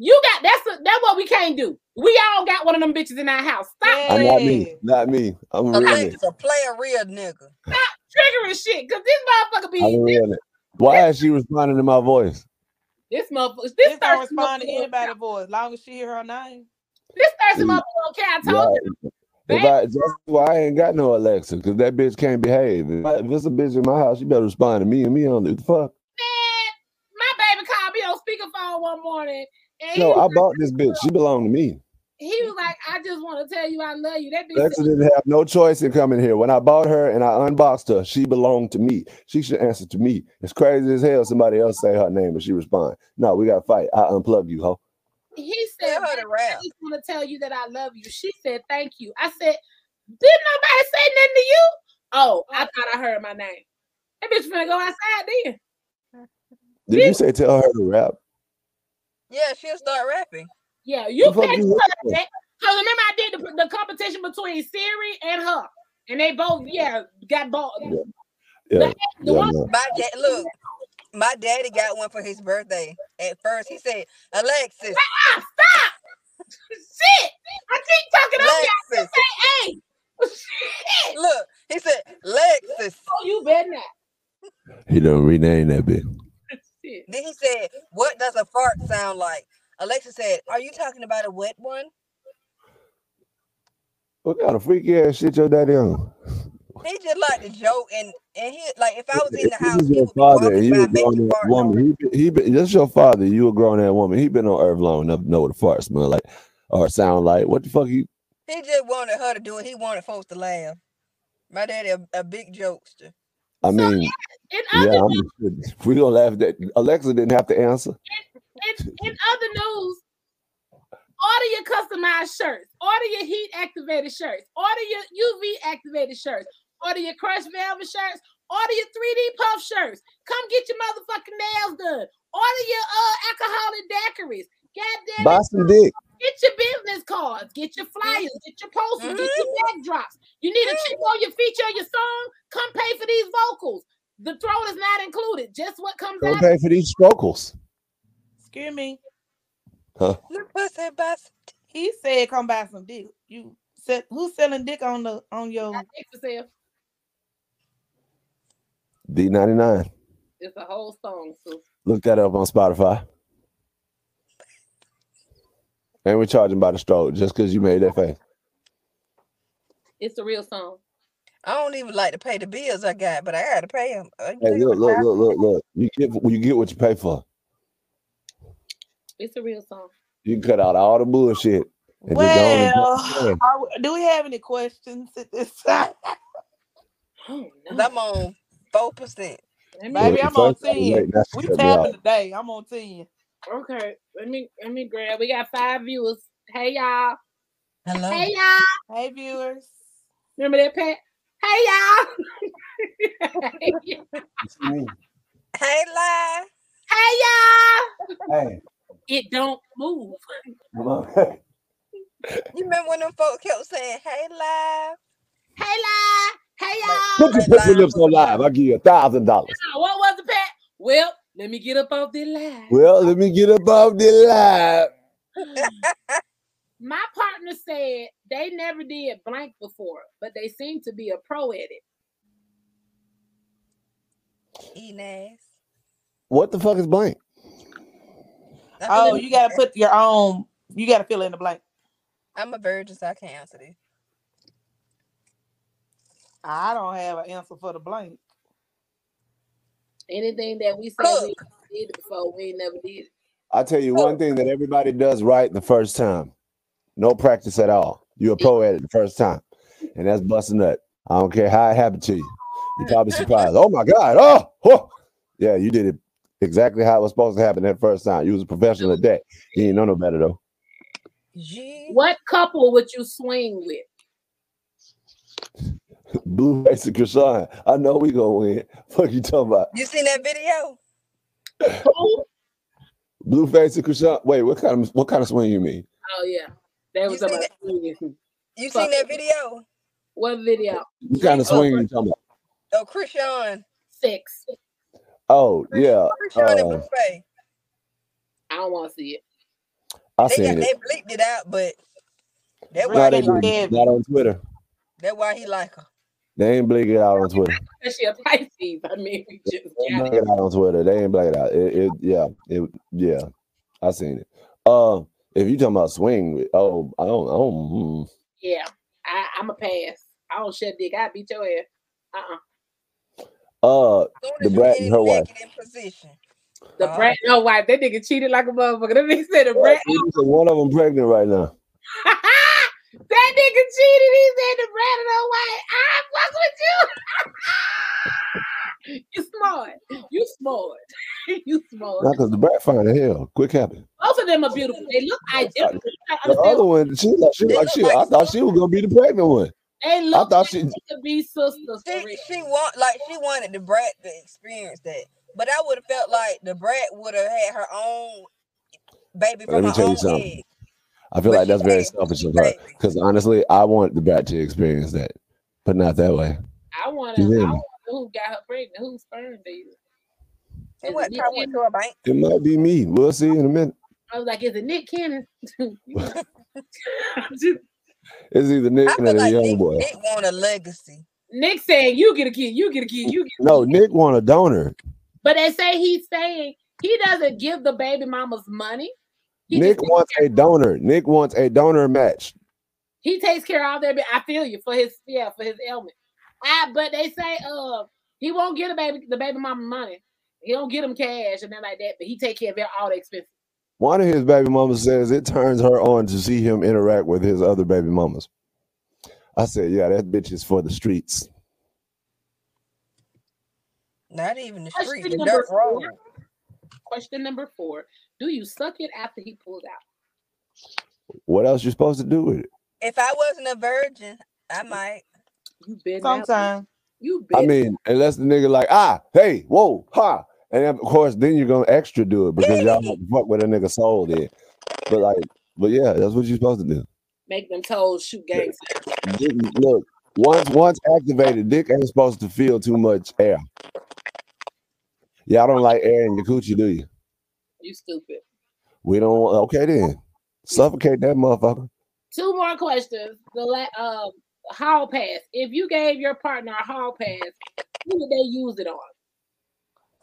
No. You got that's a, that's what we can't do. We all got one of them bitches in our house. Stop, Uh, not me. Not me. I'm a real nigga. Alexa, play a real nigga. stop triggering shit, cause this motherfucker I'm a be real nigga. Why is she responding to my voice? this motherfucker. This It's gonna respond to anybody's voice, as long as she hear her name. This thirsty See, motherfucker don't care. I yeah, told you. if I that's why I ain't got no Alexa, because that bitch can't behave. If, I, if it's a bitch in my house, you better respond to me and me on the fuck. Man, my baby called me on speakerphone one morning, and No, I like, bought this bitch. She belonged to me. he was like, I just want to tell you I love you. That bitch Alexa said, didn't have no choice in coming here. When I bought her and I unboxed her, she belonged to me. She should answer to me. It's crazy as hell. Somebody else say her name, and she respond. No, we got to fight. I unplug you, ho. he said, Tell her "Baby, to I just want to tell you that I love you. She said, thank you. I said, didn't nobody say nothing to you? Oh, I thought I heard my name. That bitch finna go outside then. Did you say tell her to rap? Yeah, she'll start rapping. Yeah, you can't better you rap that. Cause remember I did the, the competition between Siri and her, and they both yeah got both. Yeah, yeah, the yeah. one no. My dad, look, my daddy got one for his birthday. At first, he said, "Alexis, ah stop shit. I keep talking over y'all. Alexis." Say hey. Shit. Look, he said, "Lexus." Oh, you better not. He don't rename that bitch. Shit. Then he said, "What does a fart sound like?" Alexa said, "Are you talking about a wet one?" What kind of freaky ass shit your daddy on? He just like to joke, and and he like if I was in the this house, is he your would father and walking you by a grown ass woman, noise. he, he, be- that's your father. You a grown ass woman. He been on earth long enough to know what a fart smell like or sound like. What the fuck you? He just wanted her to do it. He wanted folks to laugh. My daddy a, a big jokester. I So mean, in yeah, other I'm, we gonna laugh that. Alexa didn't have to answer. in, in other news, Order your customized shirts. Order your heat activated shirts. Order your UV activated shirts. Order your crushed velvet shirts. Order your 3D puff shirts. Come get your motherfucking nails done. Order your uh alcoholic daiquiris. God damn Buy some dick. Get your business cards, get your flyers, get your posters, mm-hmm. get your backdrops. You need a chip on your feature or your song? Come pay for these vocals. The throat is not included. Just what comes Don't out. pay for these vocals. Excuse me. Huh? He said, "Come buy some dick." You said, "Who's selling dick on the on your?" dick for sale. D ninety nine. It's a whole song. So. Look that up on Spotify. And we're charging by the stroke just because you made that face. It's a real song. I don't even like to pay the bills I got, but I got to pay them. Uh, hey, look, look, look, look, look. You get you get what you pay for. It's a real song. You can cut out all the bullshit. Well, do we have any questions at this time? oh, no. I'm on four percent. Maybe I'm on ten. We tapping today. I'm on ten. Okay, let me let me grab. We got five viewers. Hey y'all. Hello. Hey y'all. Hey viewers. Remember that Pat? Hey y'all. hey la. Hey y'all. Hey. It don't move. you remember when them folks kept saying, "Hey live." Hey live. Hey y'all. Put your, put your lips on live. I'll give you a thousand dollars. What was the Pat? Well, let me get up off the line. Well, let me get up off the line. My partner said they never did blank before, but they seem to be a pro at it. Enes. What the fuck is blank? Oh, you gotta put your own. You gotta fill in the blank. I'm a virgin, so I can't answer this. I don't have an answer for the blank. Anything that we said we did before, we never did. I tell you one thing that everybody does right the first time. No practice at all. You're a pro at it the first time. And that's busting nut. I don't care how it happened to you. You're probably surprised. Oh my God. Oh, oh. yeah, you did it exactly how it was supposed to happen that first time. You was a professional at that. You didn't know no better though. What couple would you swing with? Blueface and Chrisean. I know we gonna win. Fuck you talking about? You seen that video? Blueface and Chrisean. Wait, what kind of what kind of swing you mean? Oh yeah, that was you about. Seen you seen that video? What video? What kind of swing you talking about? Oh, Chrisean. Six. Oh yeah. Chrisean uh, and Blueface. I don't want to see it. I seen it. They bleeped it out, but that why they not on Twitter. That's why he like her. They ain't bleak it out on Twitter. she a Pisces. I mean, we just bleak it out on Twitter. They ain't bleak it out. It, it, yeah, it, yeah. I seen it. Uh, if you talking about swing, oh, I don't, I don't. Hmm. Yeah, I, I'm a pass. I don't shed dick. I beat your ass. Uh uh-uh. uh. the brat and her wife. The uh, brat and her wife. That nigga cheated like a motherfucker. That nigga said the brat. One of them pregnant right now. That nigga cheated. He said the Brandon White. I fuck with you. you smart. You smart. you smart. Not because the brat fine as hell. Quick happen. Both of them are beautiful. They look identical. The other one, she like she like she. I thought she was gonna be the pregnant one. They look I thought like she could be sisters. She, she want like she wanted the brat to experience that, but I would have felt like the brat would have had her own baby from Let me tell you something. Egg. I feel but like that's very selfish of her. Because honestly, I want the brat to experience that, but not that way. I want to. know who got her pregnant. Who's sperm baby? It, went, went to a bank. it might be me. We'll see in a minute. I was like, is it Nick Cannon? it's either Nick or a like young Nick, boy. Nick want a legacy. Nick saying you get a kid, you get a kid, you get a kid. no. Kid. Nick want a donor. But they say he's saying he doesn't give the baby mamas money. He Nick wants a donor. Nick wants a donor match. He takes care of all that. I feel you for his yeah for his ailment. I, but they say uh he won't get a baby the baby mama money. He don't get him cash and then like that, but he take care of all the expenses. One of his baby mamas says it turns her on to see him interact with his other baby mamas. I said, yeah, that bitch is for the streets. Not even the streets, the dirt Question number four. Do you suck it after he pulls out? what else you supposed to do with it? If I wasn't a virgin, I might. You been Sometimes. You I been mean, unless the nigga like, ah, hey, whoa, ha. And of course, then you're gonna extra do it because y'all want to fuck with a nigga soul there. But like, but yeah, that's what you're supposed to do. make them toes shoot gangs. Look, once once activated, dick ain't supposed to feel too much air. Y'all don't like air in your coochie, do you? You stupid. We don't. Okay, then suffocate that motherfucker. Two more questions. The la- um hall pass. If you gave your partner a hall pass, who would they use it on?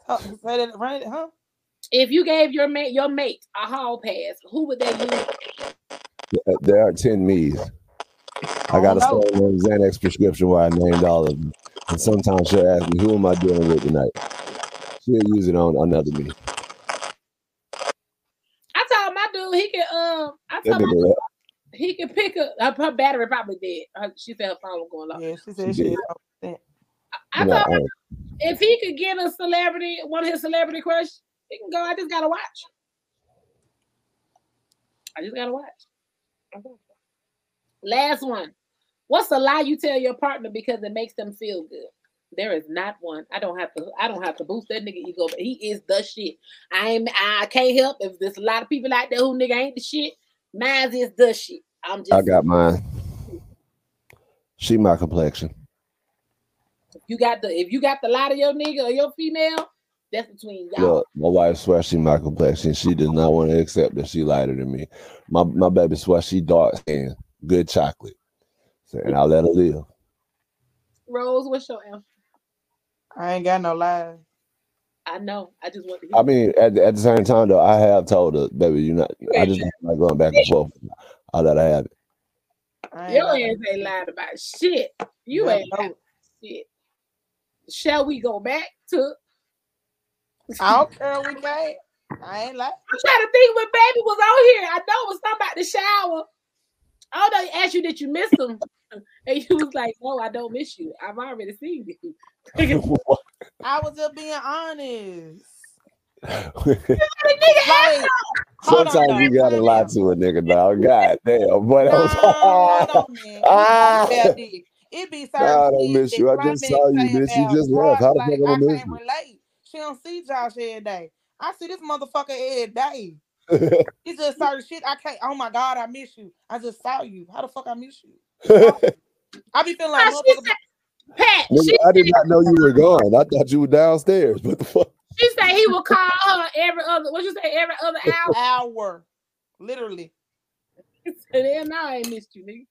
Huh, say that right, huh? If you gave your mate your mate a hall pass, who would they use? Uh, There are ten me's. I got a Oh, no. Xanax prescription where I named all of them, and sometimes she'll ask me, "Who am I dealing with tonight?" She'll use it on another me. I told my dude he can um I told my nigga dude left. he can pick up her, her battery probably dead. Her, she said her phone was going off. Yeah, she She said she did. is. I No, told I if he could get a celebrity, one of his celebrity crush, he can go. I just gotta watch. I just gotta watch. Okay. Last one. What's a lie you tell your partner because it makes them feel good? There is not one. I don't have to. I don't have to boost that nigga ego, but he is the shit. I am. I can't help if there's a lot of people out there who nigga ain't the shit. Mine is the shit. I'm just. I got mine. She my complexion. You got the. If you got the lie to your nigga or your female, that's between y'all. Look, my wife swears she my complexion. She does not want to accept that she lighter than me. My my baby swears she dark skin, good chocolate. So, and I'll let her live. Rose, what's your answer? I ain't got no lies. I know. I just want to. I mean, at the, at the same time though, I have told her, baby, you're not. I just don't like going back and forth. I'll let her have it. I ain't Your lying. ass ain't lied about shit. You Yeah, ain't lied about shit. Shall we go back to? I don't care. We can't. I ain't like. I'm trying to think when baby was on here. I know it was something about the shower. Oh no, he asked you that you miss him. And you was like, No, I don't miss you. I've already seen you. I was just being honest. Like, hold on, Sometimes you gotta lie to a nigga, dog. God damn, but on, man. Ah. It be Nah, I don't miss you. I just saw you, bitch. You just left. How the fuck I I miss you? relate. She don't see Josh every day. I see this motherfucker every day. It's just certain shit. I can't. Oh my god, I miss you. I just saw you. How the fuck I miss you? I be feeling like How she motherfucker. said, Pat, Nigga, she, I did not know you were gone. I thought you were downstairs. What the fuck? she said he would call her every other what you say, every other hour. Hour, literally. And then now I ain't missed you, nigga.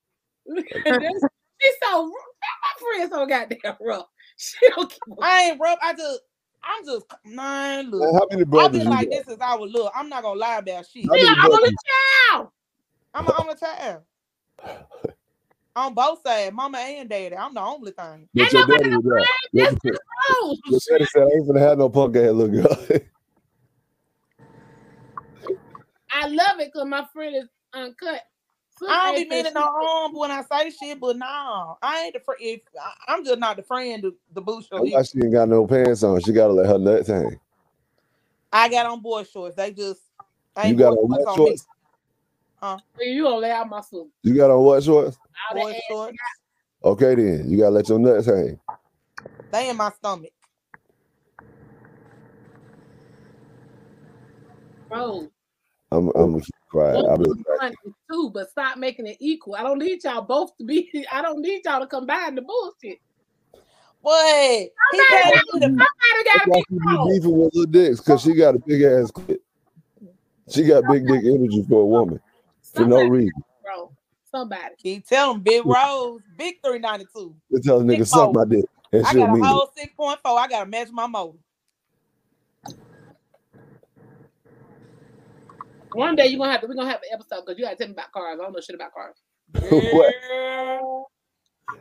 That's- She's so rude. my friend so goddamn rough. She don't give a I ain't rough. I just, I'm just, man. Man, Look, how many brothers I've brothers been like got? this since I was little. I'm not gonna lie about shit. How many I'm on brothers? the child. I'm an only child. On both sides, mama and daddy. I'm the only thing. But Ain't your nobody daddy was there. That's Your the truth. your daddy said, I ain't gonna have no punk ass little girl. I love it because my friend is uncut. Some I don't be ain't meaning no harm when I say shit, but nah, I ain't the friend. If I- I'm just not the friend to the boost show. That's why she ain't got no pants on. She gotta let her nuts hang. I got on boy shorts. They just You ain't got boy on shorts what on me. shorts? You gonna lay out my foot. You got on what shorts? All that Boy shorts. Okay then. You gotta let your nuts hang. They in my stomach. Bro, I'm I'm gonna keep quiet. I'm be of mine too, but stop making it equal. I don't need y'all both to be. I don't need y'all to combine the bullshit. What? He Somebody, paid me to somebody That's gotta why be she be wrong. beefing with little dicks because she got a big ass clit. She got big dick energy for a woman for no reason. bro. Somebody. keep telling Big Rose, Big 392. They tell a nigga Big suck Mo. my dick and I she'll got a mean whole 6.4. I gotta match my motor. One day you're gonna have to. We're gonna have an episode because you gotta tell me about cars. I don't know shit about cars. What?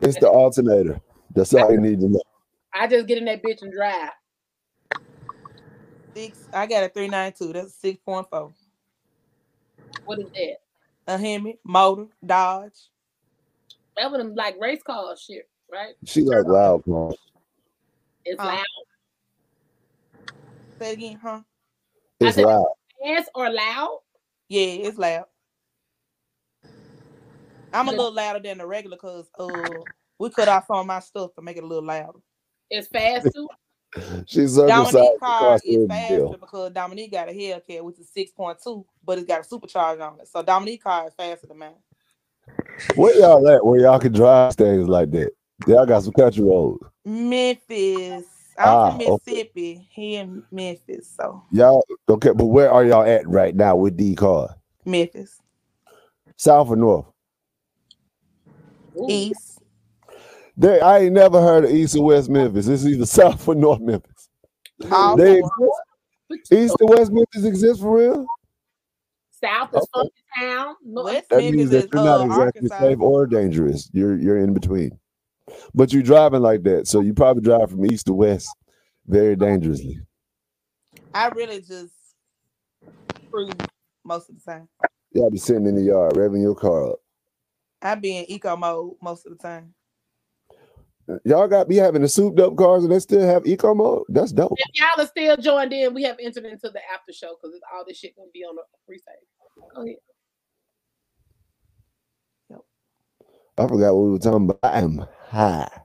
It's the alternator. That's all you need to know. I just get in that bitch and drive. Six. I got a 392. That's 6.4. What is that? A Hemi, motor, Dodge. That was them like race car shit, right? She like loud cars. It's Uh, loud. Say it again, huh? It's said- loud. Fast or loud? Yeah, it's loud. I'm a little louder than the regular because uh we cut off some of my stuff to make it a little louder. It's fast too. She's Dominique car is faster because Dominique got a Hellcat, which is six point two, but it's got a supercharger on it. So Dominique car is faster than mine. Where y'all at? Where y'all can drive things like that? Y'all got some country roads. Memphis. I'm ah, from Mississippi. Okay. He in Memphis. So y'all okay, but where are y'all at right now with D car? Memphis. South or north? East. They, I ain't never heard of East or West Memphis. It's either South or North Memphis. Oh, they exist. East or West Memphis exist for real? South is okay. town. West that means that you're not uh, exactly Arkansas. safe or dangerous. You're you're in between. But you're driving like that, so you probably drive from east to west very dangerously. I really just cruise most of the time. Yeah, I be sitting in the yard, revving your car up. I be in eco mode most of the time. Y'all got be having the souped up cars and they still have eco mode. That's dope. If y'all are still joined in, we have entered into the after show because all this shit gonna be on the free save. Go ahead. Yep. I forgot what we were talking about. I am high.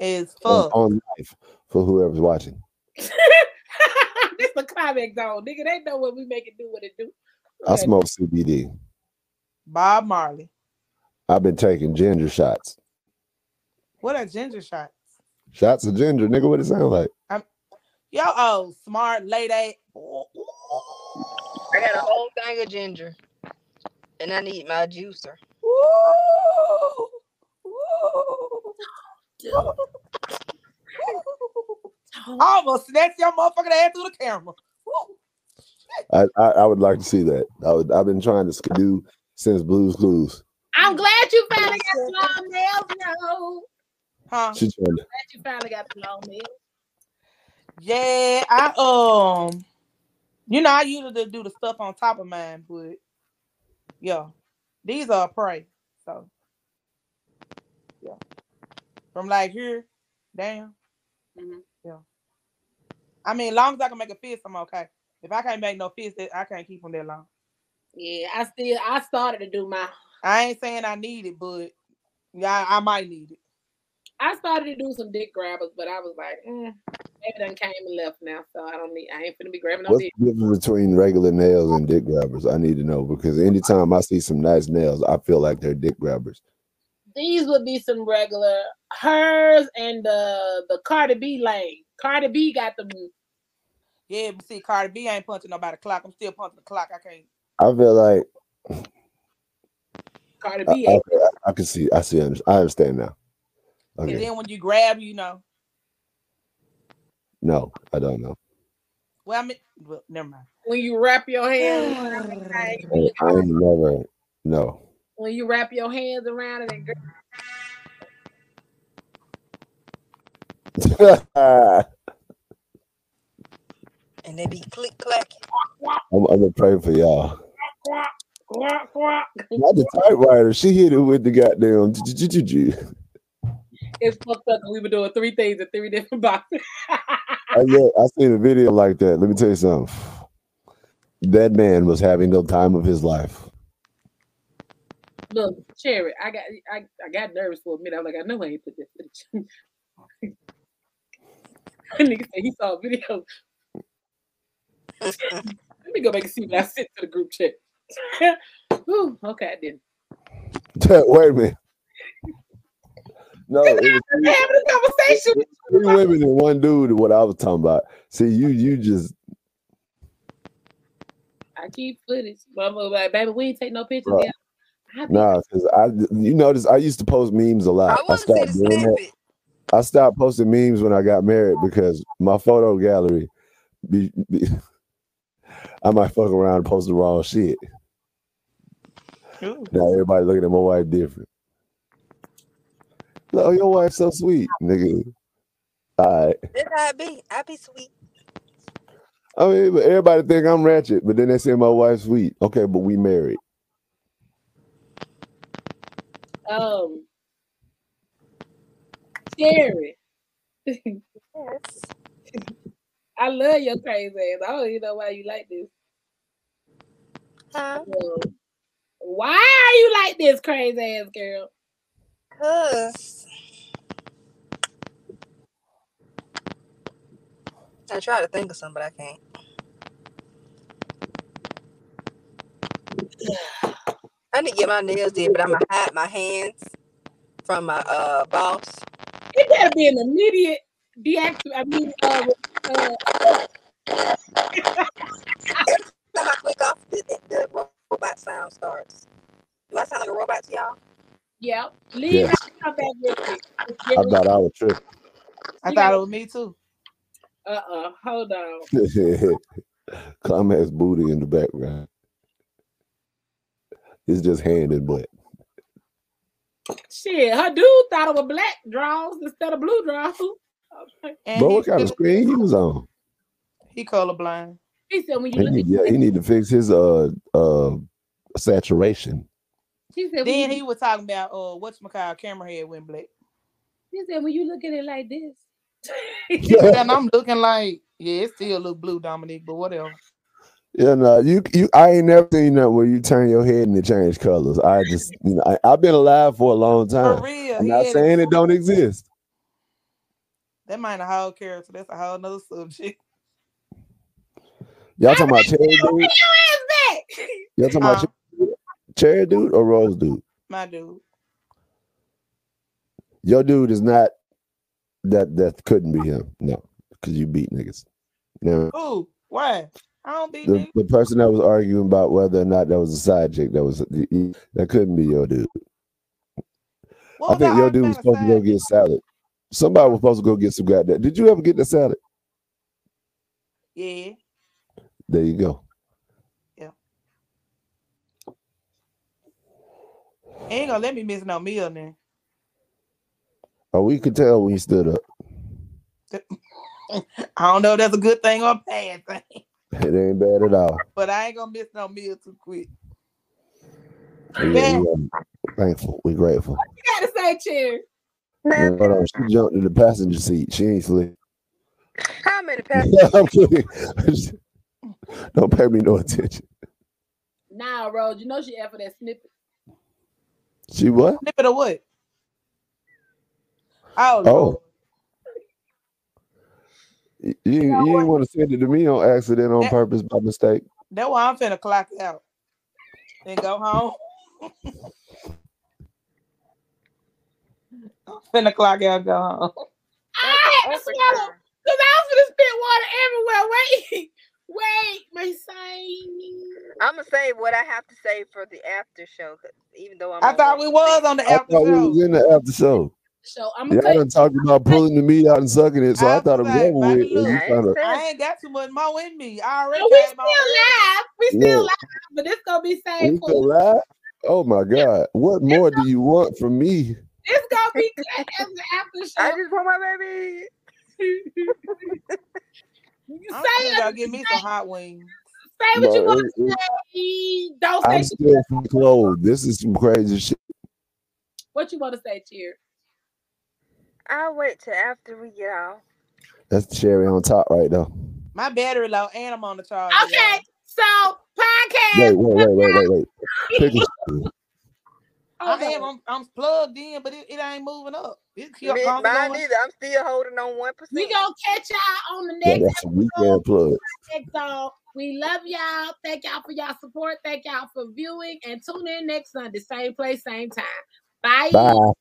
Is full on, on life for whoever's watching. this the climax zone, nigga. They know what we make it do what it do. I smoke CBD. Bob Marley. I've been taking ginger shots. What are ginger shots? Shots of ginger, nigga. What it sound like? I'm, yo, oh, smart lady. I got a whole thing of ginger, and I need my juicer. I almost snatched your motherfucking ass through the camera. I, I, I would like to see that. I would, I've been trying to do since Blues Clues. I'm glad you finally got the long nails. No. Huh? She's trying to. Glad you finally got the long nails. Yeah, I um, you know, I usually do the stuff on top of mine, but yeah, these are prey. So yeah, from like here down. Mm-hmm. Yeah. I mean, as long as I can make a fist, I'm okay. If I can't make no fist, I can't keep them that long. Yeah, I still I started to do my. I ain't saying I need it, but yeah, I, I might need it. I started to do some dick grabbers, but I was like, mm, maybe done came and left now, so I don't need. I ain't finna be grabbing no What's dick. the difference between regular nails and dick grabbers? I need to know because anytime I see some nice nails, I feel like they're dick grabbers. These would be some regular hers and the the Cardi B lane. Cardi B got them yeah, but see, Cardi B ain't punching nobody clock. I'm still punching the clock. I can't. I feel like Cardi B. I, I, I, can see. I see. I understand now. Okay. And then when you grab, you know. No, I don't know. Well, I mean, well, never mind. When you wrap your hands, I, I ain't never. No. When you wrap your hands around it and. and they be click clacking. I'm, I'm, gonna pray for y'all. Not the typewriter. She hit it with the goddamn. It's fucked up. We were doing three things in three different boxes. I, yeah, I seen a video like that. Let me tell you something. That man was having the time of his life. Look, Cherry, I got I, I got nervous for a minute. I'm like, I know I ain't put this. nigga said he saw a video let me go back and see when I sent to the group chat. Ooh, okay, I didn't. Wait a minute. No, it was three, having a conversation. Three women and one dude. What I was talking about. See, you, you just. I keep footage. I'm like, baby, we ain't take no pictures. Right. Nah, because I, you notice, I used to post memes a lot. I, I stopped doing that. I stopped posting memes when I got married because my photo gallery be, be I might fuck around and post the wrong shit. Ooh. Now everybody looking at my wife different. No, your wife's so sweet, nigga. All right. I be. I be sweet. I mean, but everybody think I'm ratchet, but then they say my wife's sweet. Okay, but we married. Um, Scary. yes. I love your crazy ass. I don't even know why you like this. Huh? Um, Why are you like this, crazy ass girl? Cause I try to think of something, but I can't. I need to get my nails did, but I'm gonna hide my hands from my uh boss. It better be an immediate deactivate. I mean, uh, uh, I click off, the, the robot sound starts. Do I sound like a robot to y'all? Yeah. Leave Yes. and come back real quick. I thought I was tripping. I You thought got- it was me too. Uh uh Hold on. Climax booty in the background. It's just hand and butt. Shit, her dude thought it was black draws instead of blue draws. And But he, what kind of screen he was on? he colorblind. He said when you He look need, at yeah, he need to fix his uh uh saturation. She said Then he was talking about uh what's my camera head went black. he said when you look at it like this. and I'm looking like, yeah, it still look blue, Dominique, but whatever. Yeah, no, you you I ain't never seen that where you turn your head and it change colors. I just you know I, I've been alive for a long time. For time. real. I'm not saying it before. don't exist. That might a whole character. That's a whole nother subject. Y'all talking about cherry Bring dude? your ass back. Y'all talking about Uh, cherry, dude or rose dude? my dude. Your dude is not that that couldn't be him. No, because you beat niggas. No, Ooh, why? I don't beat the, the person that was arguing about whether or not that was a side chick that was that couldn't be your dude. What I think your dude was supposed to go get salad. Somebody was supposed to go get some goddamn. Did you ever get the salad? Yeah. There you go. He ain't gonna let me miss no meal now. Oh, we could tell when he stood up. I don't know if that's a good thing or a bad thing, It ain't bad at all. but I ain't gonna miss no meal too quick. Yeah, we um, thankful. We grateful. You gotta say cheers. Yeah, hold on. She jumped in the passenger seat. She ain't slick. How many passengers? I'm kidding. Don't pay me no attention. Nah, Rose, you know she asked for that snippet. She what? Snippet of what? Oh, Oh. Lord. You, you, you didn't want to send it to me on accident, on That- purpose, by mistake. That's why I'm finna clock out and go home. I'm finna clock out, go home. I had to swallow because I was gonna spit water everywhere. Wait, wait, my son. I'm gonna say what I have to say for the after show, even though I'm I thought we was on the I after thought we show. was in the after show. So I'm Y'all gonna done talked about pulling the meat out and sucking it, so I, I thought it was was like, over baby, with. And look, I ain't I ain't got too much more in me. I already we came still on early. live. We still look. live, but it's gonna be We saved still for live? Oh my God! What more do you want from me? it's gonna be good as the after I just want my baby. You I'm say gonna go it, get me some hot wings. say what you want to say. Don't say I'm still clothed. This is some crazy shit. what you want to say, cheer. I'll wait till after we get off. That's the cherry on top right there. My battery low and I'm on the charger. Okay, so podcast. Wait, wait, wait, wait, wait, wait. Pick a I Okay. am. I'm, I'm plugged in, but it, it ain't moving up. It keep Me, on mine going. neither. I'm still holding on one We percent. gonna catch y'all on the Yeah, next that's a weekend plug. episode. We love y'all. Thank y'all for y'all support. Thank y'all for viewing and tune in next Sunday, same place, same time. Bye. Bye.